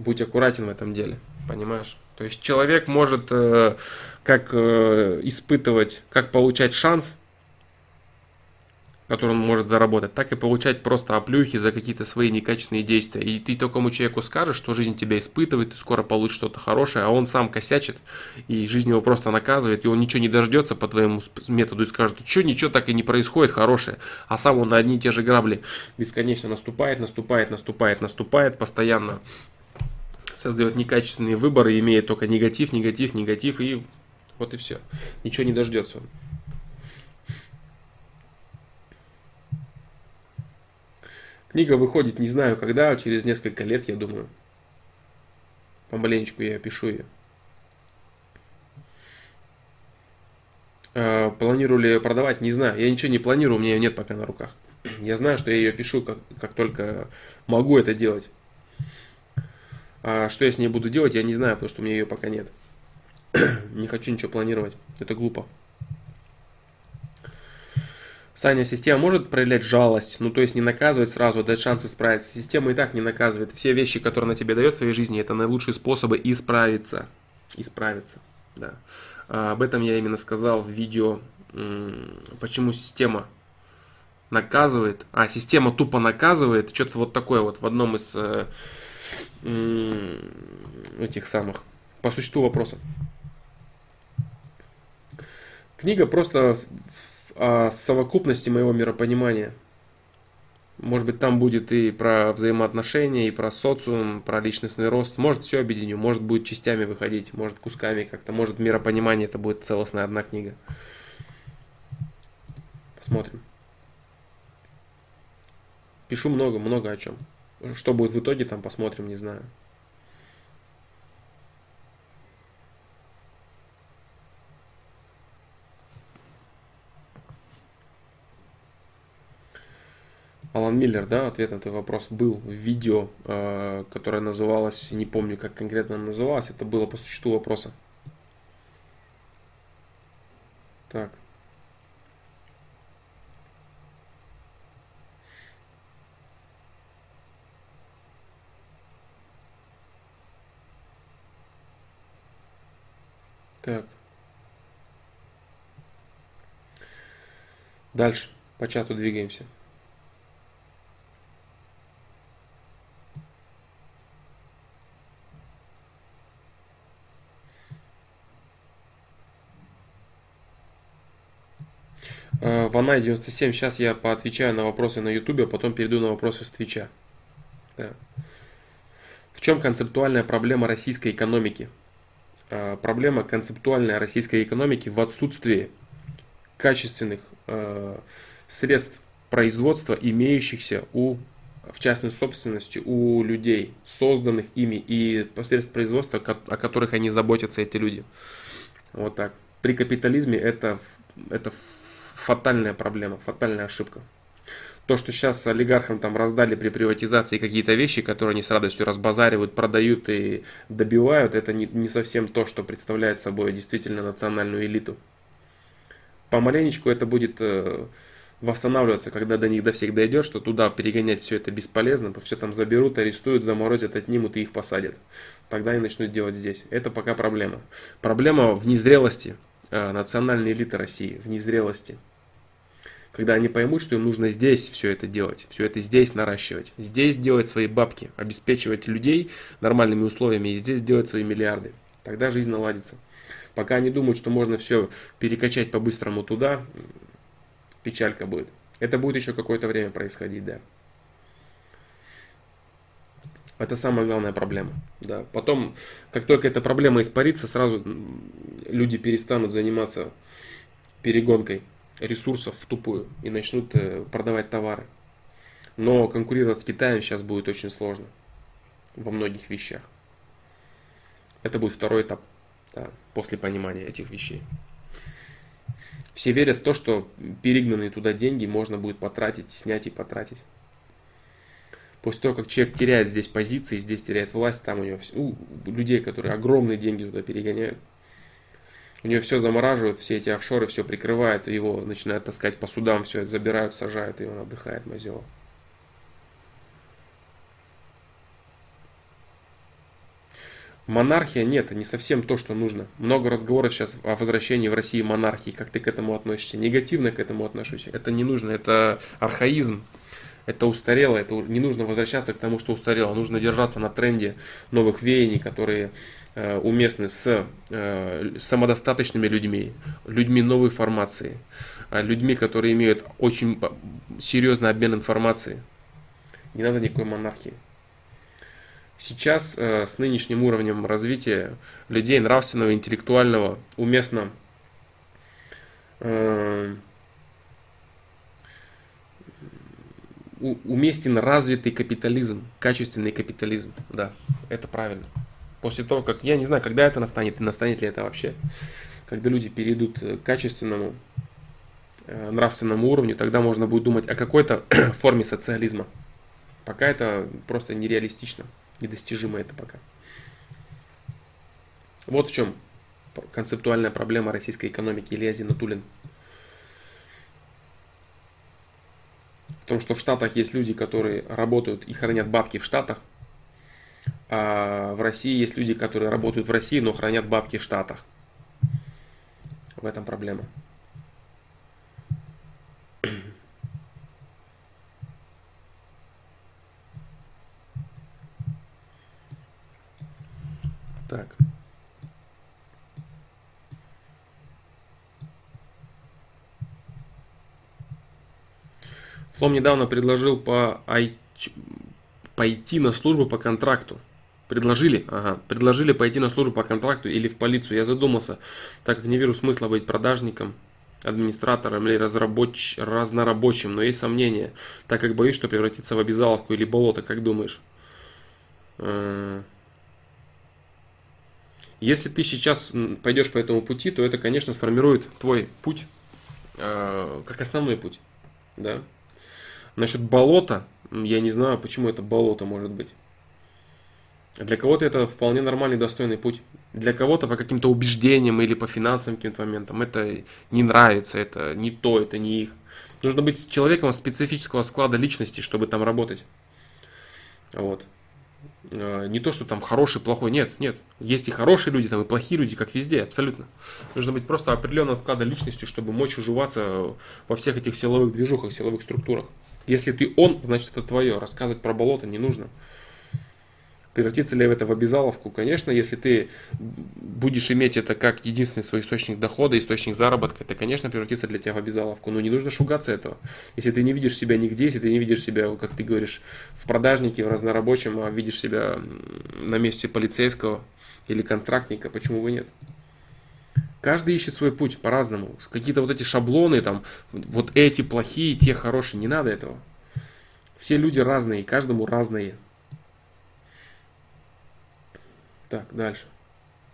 будь аккуратен в этом деле, понимаешь? То есть человек может э, как э, испытывать, как получать шанс, который он может заработать, так и получать просто оплюхи за какие-то свои некачественные действия. И ты такому человеку скажешь, что жизнь тебя испытывает, ты скоро получишь что-то хорошее, а он сам косячит, и жизнь его просто наказывает, и он ничего не дождется по твоему методу и скажет, что ничего так и не происходит хорошее, а сам он на одни и те же грабли бесконечно наступает, наступает, наступает, наступает, постоянно создает некачественные выборы, имеет только негатив, негатив, негатив, и вот и все. Ничего не дождется он. Книга выходит, не знаю когда, через несколько лет, я думаю. Помаленечку я пишу ее. А, планирую ли продавать, не знаю. Я ничего не планирую, у меня ее нет пока на руках. Я знаю, что я ее пишу, как, как только могу это делать. А что я с ней буду делать, я не знаю, потому что у меня ее пока нет. [clears throat] не хочу ничего планировать. Это глупо. Саня, система может проявлять жалость, ну то есть не наказывать сразу, дать шанс исправиться. Система и так не наказывает. Все вещи, которые она тебе дает в твоей жизни, это наилучшие способы исправиться. Исправиться, да. А, об этом я именно сказал в видео, почему система наказывает. А, система тупо наказывает. Что-то вот такое вот в одном из э, этих самых, по существу вопроса. Книга просто о совокупности моего миропонимания. Может быть, там будет и про взаимоотношения, и про социум, про личностный рост. Может, все объединю, может, будет частями выходить, может, кусками как-то. Может, миропонимание это будет целостная одна книга. Посмотрим. Пишу много-много о чем. Что будет в итоге, там посмотрим, не знаю. Алан Миллер, да, ответ на этот вопрос был в видео, э, которое называлось, не помню, как конкретно оно называлось, это было по существу вопроса. Так. Так. Дальше. По чату двигаемся. Э, Ванай 97. Сейчас я поотвечаю на вопросы на Ютубе, а потом перейду на вопросы с Твича. Да. В чем концептуальная проблема российской экономики? Э, проблема концептуальной российской экономики в отсутствии качественных э, средств производства, имеющихся у в частной собственности у людей, созданных ими и посредств производства, о которых они заботятся, эти люди. Вот так. При капитализме это, это фатальная проблема, фатальная ошибка. То, что сейчас олигархам там раздали при приватизации какие-то вещи, которые они с радостью разбазаривают, продают и добивают, это не, не совсем то, что представляет собой действительно национальную элиту. Помаленечку это будет э, восстанавливаться, когда до них до всех дойдет, что туда перегонять все это бесполезно, все там заберут, арестуют, заморозят, отнимут и их посадят. Тогда они начнут делать здесь. Это пока проблема. Проблема в незрелости э, национальной элиты России, в незрелости когда они поймут, что им нужно здесь все это делать, все это здесь наращивать, здесь делать свои бабки, обеспечивать людей нормальными условиями и здесь делать свои миллиарды. Тогда жизнь наладится. Пока они думают, что можно все перекачать по-быстрому туда, печалька будет. Это будет еще какое-то время происходить, да. Это самая главная проблема. Да. Потом, как только эта проблема испарится, сразу люди перестанут заниматься перегонкой ресурсов в тупую и начнут э, продавать товары. Но конкурировать с Китаем сейчас будет очень сложно во многих вещах. Это будет второй этап да, после понимания этих вещей. Все верят в то, что перегнанные туда деньги можно будет потратить, снять и потратить. После того, как человек теряет здесь позиции, здесь теряет власть, там у него все, у людей, которые огромные деньги туда перегоняют, у него все замораживают, все эти офшоры все прикрывают, и его начинают таскать по судам, все это забирают, сажают, и он отдыхает, мазела. Монархия нет, не совсем то, что нужно. Много разговоров сейчас о возвращении в России монархии. Как ты к этому относишься? Негативно к этому отношусь. Это не нужно, это архаизм. Это устарело, это не нужно возвращаться к тому, что устарело. Нужно держаться на тренде новых веяний, которые уместны с э, самодостаточными людьми, людьми новой формации, э, людьми, которые имеют очень серьезный обмен информацией. Не надо никакой монархии. Сейчас э, с нынешним уровнем развития людей нравственного, интеллектуального уместно э, уместен развитый капитализм, качественный капитализм. Да, это правильно. После того, как я не знаю, когда это настанет и настанет ли это вообще, когда люди перейдут к качественному э, нравственному уровню, тогда можно будет думать о какой-то [clears throat] форме социализма. Пока это просто нереалистично. Недостижимо это пока. Вот в чем концептуальная проблема российской экономики Илья Зинатулин. В том, что в Штатах есть люди, которые работают и хранят бабки в Штатах, а в России есть люди, которые работают в России, но хранят бабки в Штатах. В этом проблема. Так. Флом недавно предложил по I... пойти на службу по контракту. Предложили? Ага. Предложили пойти на службу по контракту или в полицию. Я задумался, так как не вижу смысла быть продажником, администратором или разрабоч... разнорабочим, но есть сомнения, так как боюсь, что превратится в обязаловку или болото, как думаешь? Э, если ты сейчас пойдешь по этому пути, то это, конечно, сформирует твой путь э, как основной путь. Да? Насчет болота, я не знаю, почему это болото может быть. Для кого-то это вполне нормальный, достойный путь. Для кого-то по каким-то убеждениям или по финансовым каким-то моментам это не нравится, это не то, это не их. Нужно быть человеком специфического склада личности, чтобы там работать. Вот. Э, не то, что там хороший, плохой, нет, нет. Есть и хорошие люди, там и плохие люди, как везде, абсолютно. Нужно быть просто определенного склада личностью, чтобы мочь уживаться во всех этих силовых движухах, силовых структурах. Если ты он, значит это твое. Рассказывать про болото не нужно. Превратится ли это в обязаловку? Конечно, если ты будешь иметь это как единственный свой источник дохода, источник заработка, это, конечно, превратится для тебя в обязаловку. Но не нужно шугаться этого. Если ты не видишь себя нигде, если ты не видишь себя, как ты говоришь, в продажнике, в разнорабочем, а видишь себя на месте полицейского или контрактника, почему бы нет? Каждый ищет свой путь по-разному. Какие-то вот эти шаблоны, там, вот эти плохие, те хорошие, не надо этого. Все люди разные, каждому разные. Так, дальше.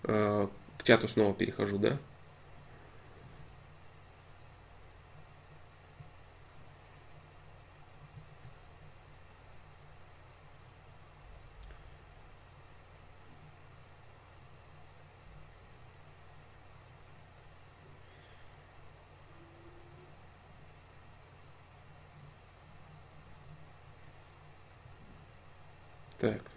Э, к чату снова перехожу, да? Так.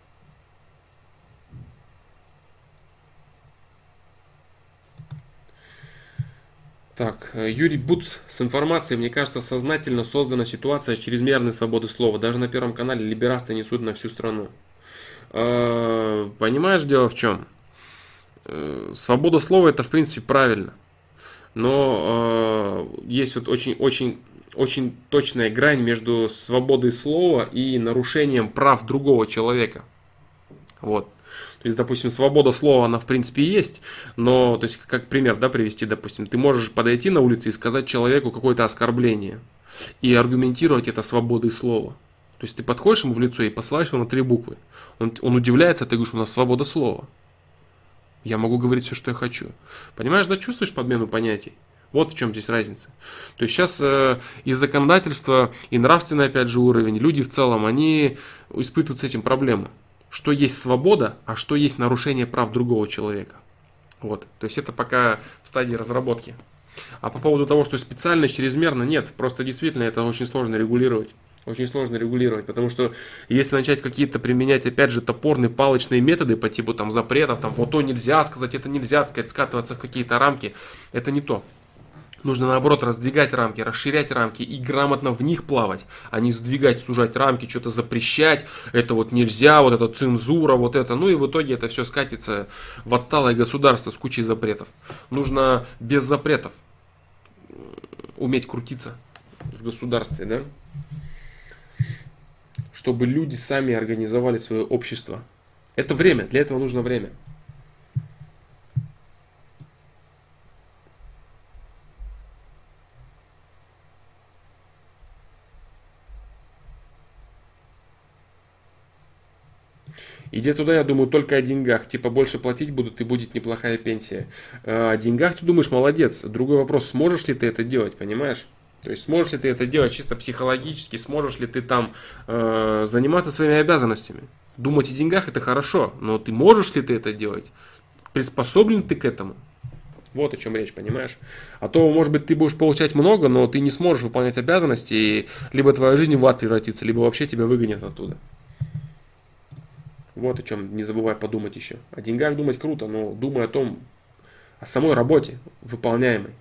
Так, э, Юрий Буц с информацией, мне кажется, сознательно создана ситуация чрезмерной свободы слова. Даже на Первом канале либерасты несут на всю страну. Э, понимаешь, дело в чем? Э, свобода слова это, в принципе, правильно. Но есть вот очень-очень очень точная грань между свободой слова и нарушением прав другого человека. Вот. То есть, допустим, свобода слова, она в принципе есть, но, то есть, как пример, да, привести, допустим, ты можешь подойти на улице и сказать человеку какое-то оскорбление и аргументировать это свободой слова. То есть, ты подходишь ему в лицо и посылаешь его на три буквы. Он, он удивляется, ты говоришь, у нас свобода слова. Я могу говорить все, что я хочу. Понимаешь, да, чувствуешь подмену понятий? Вот в чем здесь разница. То есть сейчас э, и законодательство, и нравственный, опять же, уровень, люди в целом, они испытывают с этим проблемы что есть свобода, а что есть нарушение прав другого человека. Вот. То есть это пока в стадии разработки. А по поводу того, что специально, чрезмерно, нет. Просто действительно это очень сложно регулировать. Очень сложно регулировать, потому что если начать какие-то применять, опять же, топорные палочные методы по типу там запретов, там вот то нельзя сказать, это нельзя сказать, скатываться в какие-то рамки, это не то. Нужно наоборот раздвигать рамки, расширять рамки и грамотно в них плавать, а не сдвигать, сужать рамки, что-то запрещать, это вот нельзя, вот это цензура, вот это. Ну и в итоге это все скатится в отсталое государство с кучей запретов. Нужно без запретов уметь крутиться в государстве, да? Чтобы люди сами организовали свое общество. Это время, для этого нужно время. Иди туда, я думаю, только о деньгах. Типа больше платить будут и будет неплохая пенсия. А о деньгах ты думаешь, молодец. Другой вопрос, сможешь ли ты это делать, понимаешь? То есть сможешь ли ты это делать чисто психологически, сможешь ли ты там э, заниматься своими обязанностями. Думать о деньгах это хорошо, но ты можешь ли ты это делать? Приспособлен ты к этому? Вот о чем речь, понимаешь? А то, может быть, ты будешь получать много, но ты не сможешь выполнять обязанности, и либо твоя жизнь в ад превратится, либо вообще тебя выгонят оттуда. Вот о чем не забывай подумать еще. О деньгах думать круто, но думай о том, о самой работе выполняемой.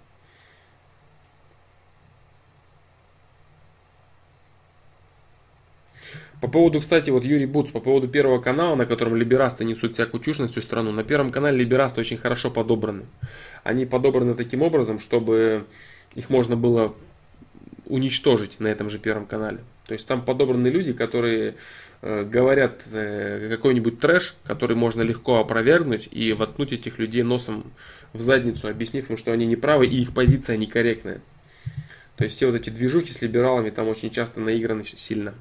По поводу, кстати, вот Юрий Буц, по поводу первого канала, на котором либерасты несут всякую чушь на всю страну. На первом канале либерасты очень хорошо подобраны. Они подобраны таким образом, чтобы их можно было уничтожить на этом же первом канале. То есть там подобраны люди, которые говорят э, какой-нибудь трэш, который можно легко опровергнуть и воткнуть этих людей носом в задницу, объяснив им, что они неправы и их позиция некорректная. То есть все вот эти движухи с либералами там очень часто наиграны сильно.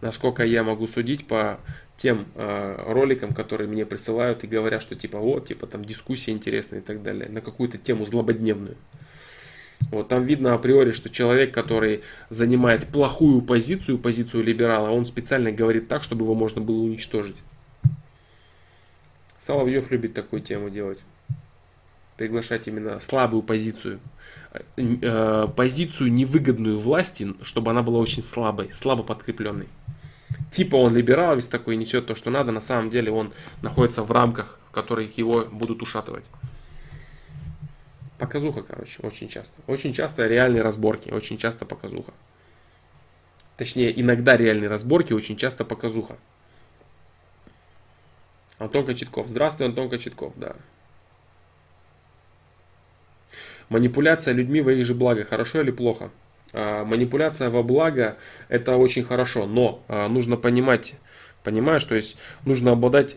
Насколько я могу судить по тем э, роликам, которые мне присылают и говорят, что типа вот, типа там дискуссия интересная и так далее, на какую-то тему злободневную. Вот там видно априори, что человек, который занимает плохую позицию, позицию либерала, он специально говорит так, чтобы его можно было уничтожить. Соловьев любит такую тему делать. Приглашать именно слабую позицию. Э, позицию невыгодную власти, чтобы она была очень слабой, слабо подкрепленной. Типа он либерал, весь такой несет то, что надо, на самом деле он находится в рамках, в которых его будут ушатывать. Показуха, короче, очень часто. Очень часто реальные разборки, очень часто показуха. Точнее, иногда реальные разборки, очень часто показуха. Антон Кочетков. Здравствуй, Антон Кочетков, да. Манипуляция людьми во их же благо. Хорошо или плохо? А, манипуляция во благо это очень хорошо, но а, нужно понимать, понимаешь, то есть нужно обладать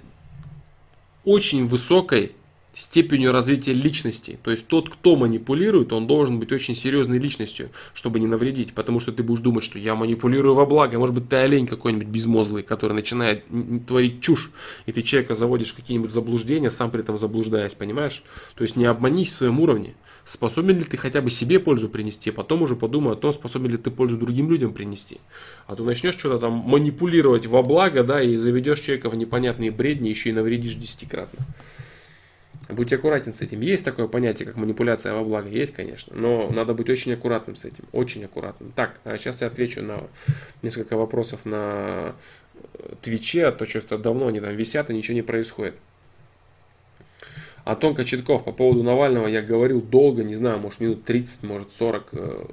очень высокой степенью развития личности. То есть тот, кто манипулирует, он должен быть очень серьезной личностью, чтобы не навредить. Потому что ты будешь думать, что я манипулирую во благо. Может быть, ты олень какой-нибудь безмозглый, который начинает творить чушь, и ты человека заводишь в какие-нибудь заблуждения, сам при этом заблуждаясь, понимаешь? То есть не обманись в своем уровне. Способен ли ты хотя бы себе пользу принести, а потом уже подумай о том, способен ли ты пользу другим людям принести. А то начнешь что-то там манипулировать во благо, да, и заведешь человека в непонятные бредни, еще и навредишь десятикратно. Будьте аккуратен с этим. Есть такое понятие, как манипуляция во благо? Есть, конечно. Но надо быть очень аккуратным с этим. Очень аккуратным. Так, сейчас а я отвечу на несколько вопросов на э, Твиче, а то что-то давно они там висят и ничего не происходит. Антон Кочетков, по поводу Навального я говорил долго, не знаю, может минут 30, может 40 э,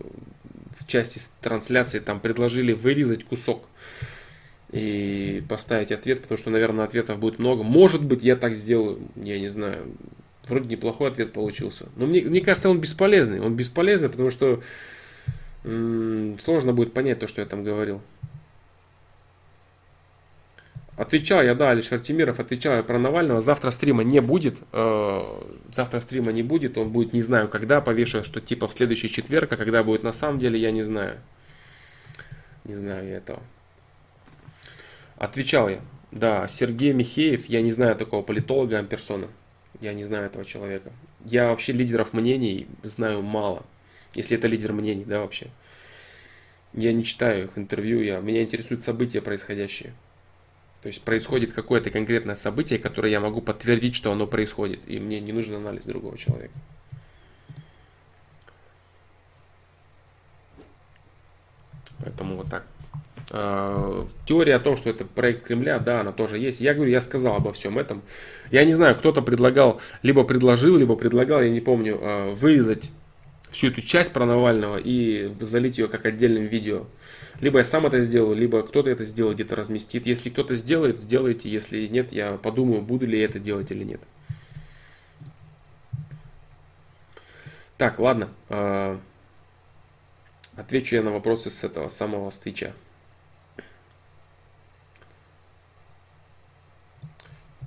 в части трансляции там предложили вырезать кусок и поставить ответ, потому что, наверное, ответов будет много. Может быть, я так сделаю, я не знаю. Вроде неплохой ответ получился. Но мне, мне кажется, он бесполезный. Он бесполезный, потому что М, Сложно будет понять то, что я там говорил. Отвечал я, да, Алишер Тимиров, отвечал я про Навального. Завтра стрима не будет. э, Завтра стрима не будет. Он будет не знаю когда. Повешу, что типа в следующий четверг, а когда будет на самом деле, я не знаю. Не знаю я этого. Отвечал я. Да, Сергей Михеев, я не знаю такого политолога персона. Я не знаю этого человека. Я вообще лидеров мнений знаю мало. Если это лидер мнений, да, вообще. Я не читаю их интервью, я, меня интересуют события происходящие. То есть происходит какое-то конкретное событие, которое я могу подтвердить, что оно происходит. И мне не нужен анализ другого человека. Поэтому вот так. А, Теория о том, что это проект Кремля, да, она тоже есть. Я говорю, я сказал обо всем этом. Я не знаю, кто-то предлагал, либо предложил, либо предлагал, я не помню, а, вырезать всю эту часть про Навального и залить ее как отдельным видео. Либо я сам это сделаю, либо кто-то это сделает, где-то разместит. Если кто-то сделает, сделайте. Если нет, я подумаю, буду ли я это делать или нет. Так, ладно. а, Отвечу я на вопросы с этого самого с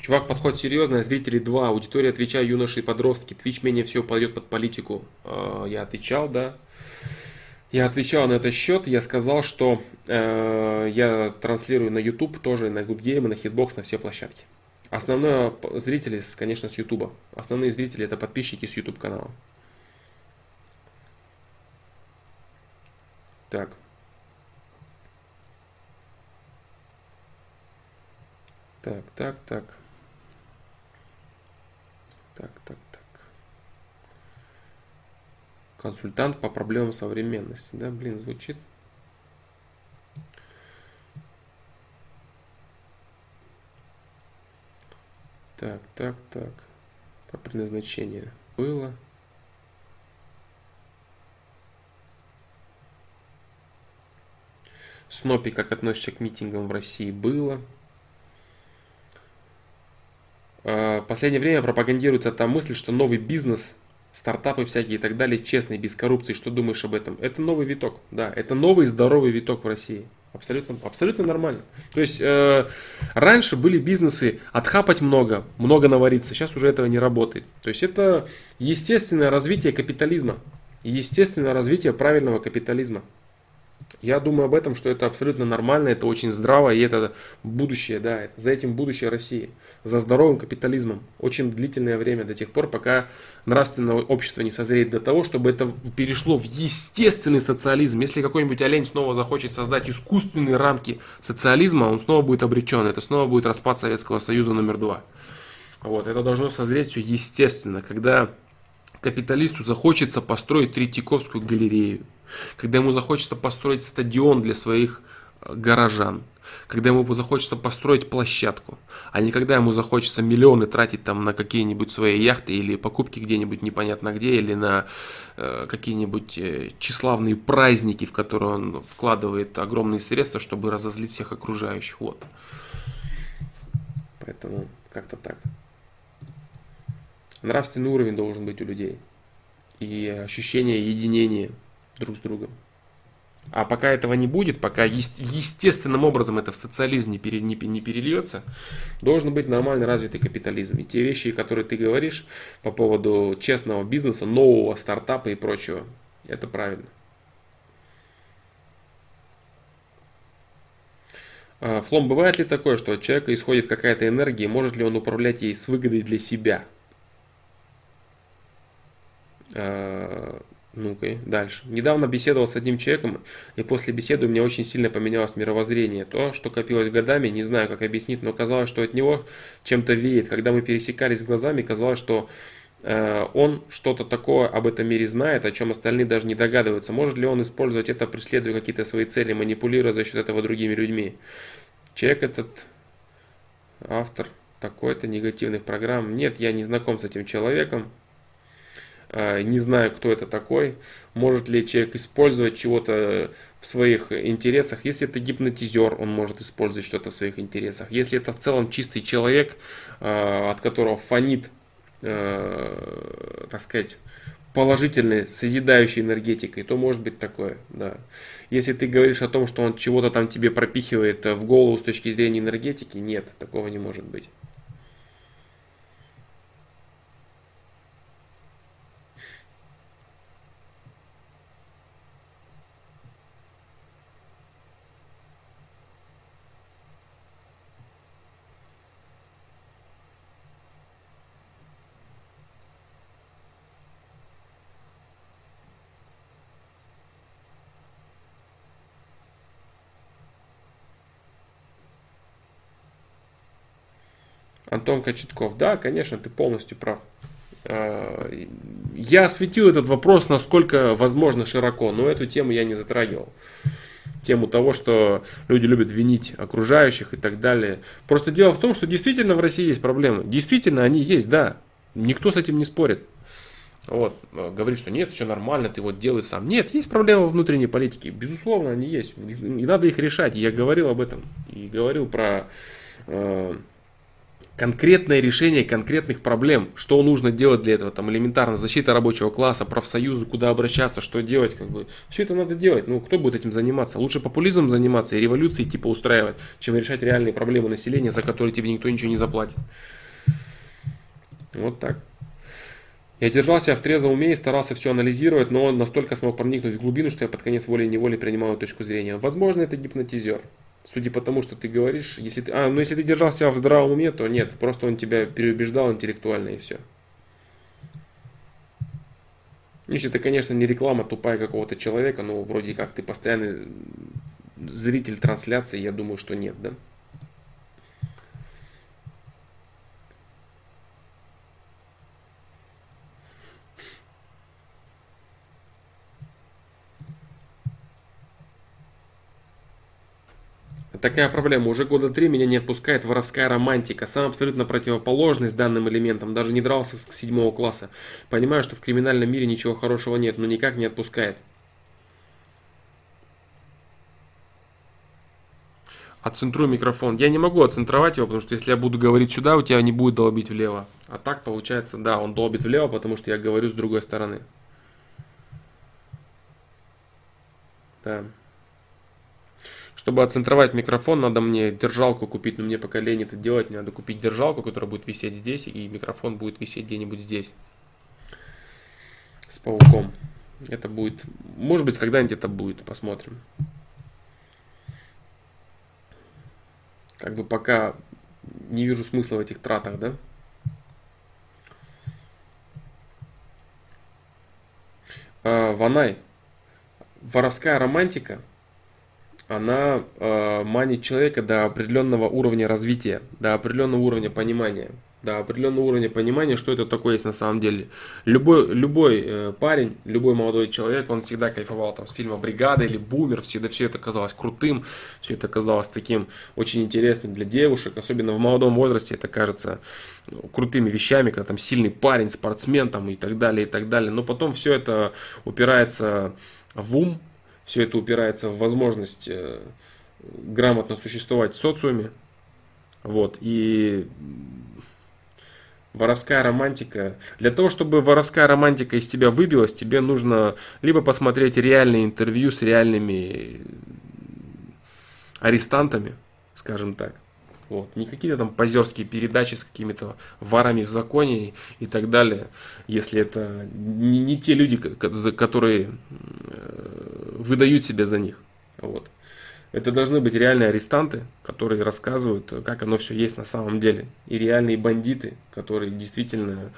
Чувак, подход серьезный, зрители 2, аудитория Твича, юноши и подростки. Твич менее всего пойдет под политику. А, Я отвечал, да. Я отвечал на этот счет, я сказал, что э, я транслирую на YouTube, тоже на Good Game, на Hitbox, на все площадки. Основной п- зрители, конечно, с YouTube. Основные зрители это подписчики с YouTube канала. Так. Так, так, так. Так, так, так. Консультант по проблемам современности. Да, блин, звучит. Так, так, так. По предназначению было. Снопи, как относишься к митингам в России, было. Э, В последнее время пропагандируется та мысль, что новый бизнес, стартапы всякие и так далее, честный, без коррупции. Что думаешь об этом? Это новый виток, да, это новый здоровый виток в России. Абсолютно, абсолютно нормально. То есть э, раньше были бизнесы отхапать много, много навариться. Сейчас уже этого не работает. То есть это естественное развитие капитализма. Естественное развитие правильного капитализма. Я думаю об этом, что это абсолютно нормально, это очень здраво, и это будущее, да, это, за этим будущее России, за здоровым капитализмом. Очень длительное время, до тех пор, пока нравственное общество не созреет до того, чтобы это перешло в естественный социализм. Если какой-нибудь олень снова захочет создать искусственные рамки социализма, он снова будет обречен, это снова будет распад Советского Союза номер два. Вот, это должно созреть все естественно, когда капиталисту захочется построить Третьяковскую галерею, когда ему захочется построить стадион для своих э, горожан, когда ему захочется построить площадку, а не когда ему захочется миллионы тратить там на какие-нибудь свои яхты или покупки где-нибудь непонятно где, или на э, какие-нибудь э, тщеславные праздники, в которые он вкладывает огромные средства, чтобы разозлить всех окружающих. Вот. Поэтому как-то так. Нравственный уровень должен быть у людей. И ощущение единения друг с другом. А пока этого не будет, пока естественным образом это в социализм не, пере, не, не перельется, должен быть нормально развитый капитализм. И те вещи, которые ты говоришь по поводу честного бизнеса, нового стартапа и прочего, это правильно. А, Флом, бывает ли такое, что от человека исходит какая-то энергия, может ли он управлять ей с выгодой для себя? А, Ну-ка, дальше. Недавно беседовал с одним человеком, и после беседы у меня очень сильно поменялось мировоззрение. То, что копилось годами, не знаю, как объяснить, но казалось, что от него чем-то веет. Когда мы пересекались глазами, казалось, что э, он что-то такое об этом мире знает, о чем остальные даже не догадываются. Может ли он использовать это, преследуя какие-то свои цели, манипулируя за счет этого другими людьми? Человек этот, автор такой-то негативных программ. Нет, я не знаком с этим человеком. Э, Не знаю, кто это такой. Может ли человек использовать чего-то в своих интересах. Если это гипнотизер, он может использовать что-то в своих интересах. Если это в целом чистый человек, э, от которого фонит, э, так сказать, положительной, созидающей энергетикой, то может быть такое, да. Если ты говоришь о том, что он чего-то там тебе пропихивает в голову с точки зрения энергетики, нет, такого не может быть. Антон Кочетков. Да, конечно, ты полностью прав. А, я осветил этот вопрос, насколько возможно широко, но эту тему я не затрагивал. Тему того, что люди любят винить окружающих и так далее. Просто дело в том, что действительно в России есть проблемы. Действительно они есть, да. Никто с этим не спорит. Вот, а, говорит, что нет, все нормально, ты вот делай сам. Нет, есть проблемы внутренней политике. Безусловно, они есть. И надо их решать. Я говорил об этом. И говорил про а, конкретное решение конкретных проблем, что нужно делать для этого, там элементарно защита рабочего класса, профсоюзы, куда обращаться, что делать, как бы, все это надо делать, ну кто будет этим заниматься, лучше популизмом заниматься и революции типа устраивать, чем решать реальные проблемы населения, за которые тебе никто ничего не заплатит. Вот так. Я держался в трезвом уме и старался все анализировать, но настолько смог проникнуть в глубину, что я под конец волей-неволей принимал точку зрения. Возможно, это гипнотизер. Судя по тому, что ты говоришь, если ты, а, ну если ты держался в здравом уме, то нет, просто он тебя переубеждал интеллектуально и все. Если это, конечно, не реклама тупая какого-то человека, но вроде как ты постоянный зритель трансляции, я думаю, что нет, да? Такая проблема. Уже года три меня не отпускает воровская романтика. Сам абсолютно противоположность данным элементам. Даже не дрался с седьмого класса. Понимаю, что в криминальном мире ничего хорошего нет, но никак не отпускает. Отцентрую микрофон. Я не могу отцентровать его, потому что если я буду говорить сюда, у тебя не будет долбить влево. А так получается, да, он долбит влево, потому что я говорю с другой стороны. Да. Чтобы отцентровать микрофон, надо мне держалку купить, но мне пока лень это делать, мне надо купить держалку, которая будет висеть здесь, и микрофон будет висеть где-нибудь здесь. С пауком. Это будет, может быть, когда-нибудь это будет, посмотрим. Как бы пока не вижу смысла в этих тратах, да? А, Ванай. Воровская романтика – она э, манит человека до определенного уровня развития, до определенного уровня понимания, до определенного уровня понимания, что это такое есть на самом деле. Любой, любой э, парень, любой молодой человек, он всегда кайфовал там с фильма «Бригада» или «Бумер», всегда все это казалось крутым, все это казалось таким очень интересным для девушек, особенно в молодом возрасте это кажется ну, крутыми вещами, когда там сильный парень, спортсмен там и так далее, и так далее. Но потом все это упирается в ум, все это упирается в возможность э, грамотно существовать в социуме. Вот. И воровская романтика. Для того, чтобы воровская романтика из тебя выбилась, тебе нужно либо посмотреть реальные интервью с реальными арестантами, скажем так, вот. Не какие-то там позерские передачи с какими-то ворами в законе и так далее, если это не, не те люди, которые э, выдают себя за них. Вот. Это должны быть реальные арестанты, которые рассказывают, как оно все есть на самом деле. И реальные бандиты, которые действительно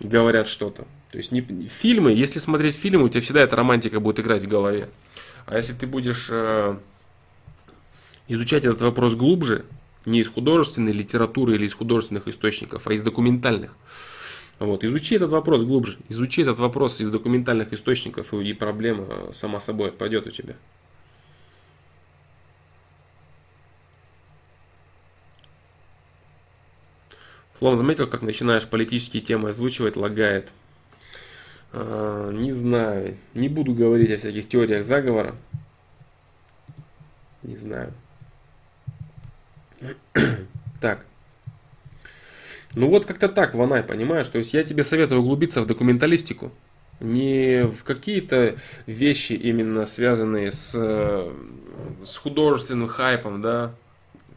говорят что-то. То есть не, фильмы, если смотреть фильмы, у тебя всегда эта романтика будет играть в голове. А если ты будешь э, изучать этот вопрос глубже, не из художественной литературы или из художественных источников, а из документальных. Вот. Изучи этот вопрос глубже. Изучи этот вопрос из документальных источников, и проблема сама собой отпадет у тебя. Флом заметил, как начинаешь политические темы озвучивать, лагает. А, не знаю. Не буду говорить о всяких теориях заговора. Не знаю. Так. Ну вот как-то так, Ванай, понимаешь? То есть я тебе советую углубиться в документалистику. Не в какие-то вещи именно связанные с, э, с художественным хайпом, да,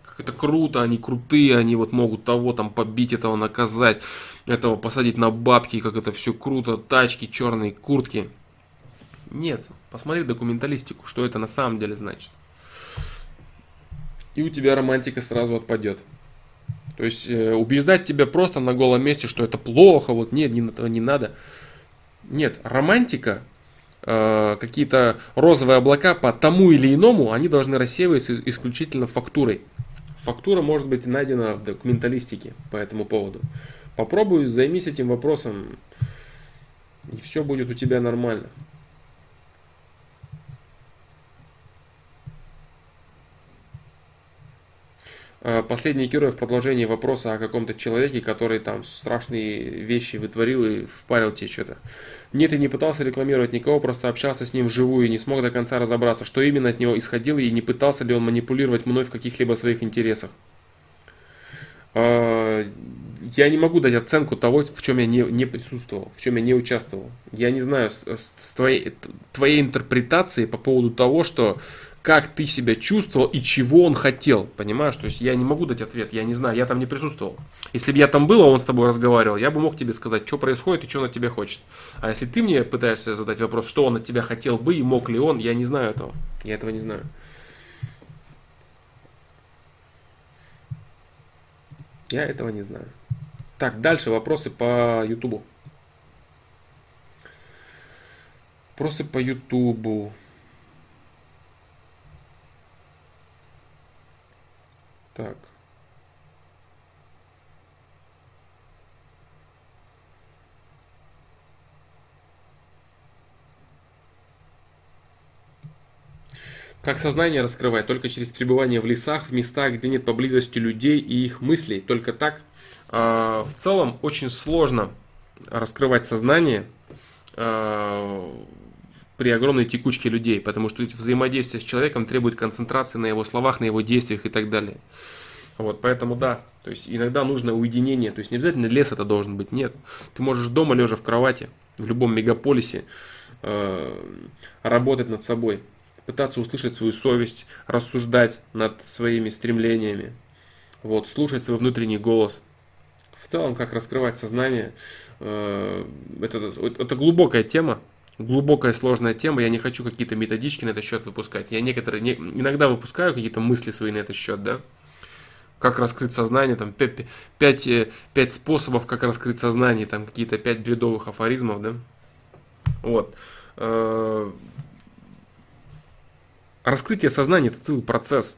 как это круто, они крутые, они вот могут того там побить, этого наказать, этого посадить на бабки, как это все круто, тачки, черные куртки. Нет, посмотри документалистику, что это на самом деле значит. И у тебя романтика сразу отпадет. То есть э, убеждать тебя просто на голом месте, что это плохо, вот нет, не, этого не надо. Нет, романтика, э, какие-то розовые облака по тому или иному, они должны рассеиваться исключительно фактурой. Фактура может быть найдена в документалистике по этому поводу. Попробуй, займись этим вопросом, и все будет у тебя нормально. Последний герой в продолжении вопроса о каком-то человеке, который там страшные вещи вытворил и впарил тебе что-то. Нет, и не пытался рекламировать никого, просто общался с ним вживую и не смог до конца разобраться, что именно от него исходило и не пытался ли он манипулировать мной в каких-либо своих интересах. Э, я не могу дать оценку того, в чем я не, не присутствовал, в чем я не участвовал. Я не знаю с, с твоей, твоей интерпретации по поводу того, что как ты себя чувствовал и чего он хотел. Понимаешь? То есть я не могу дать ответ, я не знаю, я там не присутствовал. Если бы я там был, а он с тобой разговаривал, я бы мог тебе сказать, что происходит и что он от тебя хочет. А если ты мне пытаешься задать вопрос, что он от тебя хотел бы и мог ли он, я не знаю этого. Я этого не знаю. Я этого не знаю. Так, дальше вопросы по Ютубу. Вопросы по Ютубу. Так. Как сознание раскрывать? Только через пребывание в лесах, в местах, где нет поблизости людей и их мыслей. Только так. А, в целом очень сложно раскрывать сознание а, при огромной текучке людей, потому что взаимодействие с человеком требует концентрации на его словах, на его действиях и так далее. Вот, поэтому да, то есть иногда нужно уединение, то есть не обязательно лес это должен быть, нет. Ты можешь дома, лежа в кровати, в любом мегаполисе, э, работать над собой, пытаться услышать свою совесть, рассуждать над своими стремлениями, вот, слушать свой внутренний голос. В целом, как раскрывать сознание, э, это, это глубокая тема, глубокая сложная тема, я не хочу какие-то методички на этот счет выпускать. Я некоторые, не, иногда выпускаю какие-то мысли свои на этот счет, да. Как раскрыть сознание, там 5, 5, 5 способов, как раскрыть сознание, там какие-то 5 бредовых афоризмов, да. Вот. Э, раскрытие сознания это целый процесс.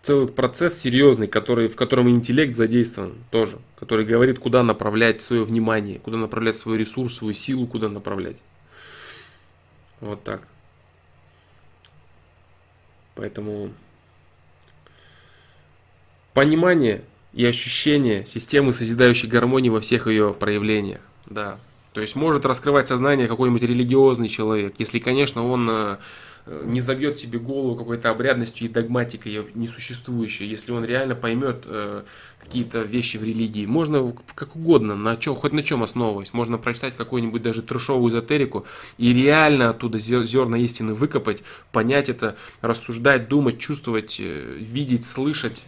Целый процесс серьезный, который, в котором интеллект задействован тоже, который говорит, куда направлять свое внимание, куда направлять свой ресурс, свою силу, куда направлять. Вот так. Поэтому понимание и ощущение системы созидающей гармонии во всех ее проявлениях. Да. То есть может раскрывать сознание какой-нибудь религиозный человек, если, конечно, он э, не забьет себе голову какой-то обрядностью и догматикой несуществующей, если он реально поймет э, какие-то вещи в религии. Можно как угодно, на чем, хоть на чем основываясь. Можно прочитать какую-нибудь даже трешовую эзотерику и реально оттуда зерна истины выкопать, понять это, рассуждать, думать, чувствовать, э, видеть, слышать.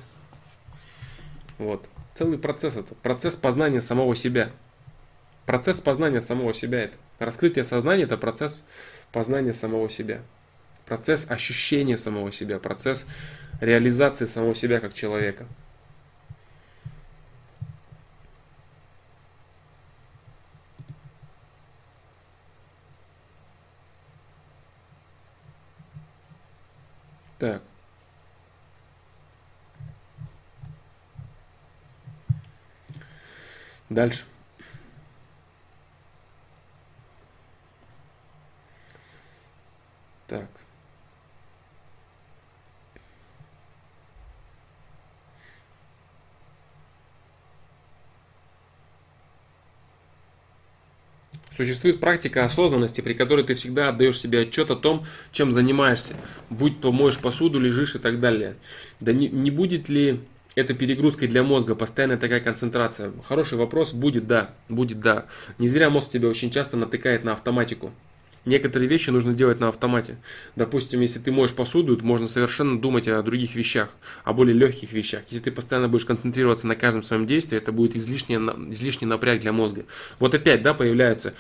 Вот. Целый процесс это. Процесс познания самого себя. Процесс познания самого себя это. Раскрытие сознания это процесс познания самого себя процесс ощущения самого себя, процесс реализации самого себя как человека. Так. Дальше. Так. Существует практика осознанности, при которой ты всегда отдаешь себе отчет о том, чем занимаешься. Будь то моешь посуду, лежишь и так далее. Да не, не будет ли это перегрузкой для мозга, постоянная такая концентрация? Хороший вопрос, будет да, будет да. Не зря мозг тебя очень часто натыкает на автоматику. Некоторые вещи нужно делать на автомате. Допустим, если ты моешь посуду, то можно совершенно думать о других вещах, о более легких вещах. Если ты постоянно будешь концентрироваться на каждом своем действии, это будет излишний, излишний напряг для мозга. Вот опять, да, появляется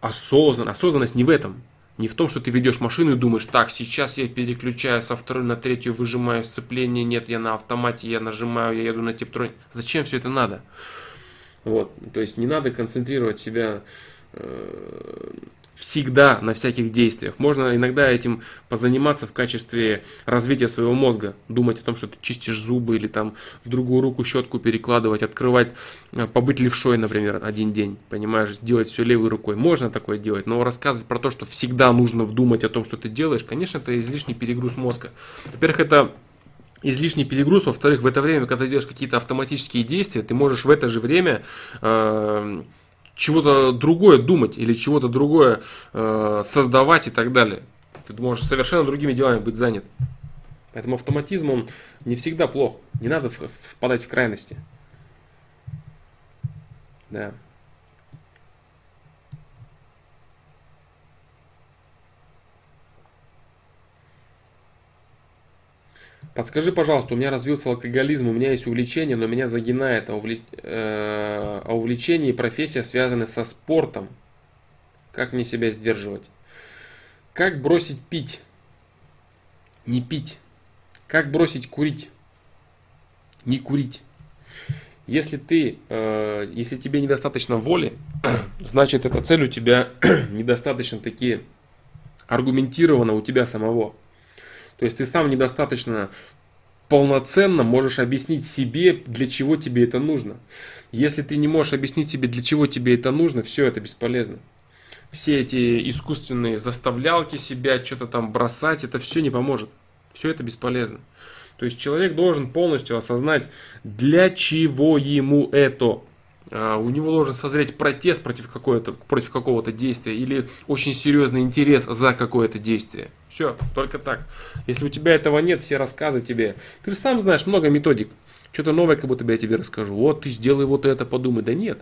осознанность. Осознанность не в этом. Не в том, что ты ведешь машину и думаешь, так, сейчас я переключаю со второй на третью, выжимаю сцепление, нет, я на автомате, я нажимаю, я еду на типтроне. Зачем все это надо? Вот, то есть не надо концентрировать себя э, всегда на всяких действиях. Можно иногда этим позаниматься в качестве развития своего мозга. Думать о том, что ты чистишь зубы или там в другую руку щетку перекладывать, открывать, э, побыть левшой, например, один день. Понимаешь, делать все левой рукой. Можно такое делать, но рассказывать про то, что всегда нужно думать о том, что ты делаешь, конечно, это излишний перегруз мозга. Во-первых, это излишний перегруз. Во-вторых, в это время, когда ты делаешь какие-то автоматические действия, ты можешь в это же время э, чего-то другое думать или чего-то другое э, создавать и так далее. Ты можешь совершенно другими делами быть занят. Поэтому автоматизм, он не всегда плох. Не надо впадать в крайности. Да. Подскажи, пожалуйста, у меня развился алкоголизм, у меня есть увлечение, но меня загинает, а, увле... э... а увлечение и профессия связаны со спортом. Как мне себя сдерживать? Как бросить пить? Не пить. Как бросить курить? Не курить. Если ты, э, если тебе недостаточно воли, [clears throat] значит эта цель у тебя [clears throat] недостаточно такие аргументирована у тебя самого. То есть ты сам недостаточно полноценно можешь объяснить себе, для чего тебе это нужно. Если ты не можешь объяснить себе, для чего тебе это нужно, все это бесполезно. Все эти искусственные заставлялки себя что-то там бросать, это все не поможет. Все это бесполезно. То есть человек должен полностью осознать, для чего ему это. А, у него должен созреть протест против, какого-то, против какого-то действия или очень серьезный интерес за какое-то действие. Все, только так. Если у тебя этого нет, все рассказы тебе. Ты же сам знаешь много методик. Что-то новое, как будто бы я тебе расскажу. Вот ты сделай вот это, подумай. Да нет.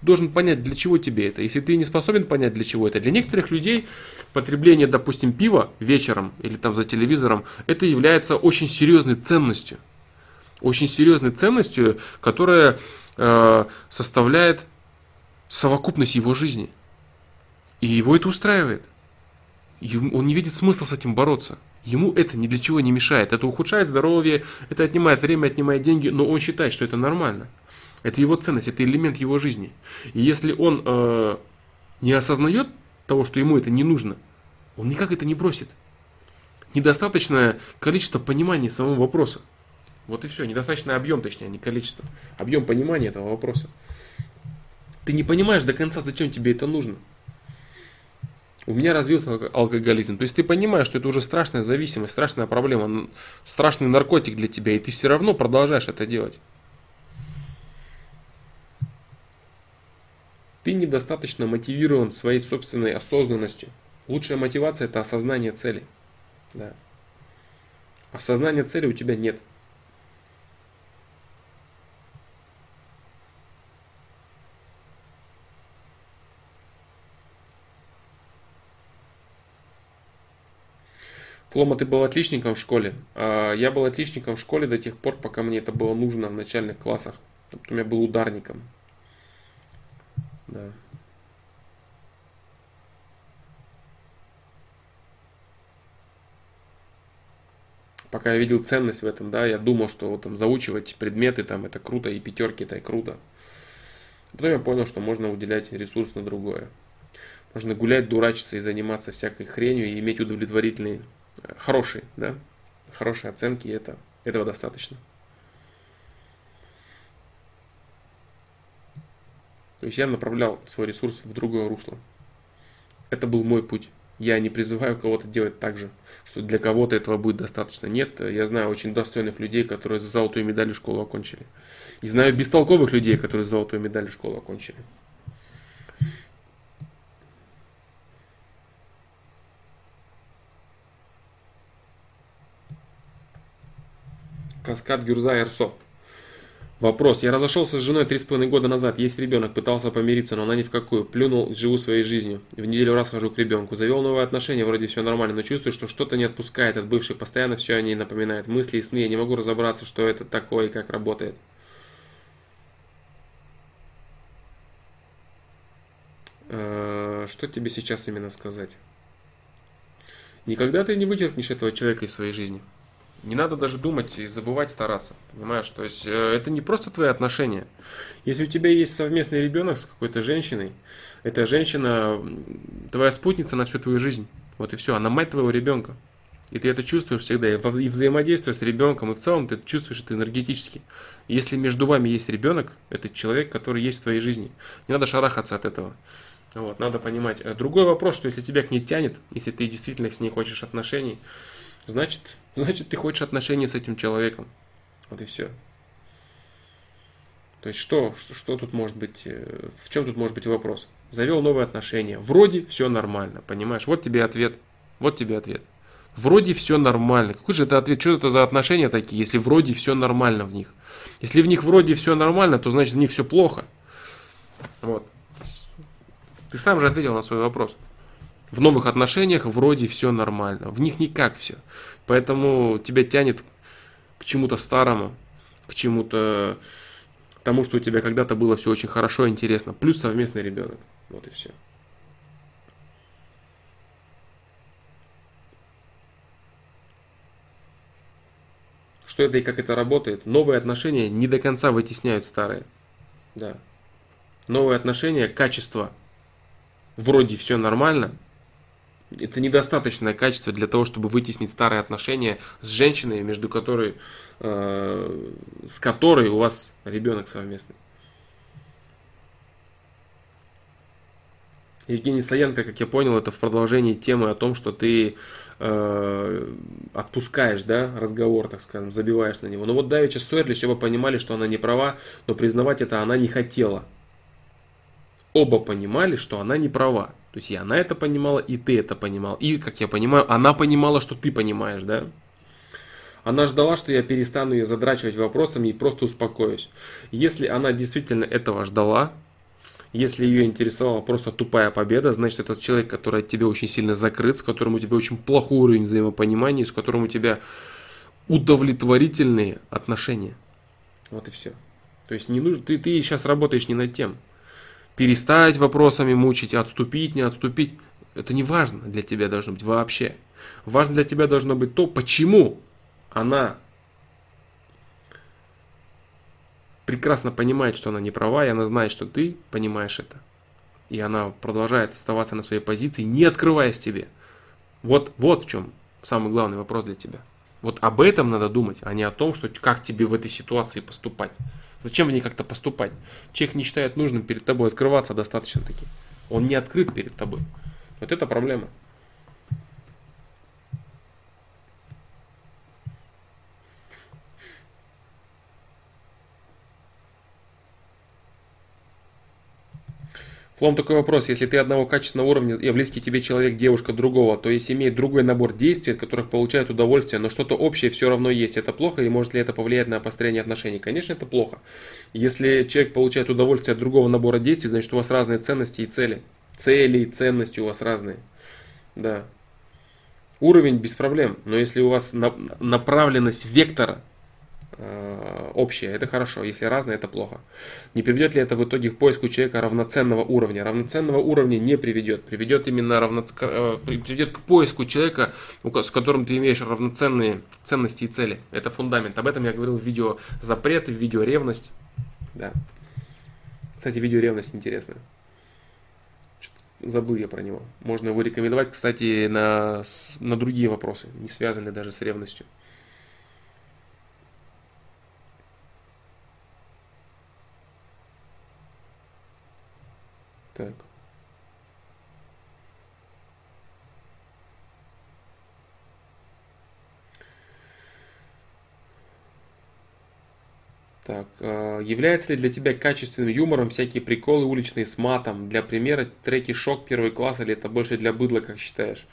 должен понять, для чего тебе это. Если ты не способен понять, для чего это. Для некоторых людей потребление, допустим, пива вечером или там за телевизором, это является очень серьезной ценностью. Очень серьезной ценностью, которая составляет совокупность его жизни. И его это устраивает. Он не видит смысла с этим бороться. Ему это ни для чего не мешает. Это ухудшает здоровье, это отнимает время, отнимает деньги, но он считает, что это нормально. Это его ценность, это элемент его жизни. И если он э, не осознает того, что ему это не нужно, он никак это не бросит. Недостаточное количество понимания самого вопроса. Вот и все. Недостаточный объем, точнее, а не количество. Объем понимания этого вопроса. Ты не понимаешь до конца, зачем тебе это нужно. У меня развился алкоголизм. То есть ты понимаешь, что это уже страшная зависимость, страшная проблема, страшный наркотик для тебя, и ты все равно продолжаешь это делать. Ты недостаточно мотивирован своей собственной осознанностью. Лучшая мотивация это осознание цели. Да. Осознания цели у тебя нет. Флома, ты был отличником в школе. А, я был отличником в школе до тех пор, пока мне это было нужно в начальных классах. Потом я был ударником. Да. Пока я видел ценность в этом, да, я думал, что вот там заучивать предметы там это круто, и пятерки это и круто. Потом я понял, что можно уделять ресурс на другое. Можно гулять, дурачиться и заниматься всякой хренью и иметь удовлетворительный хорошие, да, хорошие оценки, это, этого достаточно. То есть я направлял свой ресурс в другое русло. Это был мой путь. Я не призываю кого-то делать так же, что для кого-то этого будет достаточно. Нет, я знаю очень достойных людей, которые за золотую медаль школу окончили. И знаю бестолковых людей, которые за золотую медаль школу окончили. Каскад Гюрза Airsoft. Вопрос. Я разошелся с женой три с половиной года назад. Есть ребенок. Пытался помириться, но она ни в какую. Плюнул, живу своей жизнью. В неделю раз хожу к ребенку. Завел новые отношения, вроде все нормально, но чувствую, что что-то не отпускает от бывшей. Постоянно все о ней напоминает. Мысли и сны. Я не могу разобраться, что это такое и как работает. Э, что тебе сейчас именно сказать? Никогда ты не вычеркнешь этого человека из своей жизни. Не надо даже думать и забывать стараться, понимаешь? То есть э, это не просто твои отношения. Если у тебя есть совместный ребенок с какой-то женщиной, эта женщина твоя спутница на всю твою жизнь. Вот и все, она мать твоего ребенка. И ты это чувствуешь всегда. И взаимодействие с ребенком, и в целом ты это чувствуешь это энергетически. Если между вами есть ребенок, это человек, который есть в твоей жизни. Не надо шарахаться от этого. Вот, надо понимать. Другой вопрос, что если тебя к ней тянет, если ты действительно с ней хочешь отношений, значит, значит ты хочешь отношений с этим человеком. Вот и все. То есть что, что, что тут может быть, э, в чем тут может быть вопрос? Завел новые отношения. Вроде все нормально, понимаешь? Вот тебе ответ. Вот тебе ответ. Вроде все нормально. Какой же это ответ? Что это за отношения такие, если вроде все нормально в них? Если в них вроде все нормально, то значит в них все плохо. Вот. Ты сам же ответил на свой вопрос. В новых отношениях вроде все нормально. В них никак все. Поэтому тебя тянет к чему-то старому, к чему-то тому, что у тебя когда-то было все очень хорошо и интересно. Плюс совместный ребенок. Вот и все. Что это и как это работает? Новые отношения не до конца вытесняют старые. Да. Новые отношения, качество – вроде все нормально, это недостаточное качество для того, чтобы вытеснить старые отношения с женщиной, между которой, э, с которой у вас ребенок совместный. Евгений Саенко, как я понял, это в продолжении темы о том, что ты э, отпускаешь, да, разговор, так скажем, забиваешь на него. Но вот давеча ссорились, оба понимали, что она не права, но признавать это она не хотела оба понимали, что она не права. То есть и она это понимала, и ты это понимал. И, как я понимаю, она понимала, что ты понимаешь, да? Она ждала, что я перестану ее задрачивать вопросами и просто успокоюсь. Если она действительно этого ждала, если ее интересовала просто тупая победа, значит это человек, который от тебя очень сильно закрыт, с которым у тебя очень плохой уровень взаимопонимания, с которым у тебя удовлетворительные отношения. Вот и все. То есть не нужно, ты, ты сейчас работаешь не над тем перестать вопросами мучить, отступить, не отступить. Это не важно для тебя должно быть вообще. Важно для тебя должно быть то, почему она прекрасно понимает, что она не права, и она знает, что ты понимаешь это. И она продолжает оставаться на своей позиции, не открываясь тебе. Вот, вот в чем самый главный вопрос для тебя. Вот об этом надо думать, а не о том, что как тебе в этой ситуации поступать. Зачем в ней как-то поступать? Человек не считает нужным перед тобой открываться достаточно таки. Он не открыт перед тобой. Вот это проблема. Флом, такой вопрос. Если ты одного качественного уровня и близкий тебе человек, девушка другого, то есть имеет другой набор действий, от которых получают удовольствие, но что-то общее все равно есть, это плохо и может ли это повлиять на построение отношений? Конечно, это плохо. Если человек получает удовольствие от другого набора действий, значит у вас разные ценности и цели. Цели и ценности у вас разные. Да. Уровень без проблем, но если у вас направленность вектора общее, это хорошо, если разное, это плохо. Не приведет ли это в итоге к поиску человека равноценного уровня? Равноценного уровня не приведет. Приведет именно равно... Э, приведет к поиску человека, с которым ты имеешь равноценные ценности и цели. Это фундамент. Об этом я говорил в видео запрет, в видео ревность. Да. Кстати, видео ревность интересное. Забыл я про него. Можно его рекомендовать, кстати, на, на другие вопросы, не связанные даже с ревностью. Так. Так, э, является ли для тебя качественным юмором всякие приколы уличные с матом? Для примера, треки «Шок» первый класс или это больше для быдла, как считаешь?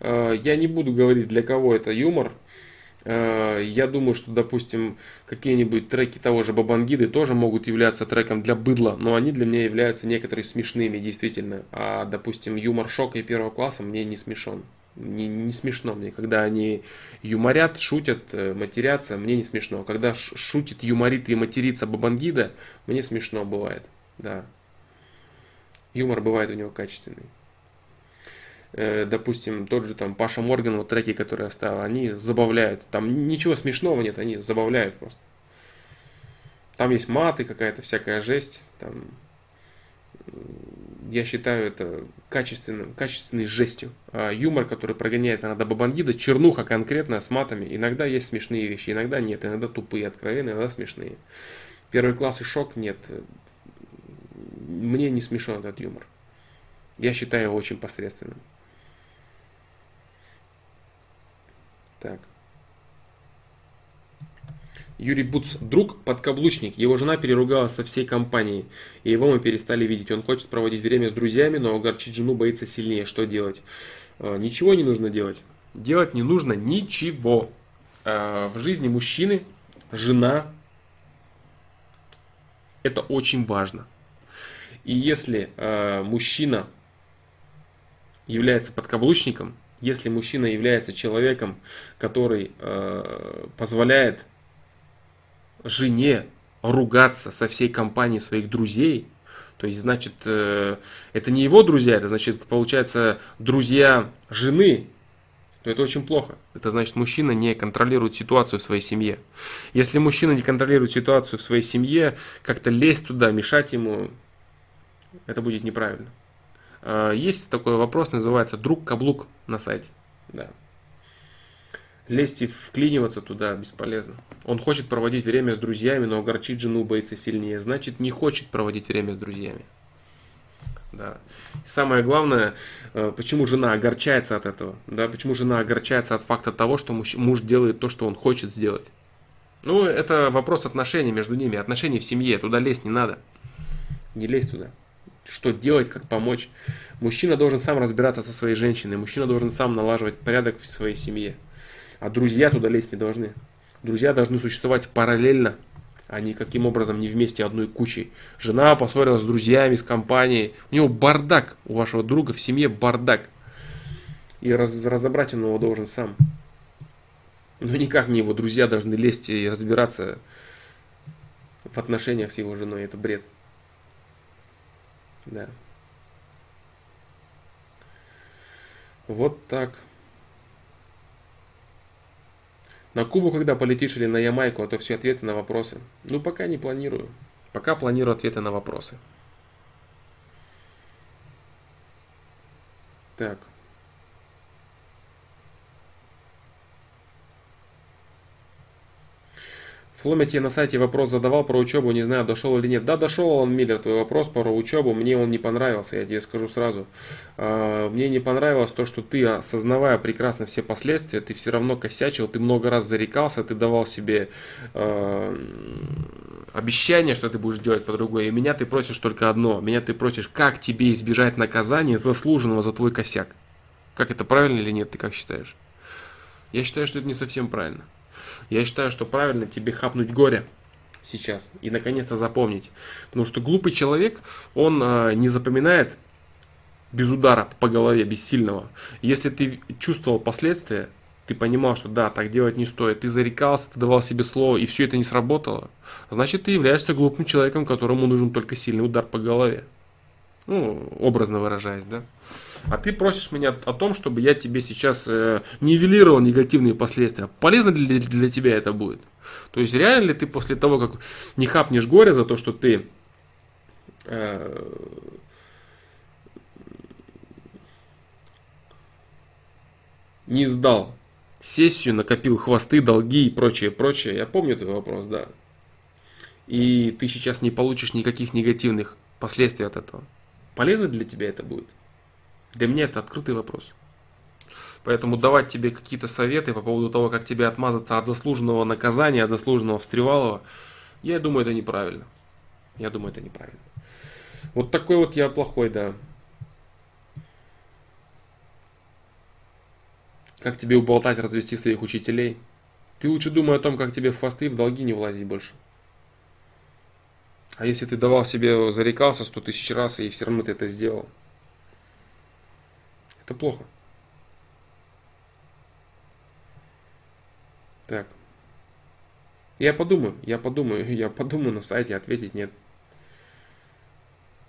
Э, я не буду говорить, для кого это юмор. Э, я думаю, что, допустим, какие-нибудь треки того же Бабангиды тоже могут являться треком для быдла, но они для меня являются некоторые смешными, действительно. А, допустим, юмор шока и первого класса мне не смешон. Не, не смешно мне, когда они юморят, шутят, э, матерятся, мне не смешно. Когда шутит, юморит и матерится Бабангида, мне смешно бывает, да. Юмор бывает у него качественный. Э, допустим, тот же там Паша Морган, вот треки, которые оставил, они забавляют. Там ничего смешного нет, они забавляют просто. Там есть маты, какая-то всякая жесть. Там, я считаю это качественным, качественной жестью. А юмор, который прогоняет иногда Бабангида, чернуха конкретно с матами. Иногда есть смешные вещи, иногда нет. Иногда тупые, откровенные, иногда смешные. Первый класс и шок нет. Мне не смешон этот юмор. Я считаю его очень посредственным. Так. Юрий Буц, друг подкаблучник. Его жена переругалась со всей компанией, и его мы перестали видеть. Он хочет проводить время с друзьями, но огорчить жену боится сильнее. Что делать? А, ничего не нужно делать. Делать не нужно ничего. А, в жизни мужчины жена это очень важно. И если а, мужчина является подкаблучником, если мужчина является человеком, который э, позволяет жене ругаться со всей компанией своих друзей, то есть, значит, э, это не его друзья, это значит, получается, друзья жены, то это очень плохо. Это значит, мужчина не контролирует ситуацию в своей семье. Если мужчина не контролирует ситуацию в своей семье, как-то лезть туда, мешать ему, это будет неправильно. Э, есть такой вопрос, называется друг-каблук на сайте. Да. Лезть и вклиниваться туда бесполезно. Он хочет проводить время с друзьями, но огорчить жену боится сильнее. Значит, не хочет проводить время с друзьями. Да. И самое главное, э, почему жена огорчается от этого? Да, почему жена огорчается от факта того, что муж, муж делает то, что он хочет сделать? Ну, это вопрос отношений между ними, отношений в семье. Туда лезть не надо. Не лезь туда что делать, как помочь. Мужчина должен сам разбираться со своей женщиной, мужчина должен сам налаживать порядок в своей семье. А друзья туда лезть не должны. Друзья должны существовать параллельно, а не каким образом не вместе одной кучей. Жена поссорилась с друзьями, с компанией. У него бардак, у вашего друга в семье бардак. И раз, разобрать он его должен сам. Но никак не его друзья должны лезть и разбираться в отношениях с его женой. Это бред. Да. Вот так. На Кубу когда полетишь или на Ямайку, а то все ответы на вопросы. Ну, пока не планирую. Пока планирую ответы на вопросы. Так. Фломе тебе на сайте вопрос задавал про учебу, не знаю, дошел или нет. Да, дошел, он Миллер, твой вопрос про учебу, мне он не понравился, я тебе скажу сразу. А, мне не понравилось то, что ты, осознавая прекрасно все последствия, ты все равно косячил, ты много раз зарекался, ты давал себе э, обещание, что ты будешь делать по-другому. И меня ты просишь только одно, меня ты просишь, как тебе избежать наказания, заслуженного за твой косяк. Как это правильно или нет, ты как считаешь? Я считаю, что это не совсем правильно. Я считаю, что правильно тебе хапнуть горе сейчас и наконец-то запомнить. Потому что глупый человек, он э, не запоминает без удара по голове, без сильного. Если ты чувствовал последствия, ты понимал, что да, так делать не стоит, ты зарекался, ты давал себе слово, и все это не сработало, значит, ты являешься глупым человеком, которому нужен только сильный удар по голове. Ну, образно выражаясь, да. А ты просишь меня о том, чтобы я тебе сейчас э, нивелировал негативные последствия. Полезно ли для, для тебя это будет? То есть реально ли ты после того, как не хапнешь горе за то, что ты э, не сдал сессию, накопил хвосты, долги и прочее, прочее. Я помню твой вопрос, да. И ты сейчас не получишь никаких негативных последствий от этого. Полезно для тебя это будет? Для меня это открытый вопрос. Поэтому давать тебе какие-то советы по поводу того, как тебе отмазаться от заслуженного наказания, от заслуженного встревалого, я думаю, это неправильно. Я думаю, это неправильно. Вот такой вот я плохой, да. Как тебе уболтать, развести своих учителей? Ты лучше думай о том, как тебе в хвосты в долги не влазить больше. А если ты давал себе, зарекался сто тысяч раз, и все равно ты это сделал, это плохо. Так. Я подумаю, я подумаю, [laughs] я подумаю на сайте, ответить нет.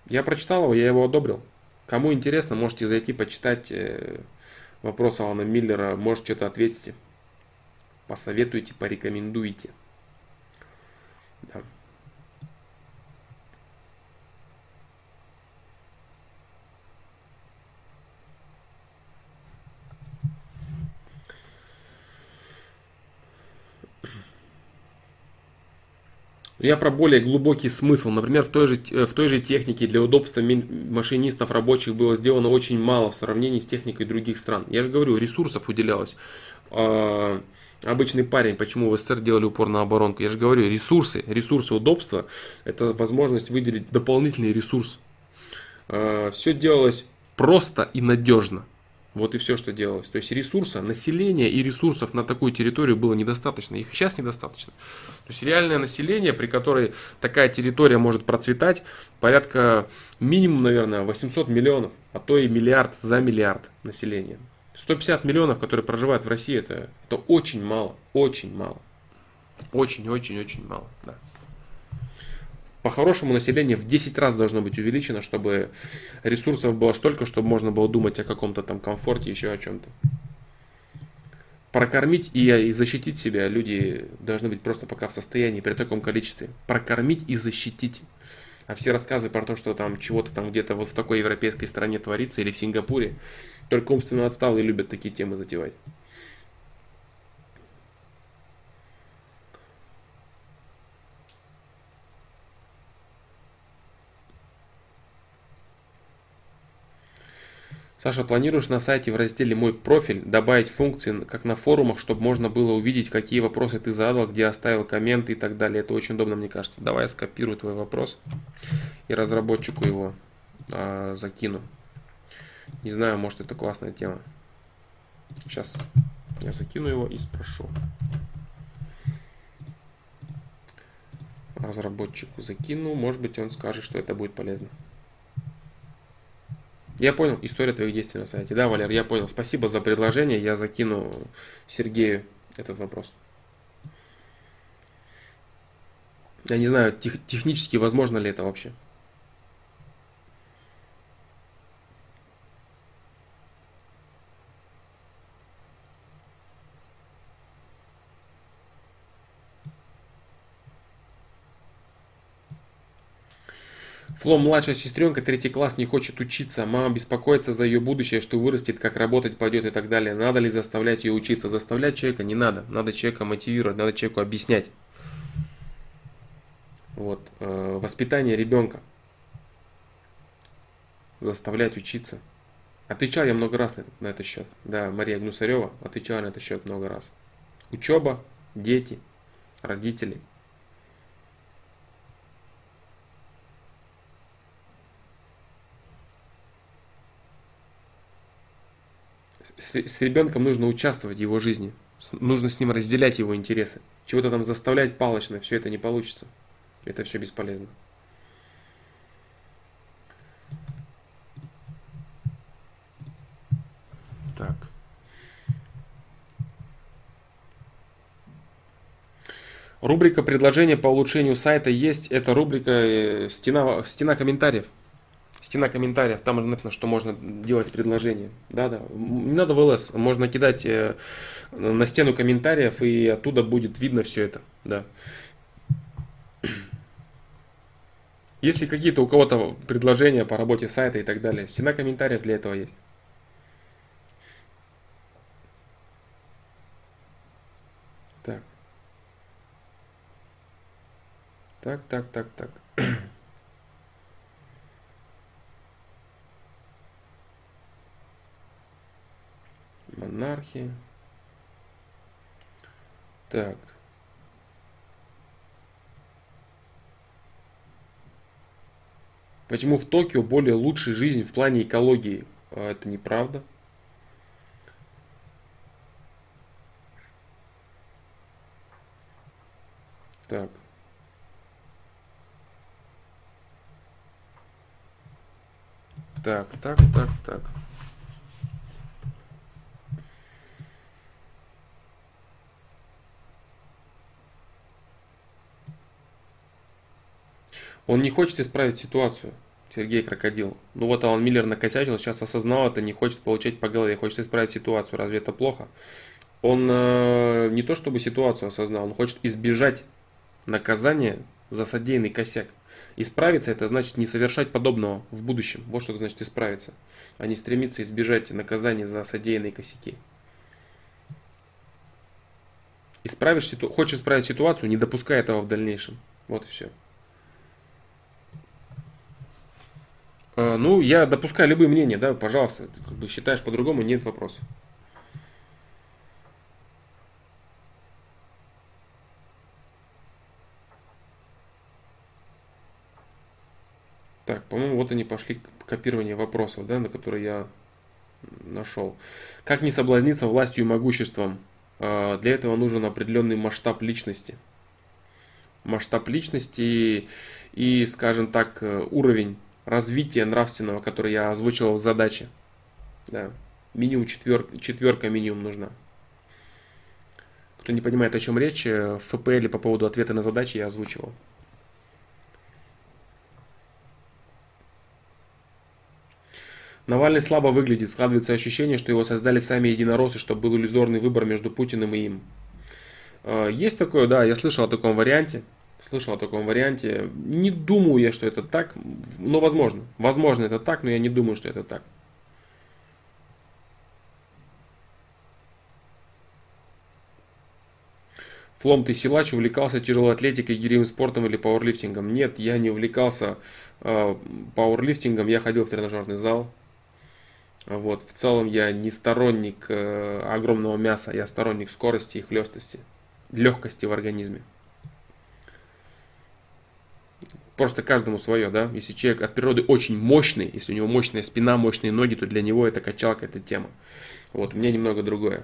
Я прочитал его, я его одобрил. Кому интересно, можете зайти почитать э, вопрос Алана Миллера, может что-то ответите. Посоветуйте, порекомендуйте. Да. Я про более глубокий смысл. Например, в той же, э, в той же технике для удобства машинистов рабочих было сделано очень мало в сравнении с техникой других стран. Я же говорю, ресурсов уделялось. А, обычный парень, почему в СССР делали упор на оборонку? Я же говорю, ресурсы, ресурсы удобства, это возможность выделить дополнительный ресурс. А, все делалось просто и надежно. Вот и все, что делалось. То есть ресурса, населения и ресурсов на такую территорию было недостаточно. Их сейчас недостаточно. То есть реальное население, при которой такая территория может процветать, порядка минимум, наверное, 800 миллионов, а то и миллиард за миллиард населения. 150 миллионов, которые проживают в России, это, это очень мало. Очень мало. Очень-очень-очень мало. Да по-хорошему население в 10 раз должно быть увеличено, чтобы ресурсов было столько, чтобы можно было думать о каком-то там комфорте, еще о чем-то. Прокормить и, и защитить себя люди должны быть просто пока в состоянии при таком количестве. Прокормить и защитить. А все рассказы про то, что там чего-то там где-то вот в такой европейской стране творится или в Сингапуре, только умственно отсталые любят такие темы затевать. Саша, планируешь на сайте в разделе «Мой профиль» добавить функции, как на форумах, чтобы можно было увидеть, какие вопросы ты задал, где оставил комменты и так далее. Это очень удобно, мне кажется. Давай я скопирую твой вопрос и разработчику его а, закину. Не знаю, может это классная тема. Сейчас я закину его и спрошу. Разработчику закину. Может быть он скажет, что это будет полезно. Я понял, история твоих действий на сайте. Да, Валер, я понял. Спасибо за предложение. Я закину Сергею этот вопрос. Я не знаю, тех, технически возможно ли это вообще. Фло младшая сестренка, третий класс, не хочет учиться. Мама беспокоится за ее будущее, что вырастет, как работать пойдет и так далее. Надо ли заставлять ее учиться? Заставлять человека не надо. Надо человека мотивировать, надо человеку объяснять. Вот. Э, воспитание ребенка. Заставлять учиться. Отвечал я много раз на, на этот счет. Да, Мария Гнусарева отвечала на этот счет много раз. Учеба, дети, родители – с, ребенком нужно участвовать в его жизни. Нужно с ним разделять его интересы. Чего-то там заставлять палочно, все это не получится. Это все бесполезно. Так. Рубрика предложения по улучшению сайта есть. Это рубрика э, стена, стена комментариев стена комментариев, там написано, что можно делать предложение. Да-да, не надо в ЛС, можно кидать э, на стену комментариев, и оттуда будет видно все это. Да. [clears throat] Если какие-то у кого-то предложения по работе сайта и так далее, стена комментариев для этого есть. Так. Так, так, так, так. [clears throat] монархии. Так. Почему в Токио более лучшая жизнь в плане экологии? А это неправда. Так. Так, так, так, так. Он не хочет исправить ситуацию. Сергей Крокодил. Ну вот Алан Миллер накосячил, сейчас осознал это, не хочет получать по голове, хочет исправить ситуацию. Разве это плохо? Он э, не то чтобы ситуацию осознал, он хочет избежать наказания за содеянный косяк. Исправиться это значит не совершать подобного в будущем. Вот что это значит исправиться. А не стремиться избежать наказания за содеянные косяки. Исправишь ситу... Хочешь исправить ситуацию, не допускай этого в дальнейшем. Вот и все. Ну, я допускаю любые мнения, да, пожалуйста. Ты как бы считаешь по-другому, нет вопросов. Так, по-моему, вот они пошли к копированию вопросов, да, на которые я нашел. Как не соблазниться властью и могуществом? А, для этого нужен определенный масштаб личности. Масштаб личности и, скажем так, э, уровень развития нравственного, который я озвучил в задаче. Да. Минимум четвер, четверка минимум нужна. Кто не понимает, о чем речь, э, в ФПЛ по поводу ответа на задачи я озвучивал. Навальный слабо выглядит, складывается ощущение, что его создали сами единороссы, чтобы был иллюзорный выбор между Путиным и им. А, есть такое, да, я слышал о таком варианте. Слышал о таком варианте. Не думаю я, что это так, но возможно. Возможно это так, но я не думаю, что это так. Флом, ты силач, увлекался тяжелой атлетикой, гиревым спортом или пауэрлифтингом? Нет, я не увлекался э, пауэрлифтингом, я ходил в тренажерный зал, вот, в целом я не сторонник э, огромного мяса, я сторонник скорости и хлестости, легкости в организме. Просто каждому свое, да. Если человек от природы очень мощный, если у него мощная спина, мощные ноги, то для него это качалка, это тема. Вот, у меня немного другое.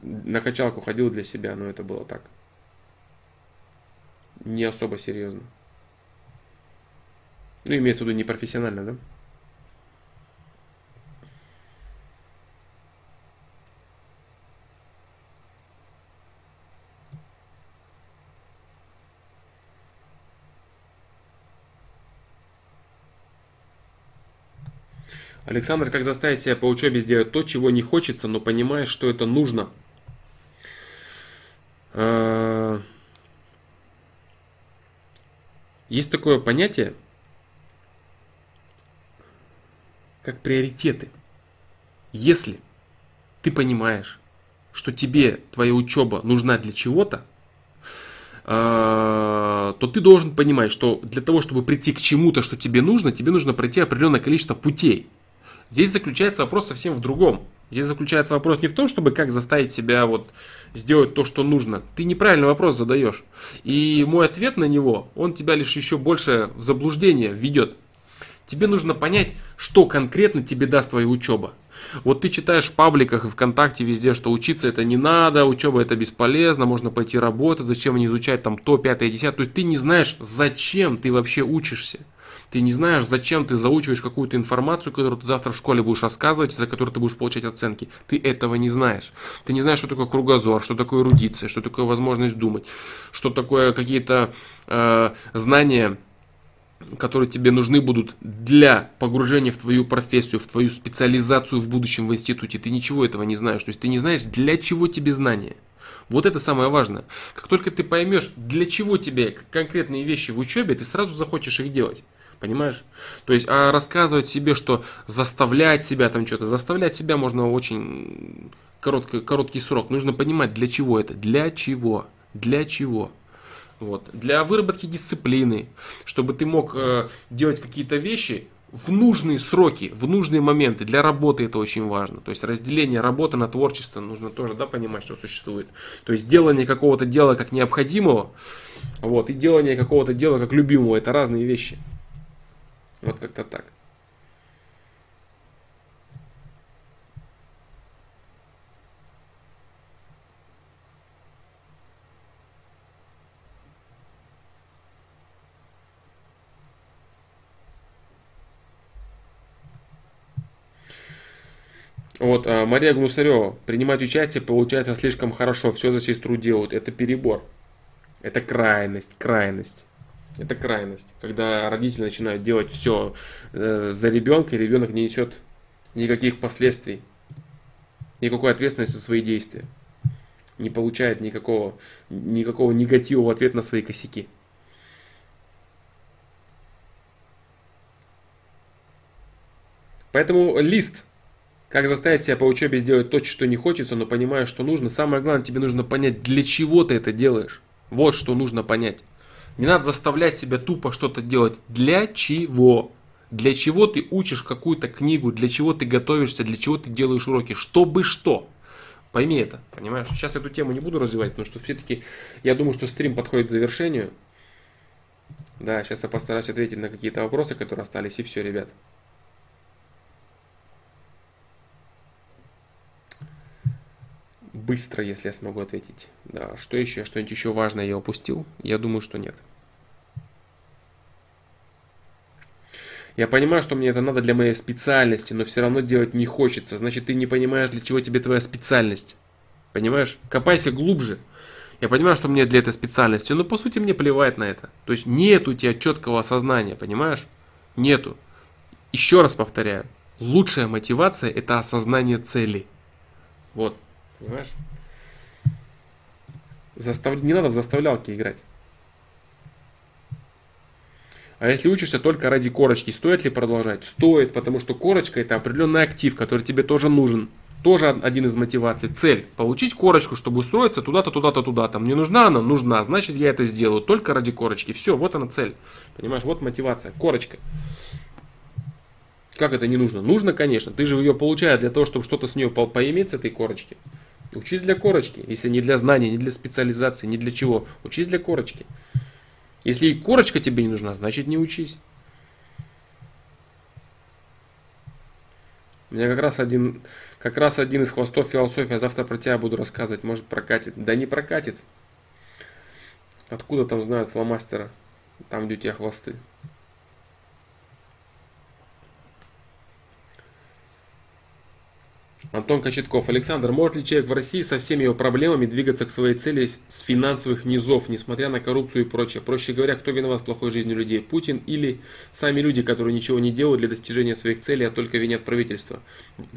На качалку ходил для себя, но это было так. Не особо серьезно. Ну, имеется в виду непрофессионально, да? Александр, как заставить себя по учебе сделать то, чего не хочется, но понимаешь, что это нужно? А, есть такое понятие как приоритеты. Если ты понимаешь, что тебе твоя учеба нужна для чего-то, а, то ты должен понимать, что для того, чтобы прийти к чему-то, что тебе нужно, тебе нужно пройти определенное количество путей. Здесь заключается вопрос совсем в другом. Здесь заключается вопрос не в том, чтобы как заставить себя вот сделать то, что нужно. Ты неправильный вопрос задаешь. И мой ответ на него, он тебя лишь еще больше в заблуждение введет. Тебе нужно понять, что конкретно тебе даст твоя учеба. Вот ты читаешь в пабликах и ВКонтакте везде, что учиться это не надо, учеба это бесполезно, можно пойти работать, зачем мне изучать там то, пятое, десятое. То есть ты не знаешь, зачем ты вообще учишься. Ты не знаешь, зачем ты заучиваешь какую-то информацию, которую ты завтра в школе будешь рассказывать, за которую ты будешь получать оценки. Ты этого не знаешь. Ты не знаешь, что такое кругозор, что такое эрудиция, что такое возможность думать, что такое какие-то э, знания которые тебе нужны будут для погружения в твою профессию, в твою специализацию в будущем в институте. Ты ничего этого не знаешь. То есть ты не знаешь, для чего тебе знания. Вот это самое важное. Как только ты поймешь, для чего тебе конкретные вещи в учебе, ты сразу захочешь их делать. Понимаешь? То есть, а рассказывать себе, что заставлять себя там что-то, заставлять себя можно очень короткий, короткий срок. Нужно понимать, для чего это. Для чего? Для чего? Вот. Для выработки дисциплины, чтобы ты мог э, делать какие-то вещи в нужные сроки, в нужные моменты. Для работы это очень важно. То есть разделение работы на творчество нужно тоже да, понимать, что существует. То есть делание какого-то дела как необходимого, вот, и делание какого-то дела как любимого, это разные вещи. Вот как-то так. Вот, а, Мария Гнусарева. Принимать участие получается слишком хорошо. Все за сестру делают. Это перебор. Это крайность, крайность. Это крайность. Когда родители начинают делать все э, за ребенка, и ребенок не несет никаких последствий, никакой ответственности за свои действия. Не получает никакого, никакого негатива в ответ на свои косяки. Поэтому лист, как заставить себя по учебе сделать то, что не хочется, но понимаешь, что нужно. Самое главное, тебе нужно понять, для чего ты это делаешь. Вот что нужно понять. Не надо заставлять себя тупо что-то делать. Для чего? Для чего ты учишь какую-то книгу, для чего ты готовишься, для чего ты делаешь уроки, чтобы что. Пойми это, понимаешь? Сейчас эту тему не буду развивать, потому что все-таки я думаю, что стрим подходит к завершению. Да, сейчас я постараюсь ответить на какие-то вопросы, которые остались, и все, ребят. Быстро, если я смогу ответить. Да, что еще? Что-нибудь еще важное я упустил? Я думаю, что нет. Я понимаю, что мне это надо для моей специальности, но все равно делать не хочется. Значит, ты не понимаешь, для чего тебе твоя специальность. Понимаешь? Копайся глубже. Я понимаю, что мне для этой специальности, но по сути мне плевать на это. То есть нет у тебя четкого осознания, понимаешь? Нету. Еще раз повторяю. Лучшая мотивация это осознание цели. Вот. Понимаешь? Застав... Не надо в заставлялки играть. А если учишься только ради корочки, стоит ли продолжать? Стоит, потому что корочка это определенный актив, который тебе тоже нужен. Тоже один из мотиваций. Цель. Получить корочку, чтобы устроиться туда-то, туда-то, туда-то. Мне нужна она? Нужна. Значит, я это сделаю только ради корочки. Все, вот она цель. Понимаешь, вот мотивация. Корочка. Как это не нужно? Нужно, конечно. Ты же ее получаешь для того, чтобы что-то с нее по поиметь, с этой корочки. Учись для корочки. Если не для знания, не для специализации, не для чего. Учись для корочки. Если и корочка тебе не нужна, значит не учись. У меня как раз один, как раз один из хвостов философия. Завтра про тебя буду рассказывать. Может прокатит. Да не прокатит. Откуда там знают фломастера? Там, где у тебя хвосты. Антон Кочетков. Александр, может ли человек в России со всеми его проблемами двигаться к своей цели с финансовых низов, несмотря на коррупцию и прочее? Проще говоря, кто виноват в плохой жизни людей? Путин или сами люди, которые ничего не делают для достижения своих целей, а только винят правительство?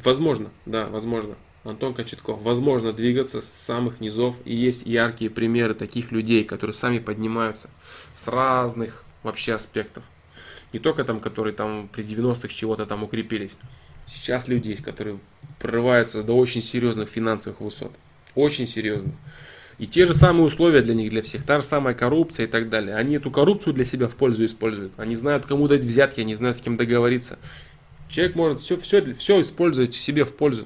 Возможно, да, возможно. Антон Кочетков. Возможно двигаться с самых низов. И есть яркие примеры таких людей, которые сами поднимаются с разных вообще аспектов. Не только там, которые там при 90-х чего-то там укрепились. Сейчас люди есть, которые прорываются до очень серьезных финансовых высот. Очень серьезных. И те же самые условия для них, для всех. Та же самая коррупция и так далее. Они эту коррупцию для себя в пользу используют. Они знают, кому дать взятки, они знают, с кем договориться. Человек может все, все, все использовать себе в пользу.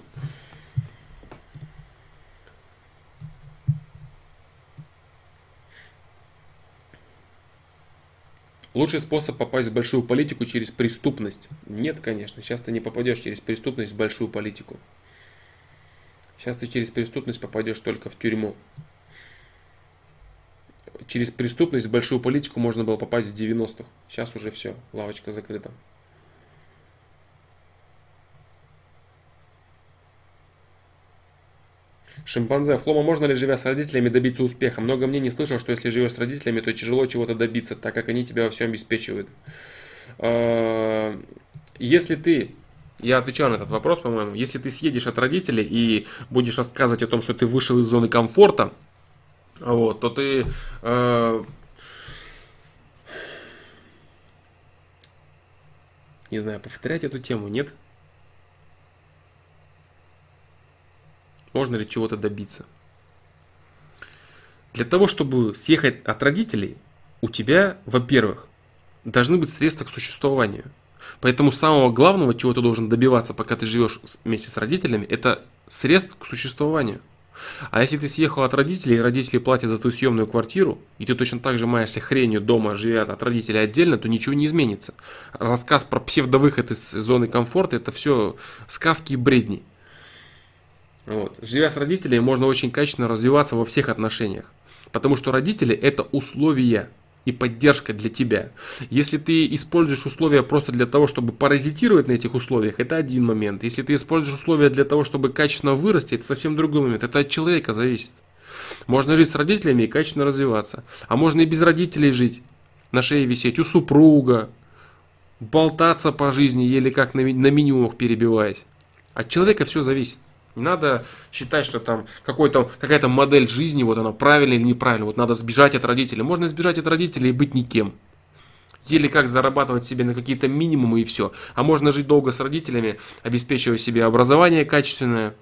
Лучший способ попасть в большую политику через преступность? Нет, конечно. Сейчас ты не попадешь через преступность в большую политику. Сейчас ты через преступность попадешь только в тюрьму. Через преступность в большую политику можно было попасть в 90-х. Сейчас уже все, лавочка закрыта. Шимпанзе. Флома, можно ли, живя с родителями, добиться успеха? Много мнений слышал, что если живешь с родителями, то тяжело чего-то добиться, так как они тебя во всем обеспечивают. А, если ты я отвечал на этот вопрос, по-моему. Если ты съедешь от родителей и будешь рассказывать о том, что ты вышел из зоны комфорта, вот, то ты э, не знаю, повторять эту тему, нет? Можно ли чего-то добиться? Для того, чтобы съехать от родителей, у тебя, во-первых, должны быть средства к существованию. Поэтому самого главного, чего ты должен добиваться, пока ты живешь вместе с родителями, это средств к существованию. А если ты съехал от родителей, и родители платят за твою съемную квартиру, и ты точно так же маешься хренью дома, живя от родителей отдельно, то ничего не изменится. Рассказ про псевдовыход из зоны комфорта – это все сказки и бредни. Вот. Живя с родителями, можно очень качественно развиваться во всех отношениях. Потому что родители – это условия. и поддержка для тебя. Если ты используешь условия просто для того, чтобы паразитировать на этих условиях, это один момент. Если ты используешь условия для того, чтобы качественно вырасти, это совсем другой момент. Это от человека зависит. Можно жить с родителями и качественно развиваться. А можно и без родителей жить, на шее висеть, у супруга, болтаться по жизни, еле как на, на минимумах перебиваясь. От человека все зависит. Не надо считать, что там какой-то, какая-то модель жизни, вот она правильная или неправильная. Вот надо сбежать от родителей. Можно сбежать от родителей и быть никем. Еле как зарабатывать себе на какие-то минимумы и все. А можно жить долго с родителями, обеспечивая себе образование качественное,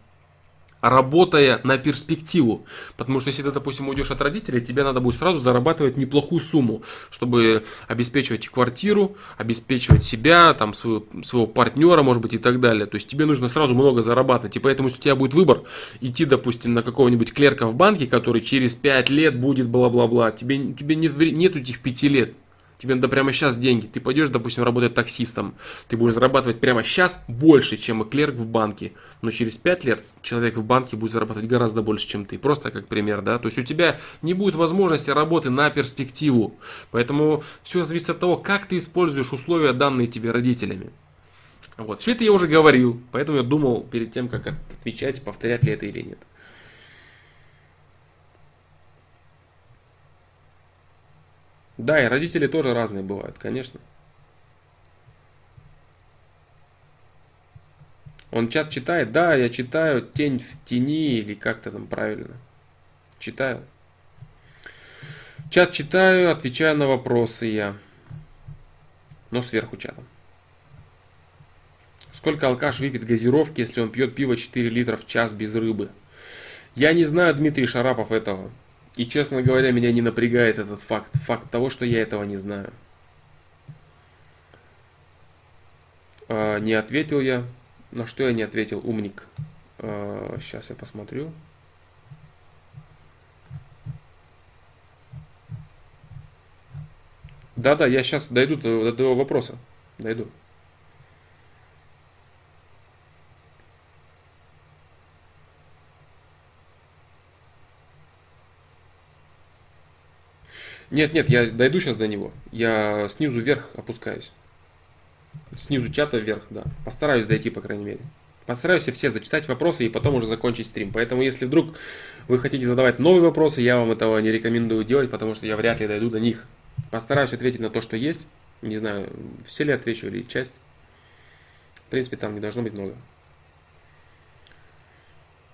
работая на перспективу. Потому что если ты, допустим, уйдешь от родителей, тебе надо будет сразу зарабатывать неплохую сумму, чтобы обеспечивать квартиру, обеспечивать себя, там, своего, своего партнера, может быть, и так далее. То есть тебе нужно сразу много зарабатывать. И поэтому, если у тебя будет выбор идти, допустим, на какого-нибудь клерка в банке, который через 5 лет будет бла-бла-бла, тебе, тебе нет, нет этих 5 лет тебе надо прямо сейчас деньги. Ты пойдешь, допустим, работать таксистом, ты будешь зарабатывать прямо сейчас больше, чем и клерк в банке. Но через 5 лет человек в банке будет зарабатывать гораздо больше, чем ты. Просто как пример, да. То есть у тебя не будет возможности работы на перспективу. Поэтому все зависит от того, как ты используешь условия, данные тебе родителями. Вот. Все это я уже говорил, поэтому я думал перед тем, как отвечать, повторять ли это или нет. Да, и родители тоже разные бывают, конечно. Он чат читает? Да, я читаю «Тень в тени» или как-то там правильно. Читаю. Чат читаю, отвечаю на вопросы я. Но сверху чатом. Сколько алкаш выпьет газировки, если он пьет пиво 4 литра в час без рыбы? Я не знаю, Дмитрий Шарапов, этого. И, честно говоря, меня не напрягает этот факт. Факт того, что я этого не знаю. А, не ответил я. На что я не ответил? Умник. А, сейчас я посмотрю. Да-да, я сейчас дойду до этого вопроса. Дойду. Нет, нет, я дойду сейчас до него. Я снизу вверх опускаюсь. Снизу чата вверх, да. Постараюсь дойти, по крайней мере. Постараюсь все зачитать вопросы и потом уже закончить стрим. Поэтому, если вдруг вы хотите задавать новые вопросы, я вам этого не рекомендую делать, потому что я вряд ли дойду до них. Постараюсь ответить на то, что есть. Не знаю, все ли отвечу или часть. В принципе, там не должно быть много.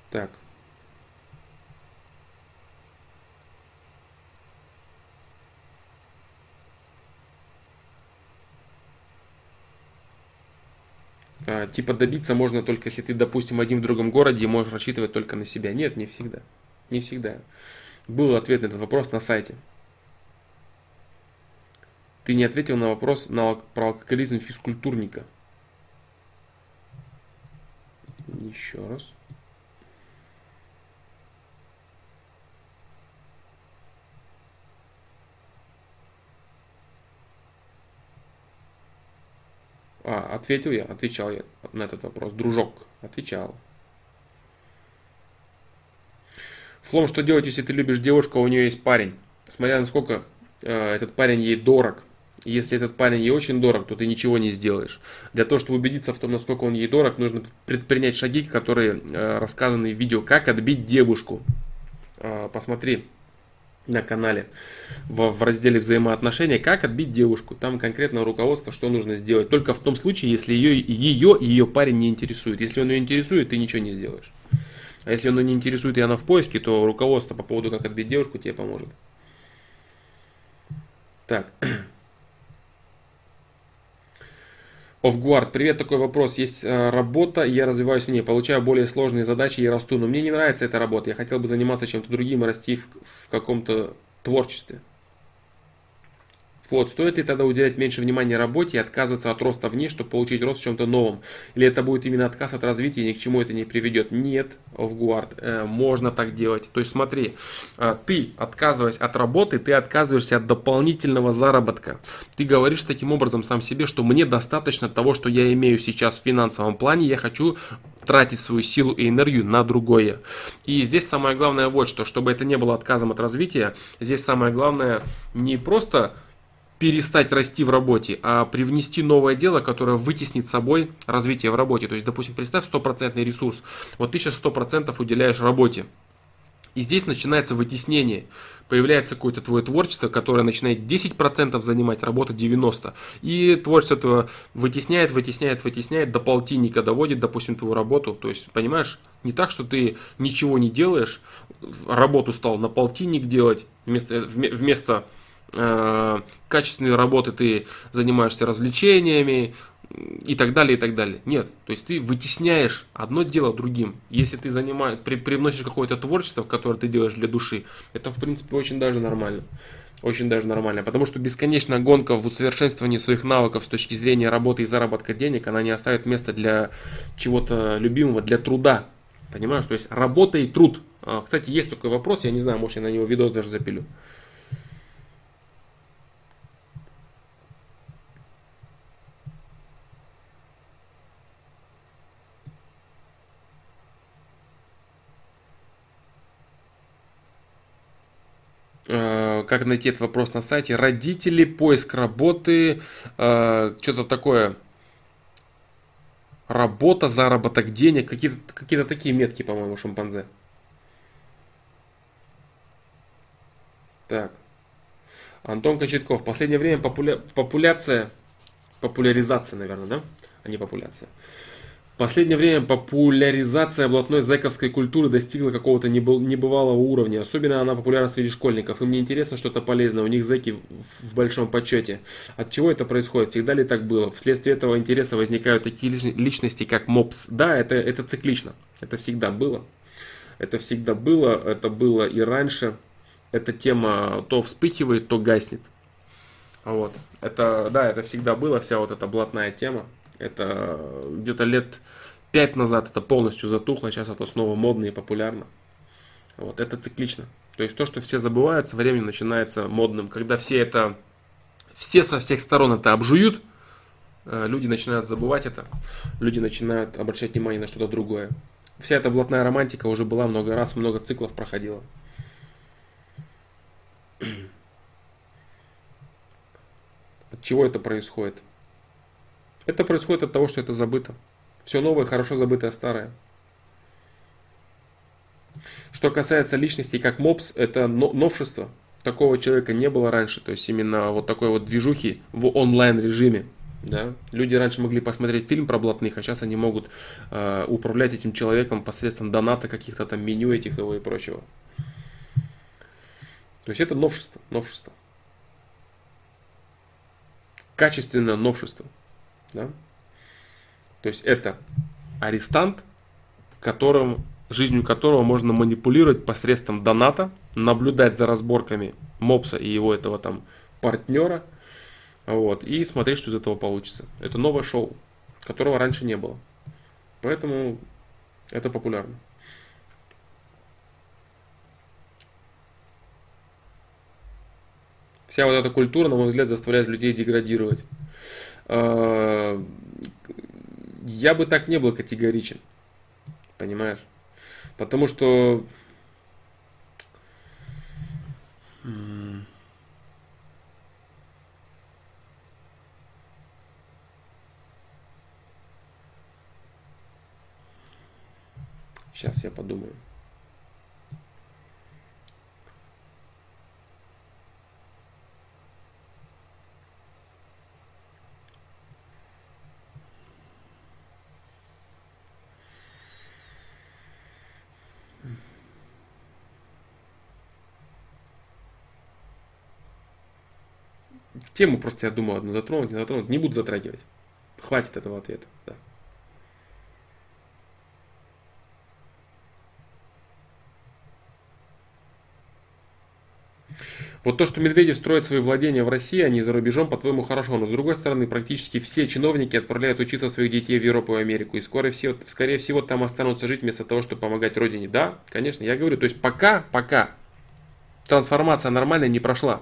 Так. Типа добиться можно только если ты, допустим, один в другом городе и можешь рассчитывать только на себя. Нет, не всегда. Не всегда. Был ответ на этот вопрос на сайте. Ты не ответил на вопрос на, про алкоголизм физкультурника. Еще раз. А, ответил я, отвечал я на этот вопрос. Дружок, отвечал. Флом, что делать, если ты любишь девушку, а у нее есть парень? Смотря насколько э, этот парень ей дорог. Если этот парень ей очень дорог, то ты ничего не сделаешь. Для того, чтобы убедиться в том, насколько он ей дорог, нужно предпринять шаги, которые э, рассказаны в видео. Как отбить девушку? Э, посмотри на канале в, в разделе взаимоотношения, как отбить девушку. Там конкретно руководство, что нужно сделать. Только в том случае, если ее, ее и ее парень не интересует. Если он ее интересует, ты ничего не сделаешь. А если он ее не интересует и она в поиске, то руководство по поводу, как отбить девушку, тебе поможет. Так. Офгуард, привет, такой вопрос. Есть э, работа, я развиваюсь в ней, получаю более сложные задачи и расту, но мне не нравится эта работа. Я хотел бы заниматься чем-то другим и расти в, в каком-то творчестве. Вот, стоит ли тогда уделять меньше внимания работе и отказываться от роста в ней, чтобы получить рост в чем-то новом? Или это будет именно отказ от развития и ни к чему это не приведет? Нет, Овгуард, э, можно так делать. То есть смотри, э, ты, отказываясь от работы, ты отказываешься от дополнительного заработка. Ты говоришь таким образом сам себе, что мне достаточно того, что я имею сейчас в финансовом плане, я хочу тратить свою силу и энергию на другое. И здесь самое главное вот что, чтобы это не было отказом от развития, здесь самое главное не просто перестать расти в работе, а привнести новое дело, которое вытеснит собой развитие в работе. То есть, допустим, представь стопроцентный ресурс. Вот ты сейчас 100% уделяешь работе. И здесь начинается вытеснение. Появляется какое-то твое творчество, которое начинает 10% занимать, работа 90%. И творчество этого вытесняет, вытесняет, вытесняет, до полтинника доводит, допустим, твою работу. То есть, понимаешь, не так, что ты ничего не делаешь, работу стал на полтинник делать, вместо, вместо качественной работы ты занимаешься развлечениями, и так далее, и так далее. Нет, то есть ты вытесняешь одно дело другим. Если ты занимаешь, при, привносишь какое-то творчество, которое ты делаешь для души, это в принципе очень даже нормально. Очень даже нормально. Потому что бесконечная гонка в усовершенствовании своих навыков с точки зрения работы и заработка денег, она не оставит места для чего-то любимого, для труда. Понимаешь? То есть работа и труд. А, кстати, есть такой вопрос, я не знаю, может я на него видос даже запилю. Как найти этот вопрос на сайте, родители, поиск работы, э, что-то такое, работа, заработок денег, какие-то какие такие метки, по-моему, шимпанзе. Так. Антон Кочетков. В последнее время популя... популяция, популяризация, наверное, да? А не популяция. Последнее время популяризация блатной зэковской культуры достигла какого-то небывалого уровня. Особенно она популярна среди школьников. Им не интересно что-то полезное. У них зэки в большом почете. От чего это происходит? Всегда ли так было? Вследствие этого интереса возникают такие личности, как МОПС. Да, это, это циклично. Это всегда было. Это всегда было. Это было и раньше. Эта тема то вспыхивает, то гаснет. Вот. Это, да, это всегда было, вся вот эта блатная тема. Это где-то лет пять назад это полностью затухло, сейчас это снова модно и популярно. Вот, это циклично. То есть то, что все забывают, со временем начинается модным. Когда все это, все со всех сторон это обжуют, э, люди начинают забывать это, люди начинают обращать внимание на что-то другое. Вся эта блатная романтика уже была много раз, много циклов проходила. От чего это происходит? Это происходит от того, что это забыто. Все новое, хорошо забытое старое. Что касается личностей как мопс, это новшество. Такого человека не было раньше. То есть именно вот такой вот движухи в онлайн режиме. Да? Люди раньше могли посмотреть фильм про блатных, а сейчас они могут э, управлять этим человеком посредством доната каких-то там меню этих его и прочего. То есть это новшество, новшество. Качественное новшество. Да? То есть это арестант, которым, жизнью которого можно манипулировать посредством доната, наблюдать за разборками мопса и его этого там партнера, вот, и смотреть, что из этого получится. Это новое шоу, которого раньше не было. Поэтому это популярно. Вся вот эта культура, на мой взгляд, заставляет людей деградировать. А, я бы так не был категоричен. Понимаешь? Потому что... Сейчас я подумаю. Тему просто, я думаю, одну затронуть, не затронуть. Не буду затрагивать. Хватит этого ответа. Да. Вот то, что Медведев строит свои владения в России, а не за рубежом, по-твоему, хорошо. Но с другой стороны, практически все чиновники отправляют учиться своих детей в Европу и Америку. И скоро все, скорее всего, там останутся жить вместо того, чтобы помогать родине. Да, конечно, я говорю. То есть пока, пока трансформация нормальная не прошла.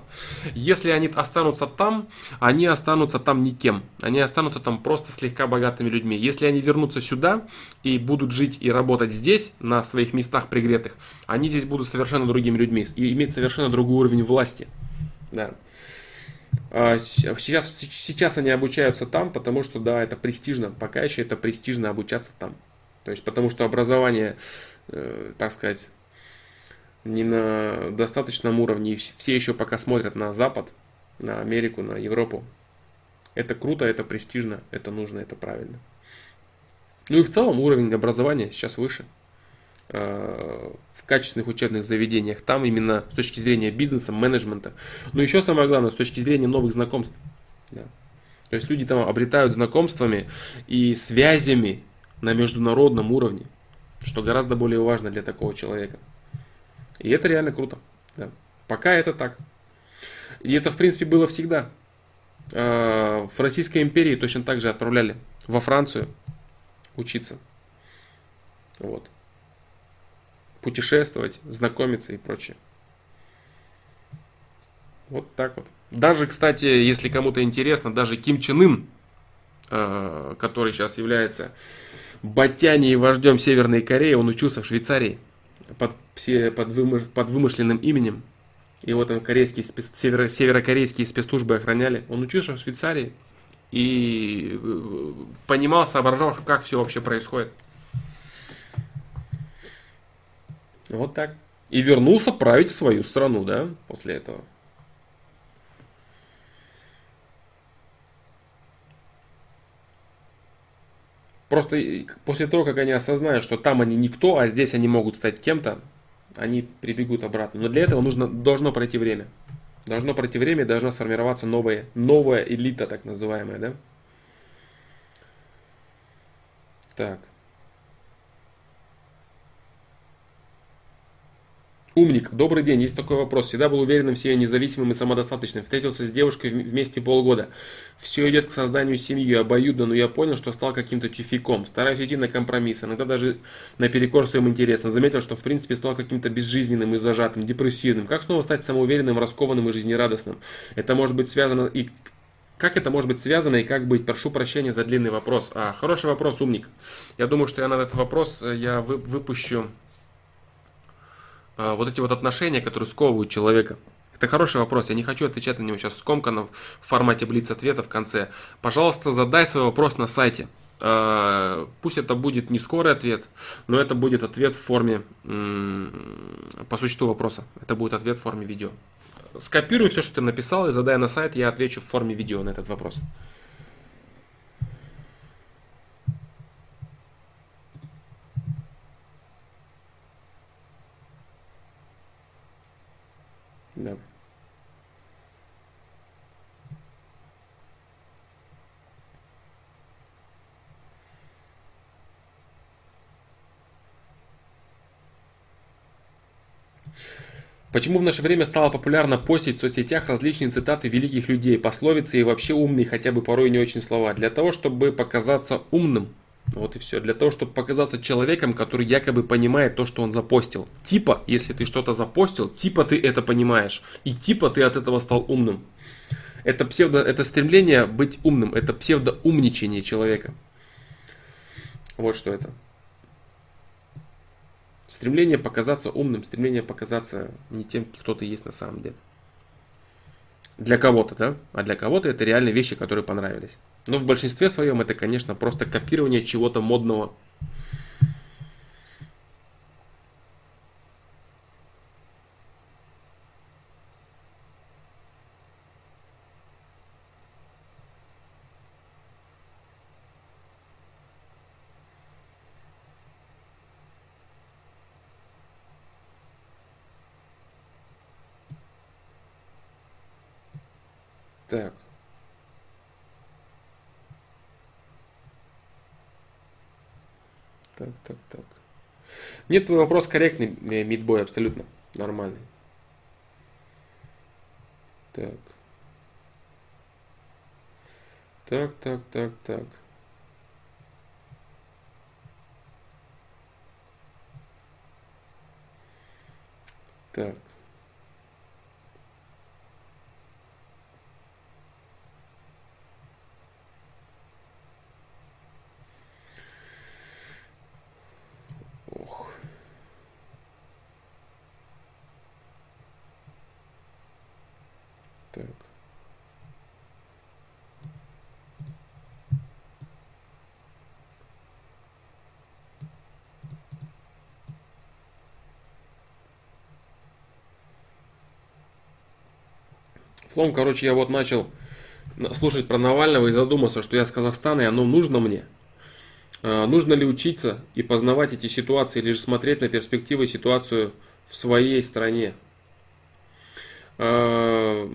Если они останутся там, они останутся там никем. Они останутся там просто слегка богатыми людьми. Если они вернутся сюда и будут жить и работать здесь, на своих местах пригретых, они здесь будут совершенно другими людьми и иметь совершенно другой уровень власти. Да. А сейчас, сейчас они обучаются там, потому что, да, это престижно. Пока еще это престижно обучаться там. То есть, потому что образование, э, так сказать, не на достаточном уровне, и все еще пока смотрят на Запад, на Америку, на Европу. Это круто, это престижно, это нужно, это правильно. Ну и в целом уровень образования сейчас выше э, в качественных учебных заведениях. Там именно с точки зрения бизнеса, менеджмента. Но еще самое главное, с точки зрения новых знакомств. Да. То есть люди там обретают знакомствами и связями на международном уровне, что гораздо более важно для такого человека. И это реально круто. Да. Пока это так. И это, в принципе, было всегда. А, в Российской империи точно так же отправляли во Францию учиться. Вот. Путешествовать, знакомиться и прочее. Вот так вот. Даже, кстати, если кому-то интересно, даже Ким Чен Ын, а, который сейчас является батяней и вождем Северной Кореи, он учился в Швейцарии под, под, вымыш, под вымышленным именем. Его там корейские, спец, северо, северокорейские спецслужбы охраняли. Он учился в Швейцарии и э, понимал, соображал, как все вообще происходит. Вот так. И вернулся править свою страну, да, после этого. Просто после того, как они осознают, что там они никто, а здесь они могут стать кем-то, они прибегут обратно. Но для этого нужно, должно пройти время. Должно пройти время, должна сформироваться новая, новая элита, так называемая, да? Так. Умник, добрый день, есть такой вопрос. Всегда был уверенным в себе, независимым и самодостаточным. Встретился с девушкой вместе полгода. Все идет к созданию семьи, обоюдно, но я понял, что стал каким-то тюфиком. Стараюсь идти на компромисс, иногда даже наперекор своим интересам. Заметил, что в принципе стал каким-то безжизненным и зажатым, депрессивным. Как снова стать самоуверенным, раскованным и жизнерадостным? Это может быть связано и как это может быть связано и как быть? Прошу прощения за длинный вопрос. А, хороший вопрос, умник. Я думаю, что я на этот вопрос э, я выпущу вот эти вот отношения, которые сковывают человека? Это хороший вопрос, я не хочу отвечать на него сейчас скомканно в формате блиц-ответа в конце. Пожалуйста, задай свой вопрос на сайте. А, пусть это будет не скорый ответ, но это будет ответ в форме, по существу вопроса. Это будет ответ в форме видео. Скопируй все, что ты написал, и задай на сайт, я отвечу в форме видео на этот вопрос. Да. Почему в наше время стало популярно постить в соцсетях различные цитаты великих людей, пословицы и вообще умные, хотя бы порой не очень слова? Для того, чтобы показаться умным, вот и все. Для того, чтобы показаться человеком, который якобы понимает то, что он запостил. Типа, если ты что-то запостил, типа ты это понимаешь. И типа ты от этого стал умным. Это псевдо, это стремление быть умным, это псевдоумничание человека. Вот что это. Стремление показаться умным, стремление показаться не тем, кто ты есть на самом деле. Для кого-то, да? А для кого-то это реально вещи, которые понравились. Но в большинстве своем это, конечно, просто копирование чего-то модного. Так. Так, так, так. Нет, твой вопрос корректный, Мидбой, абсолютно нормальный. Так. Так, так, так, так. Так. Ох. Так. Флом, короче, я вот начал слушать про Навального и задумался, что я с Казахстана, и оно нужно мне. А, нужно ли учиться и познавать эти ситуации, или же смотреть на перспективы ситуацию в своей стране? А,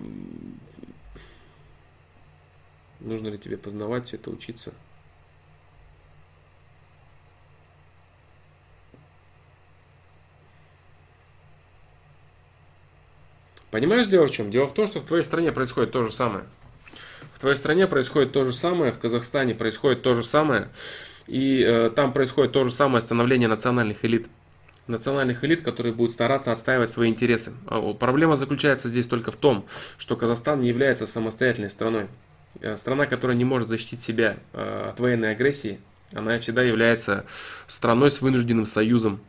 нужно ли тебе познавать это, учиться? Понимаешь, дело в чем? Дело в том, что в твоей стране происходит то же самое. В твоей стране происходит то же самое, в Казахстане происходит то же самое, и э, там происходит то же самое становление национальных элит. Национальных элит, которые будут стараться отстаивать свои интересы. А проблема заключается здесь только в том, что Казахстан не является самостоятельной страной. Э, страна, которая не может защитить себя э, от военной агрессии, она всегда является страной с вынужденным союзом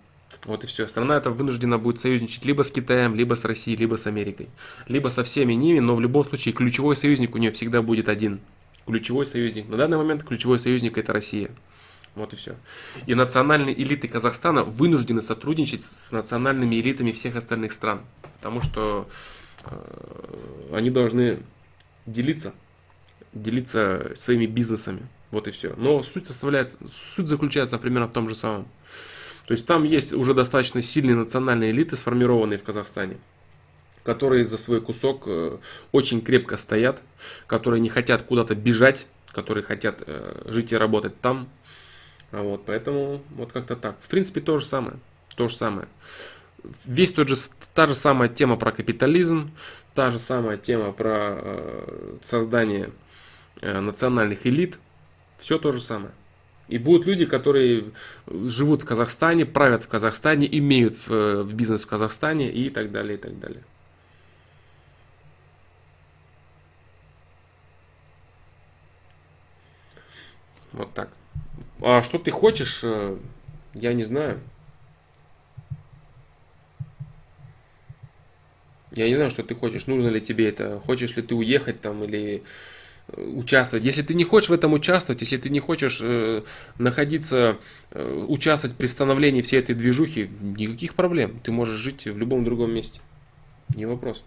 вот и все. Страна эта вынуждена будет союзничать либо с Китаем, либо с Россией, либо с Америкой. Либо со всеми ними, но в любом случае ключевой союзник у нее всегда будет один. Ключевой союзник. На данный момент ключевой союзник это Россия. Вот и все. И национальные элиты Казахстана вынуждены сотрудничать с национальными элитами всех остальных стран. Потому что э, они должны делиться. Делиться своими бизнесами. Вот и все. Но суть составляет, суть заключается примерно в том же самом. То есть там есть уже достаточно сильные национальные элиты, сформированные в Казахстане, которые за свой кусок э, очень крепко стоят, которые не хотят куда-то бежать, которые хотят э, жить и работать там. А вот, поэтому вот как-то так. В принципе, то же самое. То же самое. Весь тот же, та же самая тема про капитализм, та же самая тема про э, создание национальных элит. Все то же самое. И будут люди, которые живут в Казахстане, правят в Казахстане, имеют в, в бизнес в Казахстане и так далее, и так далее. Вот так. А что ты хочешь, э, я не знаю. Я не знаю, что ты хочешь, нужно ли тебе это, хочешь ли ты уехать там или участвовать. Если ты не хочешь в этом участвовать, если ты не хочешь э, находиться, э, участвовать при становлении всей этой движухи, никаких проблем. Ты можешь жить в любом другом месте. Не вопрос.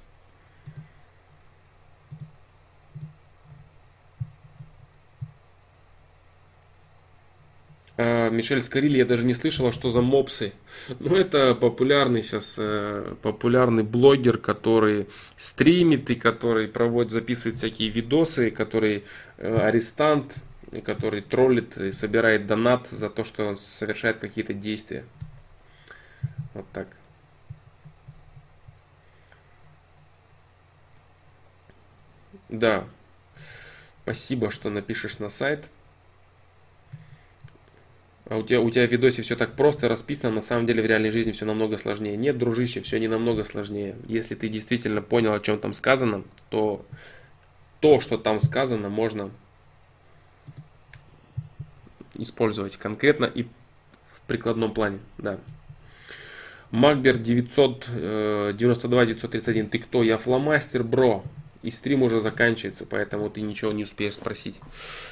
Мишель Скорилли, я даже не слышала, что за мопсы. Ну, это популярный сейчас, э, популярный блогер, который стримит и который проводит, записывает всякие видосы, который э, арестант, который троллит и собирает донат за то, что он совершает какие-то действия. Вот так. Да. Спасибо, что напишешь на сайт. А у тебя, у тебя в видосе все так просто расписано, на самом деле в реальной жизни все намного сложнее. Нет, дружище, все не намного сложнее. Если ты действительно понял, о чем там сказано, то то, что там сказано, можно использовать конкретно и в прикладном плане, да. Макбер 992 931, ты кто? Я фломастер, бро и стрим уже заканчивается, поэтому ты ничего не успеешь спросить.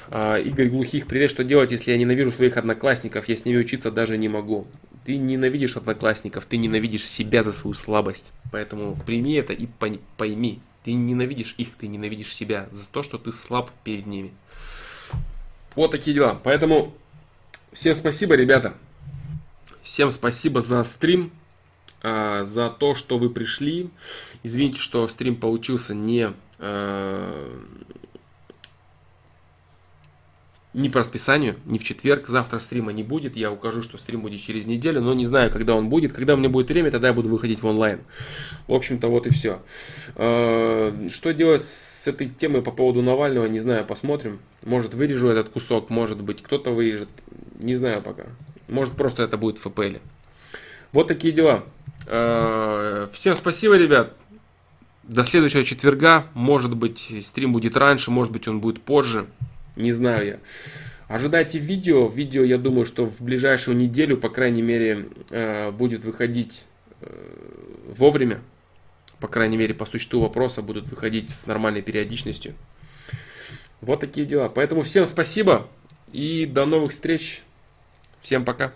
А, Игорь Глухих, привет, что делать, если я ненавижу своих одноклассников, я с ними учиться даже не могу. Ты ненавидишь одноклассников, ты ненавидишь себя за свою слабость, поэтому прими это и пойми, ты ненавидишь их, ты ненавидишь себя за то, что ты слаб перед ними. Вот такие дела, поэтому всем спасибо, ребята. Всем спасибо за стрим. А, за то, что вы пришли. Извините, что стрим получился не... А, не по расписанию, не в четверг, завтра стрима не будет, я укажу, что стрим будет через неделю, но не знаю, когда он будет, когда у меня будет время, тогда я буду выходить в онлайн. В общем-то, вот и все. Э, что делать с этой темой по поводу Навального, не знаю, посмотрим. Может, вырежу этот кусок, может быть, кто-то вырежет, не знаю пока. Может, просто это будет в ФПЛ. Вот такие дела. Э, всем спасибо, ребят. До следующего четверга. Может быть, стрим будет раньше, может быть, он будет позже. Не знаю я. Ожидайте видео. Видео, я думаю, что в ближайшую неделю, по крайней мере, э, будет выходить э, вовремя. По крайней мере, по существу вопроса будут выходить с нормальной периодичностью. Вот такие дела. Поэтому всем спасибо и до новых встреч. Всем пока.